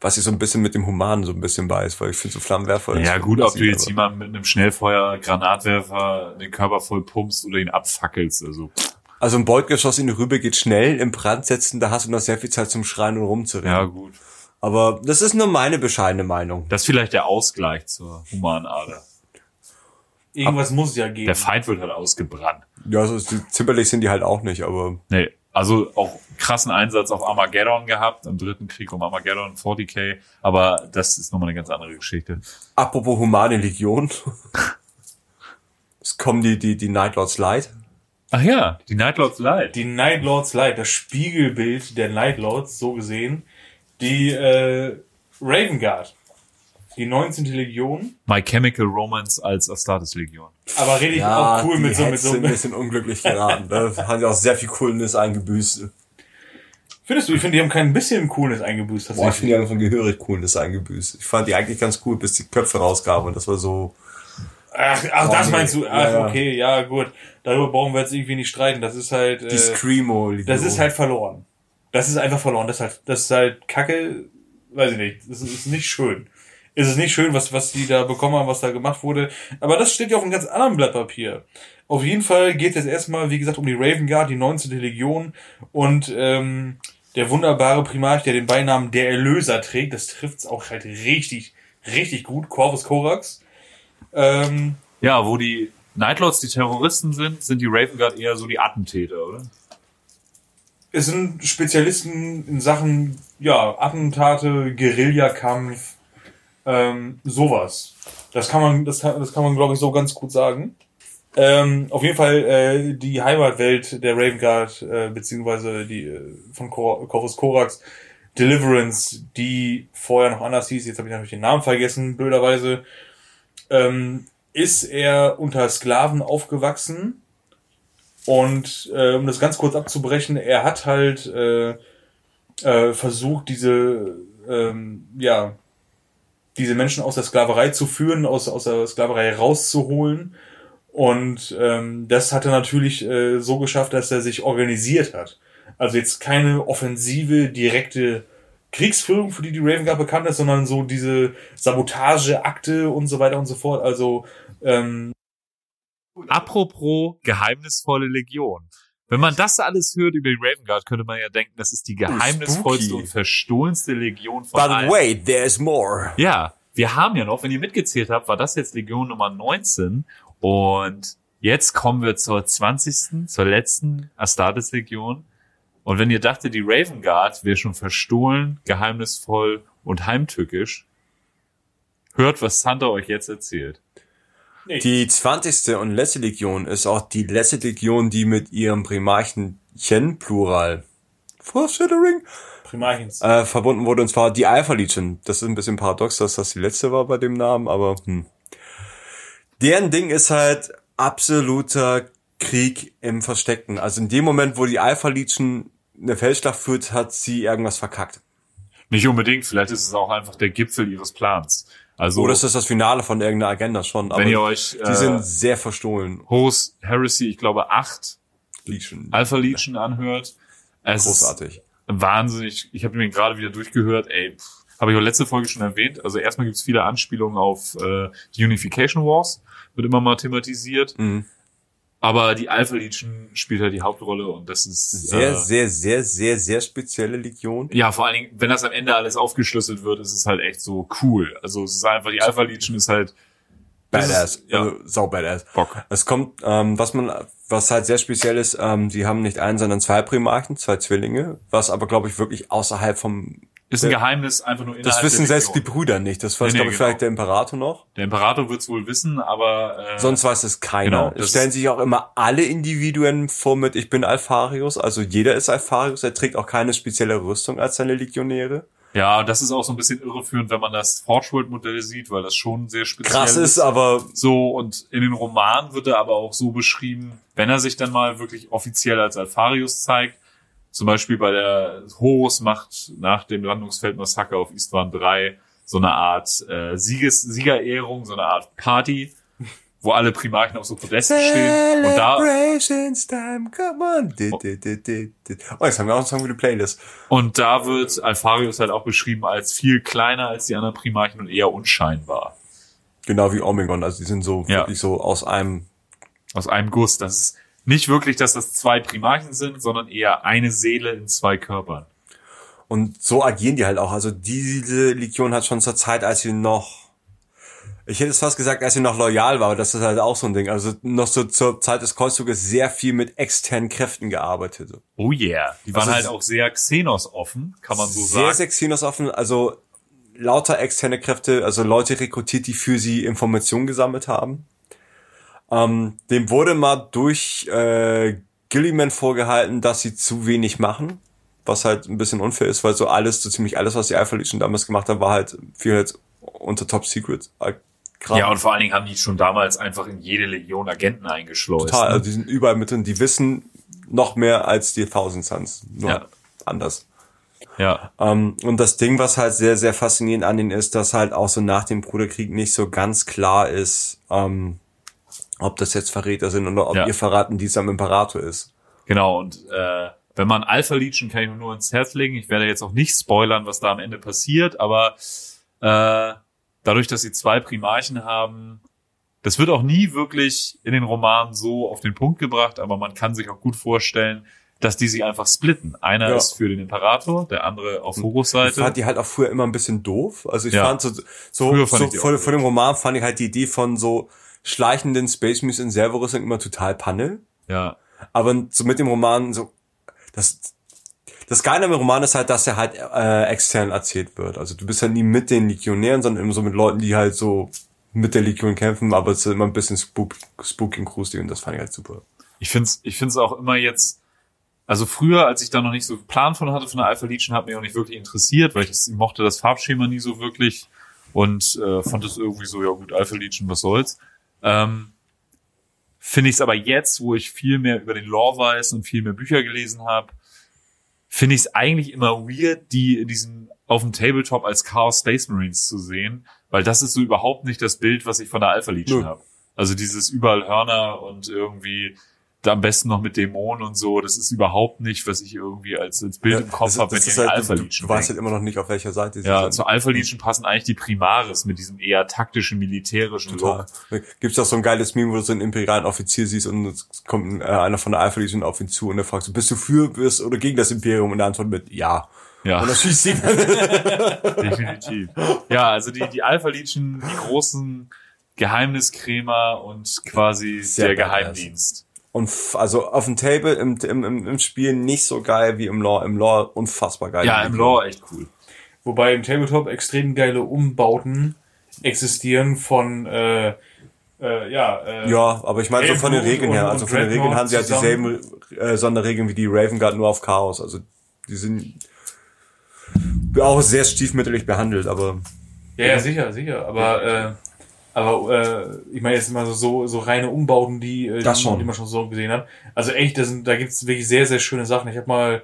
Was ich so ein bisschen mit dem Humanen so ein bisschen weiß, weil ich finde so Flammenwerfer. Ja gut, ob du jetzt jemanden mit einem Schnellfeuer, Granatwerfer den Körper voll pumpst oder ihn abfackelst. Also Also ein Beutgeschoss in die Rübe geht schnell, im Brand setzen, da hast du noch sehr viel Zeit zum Schreien und rumzurennen. ja gut. Aber das ist nur meine bescheidene Meinung. Das ist vielleicht der Ausgleich zur humanen Ader. Irgendwas muss es ja geben. Der Feind wird halt ausgebrannt. Ja, also zimperlich sind die halt auch nicht, aber Nee, also auch krassen Einsatz auf Armageddon gehabt, im dritten Krieg um Armageddon, 40k, aber das ist nochmal eine ganz andere Geschichte. apropos humane Legion. Es kommen die, die, die Nightlords Light. Ach ja, die Nightlords Light. Die Night Lords Light, das Spiegelbild der Night Lords, so gesehen. Die äh, Raven Guard, die 19. Legion, My Chemical Romance als Astartes Legion. aber richtig auch cool die mit so, mit so. sind ein bisschen unglücklich geraten. Da haben sie auch sehr viel Coolness eingebüßt. Findest du, ich finde, die haben kein bisschen Coolness eingebüßt. Boah, ich finde die haben von gehörig Coolness eingebüßt. Ich fand die eigentlich ganz cool, bis die Köpfe rauskamen und das war so, Ach, ach das nee. meinst du? Ach, Ja, ja. okay, ja, gut. Darüber brauchen wir jetzt irgendwie nicht streiten. Das ist halt. die Äh, Screamo Legion. das ist halt verloren. Das ist einfach verloren. Das ist halt, das ist halt Kacke. Weiß ich nicht. Das ist, nicht schön. Es ist nicht schön, was, was die da bekommen haben, was da gemacht wurde. Aber das steht ja auf einem ganz anderen Blatt Papier. Auf jeden Fall geht es erstmal, wie gesagt, um die Raven Guard, die 19. Legion und ähm, der wunderbare Primarch, der den Beinamen der Erlöser trägt. Das trifft's auch halt richtig, richtig gut. Corvus Corax. Ähm, Ja, wo die Nightlords die Terroristen sind, sind die Raven Guard eher so die Attentäter, oder? Es sind Spezialisten in Sachen ja, Attentate, Guerillakampf, ähm, sowas. Das kann man, das kann, das kann man, glaube ich, so ganz gut sagen. Ähm, auf jeden Fall äh, die Heimatwelt der Raven Guard, äh, beziehungsweise die äh, von Cor Corvus Corax, Deliverance, die vorher noch anders hieß, jetzt habe ich natürlich den Namen vergessen, blöderweise, ähm, ist er unter Sklaven aufgewachsen und äh, um das ganz kurz abzubrechen, er hat halt äh, äh, versucht, diese ähm, ja diese Menschen aus der Sklaverei zu führen, aus, aus der Sklaverei rauszuholen. Und ähm, das hat er natürlich äh, so geschafft, dass er sich organisiert hat. Also jetzt keine offensive, direkte Kriegsführung, für die die Raven Guard bekannt ist, sondern so diese Sabotageakte und so weiter und so fort. Also ähm, Apropos geheimnisvolle Legion. Wenn man das alles hört über die Raven Guard, könnte man ja denken, das ist die geheimnisvollste spooky. und verstohlenste Legion von But allen. wait, there's more. Ja, wir haben ja noch, wenn ihr mitgezählt habt, war das jetzt Legion Nummer 19 und jetzt kommen wir zur 20., zur letzten Astartes Legion. Und wenn ihr dachtet, die Raven Guard wäre schon verstohlen, geheimnisvoll und heimtückisch, hört, was Santa euch jetzt erzählt. Die 20. und letzte Legion ist auch die letzte Legion, die mit ihrem Primarchen Chen, Plural, Foreshadowing, Primarchens. äh, verbunden wurde, und zwar die Alpha Legion. Das ist ein bisschen paradox, dass das die letzte war bei dem Namen, aber hm. Deren Ding ist halt absoluter Krieg im Versteckten. Also in dem Moment, wo die Alpha Legion eine Feldschlacht führt, hat sie irgendwas verkackt. Nicht unbedingt, vielleicht ist es auch einfach der Gipfel ihres Plans. Also, Oder ist das das Finale von irgendeiner Agenda schon? wenn ihr euch die äh, sind sehr verstohlen. Horus Heresy, ich glaube, acht Legion. Alpha Legion anhört, es Großartig. wahnsinnig. Ich habe mir gerade wieder durchgehört. Ey, habe ich auch letzte Folge schon erwähnt. Also erstmal gibt es viele Anspielungen auf äh, die Unification Wars, wird immer mal thematisiert. Mhm. Aber die Alpha Legion spielt halt die Hauptrolle und das ist Sehr, äh, sehr, sehr, sehr, sehr spezielle Legion. ja, vor allen Dingen, wenn das am Ende alles aufgeschlüsselt wird, ist es halt echt so cool. Also es ist einfach, die Alpha Legion ist halt das Badass. Ist, ja, Also, sau badass. Bock. Es kommt, ähm, was man, was halt sehr speziell ist, ähm, die haben nicht einen, sondern zwei Primarchen, zwei Zwillinge, was aber, glaube ich, wirklich außerhalb vom, Ist ein Geheimnis einfach nur innerhalb das wissen der selbst die. Brüder nicht. Das weiß, Nee, nee, glaube ich, genau. vielleicht der Imperator noch. Der Imperator wird es wohl wissen, aber äh, Sonst weiß es keiner. Genau, es das- stellen sich auch immer alle Individuen vor mit, ich bin Alpharius, also jeder ist Alpharius, er trägt auch keine spezielle Rüstung als seine Legionäre. ja, das ist auch so ein bisschen irreführend, wenn man das Forge World Modell sieht, weil das schon sehr speziell Krass ist, aber So, und in den Romanen wird er aber auch so beschrieben, wenn er sich dann mal wirklich offiziell als Alpharius zeigt, zum Beispiel bei der Horus macht nach dem Landungsfeldmassaker auf Istvan 3 so eine Art äh, Sieges Siegerehrung, so eine Art Party, wo alle Primarchen auf so Podesten stehen. Und da, time, come on. Di, di, di, di, di. Oh, jetzt haben wir auch für die Playlist. und da wird Alpharius halt auch beschrieben als viel kleiner als die anderen Primarchen und eher unscheinbar. Genau wie Omegon, also die sind so Ja. wirklich so aus einem Aus einem Guss. Das ist nicht wirklich, dass das zwei Primarchen sind, sondern eher eine Seele in zwei Körpern. Und so agieren die halt auch. Also diese Legion hat schon zur Zeit, als sie noch, ich hätte es fast gesagt, als sie noch loyal war, aber das ist halt auch so ein Ding. Also noch so zur Zeit des Kreuzzuges sehr viel mit externen Kräften gearbeitet. Oh yeah. Die waren Also halt auch sehr Xenos offen, kann man so sehr, sagen. sehr Xenos offen, also lauter externe Kräfte, also Leute rekrutiert, die für sie Informationen gesammelt haben. Ähm, dem wurde mal durch äh, Gilliman vorgehalten, dass sie zu wenig machen, was halt ein bisschen unfair ist, weil so alles, so ziemlich alles, was die Alpha Legion damals gemacht haben, war halt viel halt unter Top Secret. Äh, Kram. ja, und vor allen Dingen haben die schon damals einfach in jede Legion Agenten eingeschleust. Total, ne? also die sind überall mit drin, die wissen noch mehr als die Thousand Suns, nur Ja. anders. Ja. Ähm, und das Ding, was halt sehr, sehr faszinierend an denen ist, dass halt auch so nach dem Bruderkrieg nicht so ganz klar ist, ähm, ob das jetzt Verräter sind oder ob Ja. ihr verraten, dies am Imperator ist. Genau, und äh, wenn man Alpha Legion kann ich nur ins Herz legen. Ich werde jetzt auch nicht spoilern, was da am Ende passiert, aber äh, dadurch, dass sie zwei Primarchen haben, das wird auch nie wirklich in den Romanen so auf den Punkt gebracht, aber man kann sich auch gut vorstellen, dass die sich einfach splitten. Einer Ja. ist für den Imperator, der andere auf Horus Ich Seite. fand die halt auch früher immer ein bisschen doof. Also ich Ja. fand so, so, so ich vor, vor dem Roman fand ich halt die Idee von so schleichenden Space Marines in Serverrüstung immer total Panne. Ja, Aber so mit dem Roman so, das, das Geile am Roman ist halt, dass er halt äh, extern erzählt wird. Also du bist ja nie mit den Legionären, sondern immer so mit Leuten, die halt so mit der Legion kämpfen, aber es ist immer ein bisschen spook, spooky und gruselig und das fand ich halt super. ich find's, ich find's auch immer jetzt, also früher, als ich da noch nicht so Plan von hatte von der Alpha Legion, hat mich auch nicht wirklich interessiert, weil ich das, ich mochte das Farbschema nie so wirklich und äh, fand es irgendwie so, ja gut, Alpha Legion, was soll's. Ähm, finde ich es aber jetzt, wo ich viel mehr über den Lore weiß und viel mehr Bücher gelesen habe, finde ich es eigentlich immer weird, die in diesem auf dem Tabletop als Chaos Space Marines zu sehen, weil das ist so überhaupt nicht das Bild, was ich von der Alpha Legion habe. Also dieses überall Hörner und irgendwie am besten noch mit Dämonen und so, das ist überhaupt nicht, was ich irgendwie als, als Bild im Kopf das, habe, wenn das ich halt, Alpha du, Legion du weißt denke. halt immer noch nicht, auf welcher Seite sie Ja, sind. zur Alpha Legion passen eigentlich die Primaris mit diesem eher taktischen, militärischen Total. Look. Gibt's auch so ein geiles Meme, wo du so einen imperialen Offizier siehst und es kommt äh, einer von der Alpha Legion auf ihn zu und er fragt so, bist du für bist oder gegen das Imperium? Und er antwortet mit Ja. Ja. Und dann schießt ihn. [laughs] [laughs] Definitiv. Ja, also die, die Alpha Legion, die großen Geheimniskrämer und quasi Sehr der. Geheimdienst. Und also auf dem Table, im, im, im, im Spiel nicht so geil wie im Lore. Im Lore unfassbar geil. Ja, im Lore echt cool. Wobei im Tabletop extrem geile Umbauten existieren von äh, äh, ja, äh, Ja, aber ich meine so von den Regeln her. Also von den Regeln haben sie halt dieselben äh, Sonderregeln wie die Raven Guard nur auf Chaos. Also die sind auch sehr stiefmütterlich behandelt, aber Ja, ja, sicher, sicher. Aber, äh, aber äh, ich meine jetzt mal so, so, so reine Umbauten, die, äh, die, die man schon so gesehen hat. Also echt, das sind, da gibt's wirklich sehr, sehr schöne Sachen. Ich habe mal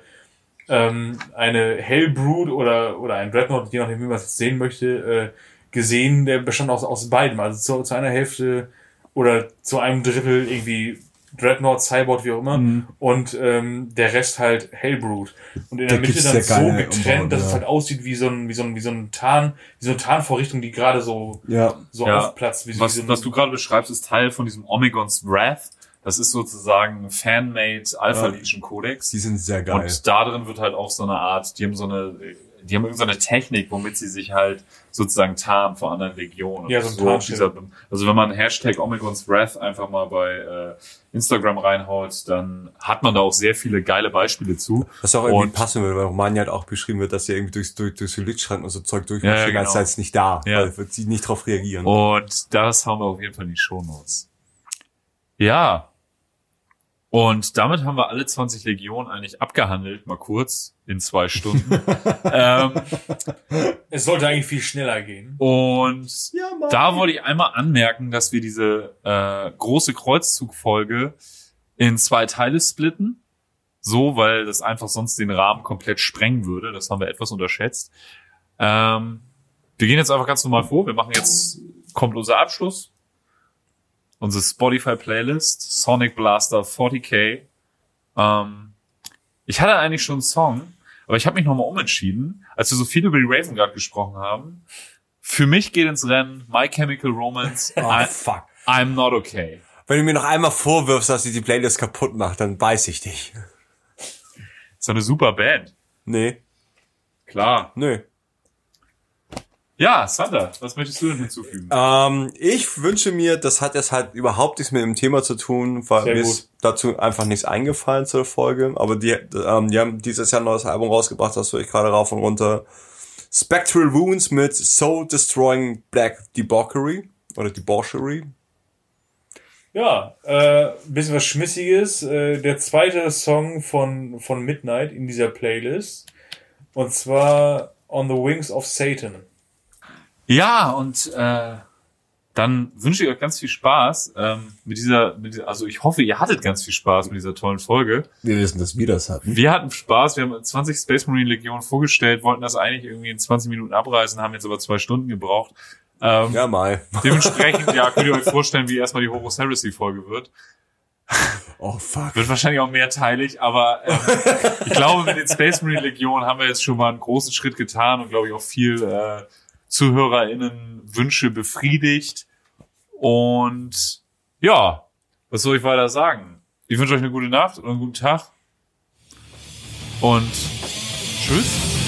ähm, eine Hellbrood oder, oder ein Dreadnought, je nachdem, wie man es sehen möchte, äh, gesehen, der bestand aus, aus beidem. Also zu, zu einer Hälfte oder zu einem Drittel irgendwie Dreadnought, Cyborg, wie auch immer. Mhm. Und ähm, der Rest halt Hellbrute. Und in der Da Mitte dann so getrennt, Umbauten, dass es ja. halt aussieht wie so ein, wie so ein, wie so ein Tarn, wie so eine Tarnvorrichtung, die gerade so, Ja. so Ja. aufplatzt. Wie, Was, so ein, was du gerade beschreibst, ist Teil von diesem Omegon's Wrath. Das ist sozusagen ein Fan-made Alpha Ja. Legion Codex. Die sind sehr geil. Und da drin wird halt auch so eine Art, die haben so eine, die haben irgendeine Technik, womit sie sich halt sozusagen tarnen vor anderen Regionen. Ja, Und so ein auf dieser, Also wenn man Hashtag Omegon's Wrath einfach mal bei äh, Instagram reinhaut, dann hat man da auch sehr viele geile Beispiele zu. Was auch irgendwie Und- passen würde, weil Romania halt auch beschrieben wird, dass sie irgendwie durch, durch, durch die Lichtschranken und so Zeug durchmarschieren, Ja, ja, genau. als sei es nicht da, Ja. weil wird sie nicht drauf reagieren. Und das haben wir auf jeden Fall in die Shownotes. Ja. Und damit haben wir alle 20 Legionen eigentlich abgehandelt, mal kurz, in zwei Stunden. [laughs] ähm, es sollte eigentlich viel schneller gehen. und Ja, da wollte ich einmal anmerken, dass wir diese äh, große Kreuzzugfolge in zwei Teile splitten. So, weil das einfach sonst den Rahmen komplett sprengen würde. Das haben wir etwas unterschätzt. Ähm, wir gehen jetzt einfach ganz normal vor. Wir machen jetzt, kommt unser Abschluss. Unsere Spotify-Playlist, Sonic Blaster 40k. Ähm, ich hatte eigentlich schon einen Song, aber ich habe mich nochmal umentschieden, als wir so viel über die Raven Guard gesprochen haben. Für mich geht ins Rennen My Chemical Romance, Oh, I, fuck. I'm Not Okay. Wenn du mir noch einmal vorwirfst, dass ich die Playlist kaputt mache, dann beiß ich dich. Ist doch eine super Band. Nee, Klar. nö. Ja, Sander, was möchtest du denn hinzufügen? Ähm, ich wünsche mir, das hat jetzt halt überhaupt nichts mit dem Thema zu tun, weil Sehr mir gut. ist dazu einfach nichts eingefallen zur Folge. Aber die, ähm, die haben dieses Jahr ein neues Album rausgebracht, das höre ich gerade rauf und runter. Spectral Wounds mit Soul Destroying Black Debauchery oder Debauchery. Ja, äh, bisschen was Schmissiges. Äh, der zweite Song von, von Midnight in dieser Playlist. Und zwar On the Wings of Satan. Ja, und äh, dann wünsche ich euch ganz viel Spaß ähm, mit dieser, mit dieser, also ich hoffe, ihr hattet ganz viel Spaß mit dieser tollen Folge. Wir wissen, dass wir das hatten. Wir hatten Spaß, wir haben 20 Space Marine Legionen vorgestellt, wollten das eigentlich irgendwie in 20 Minuten abreißen, haben jetzt aber zwei Stunden gebraucht. Ähm, Ja, mal. Dementsprechend, ja, könnt ihr euch vorstellen, wie erstmal die Horus Heresy Folge wird. Oh fuck. Wird wahrscheinlich auch mehrteilig, aber ähm, ich glaube, mit den Space Marine Legionen haben wir jetzt schon mal einen großen Schritt getan und glaube ich auch viel äh, ZuhörerInnen Wünsche befriedigt. Und ja, was soll ich weiter sagen? Ich wünsche euch eine gute Nacht und einen guten Tag. Und tschüss.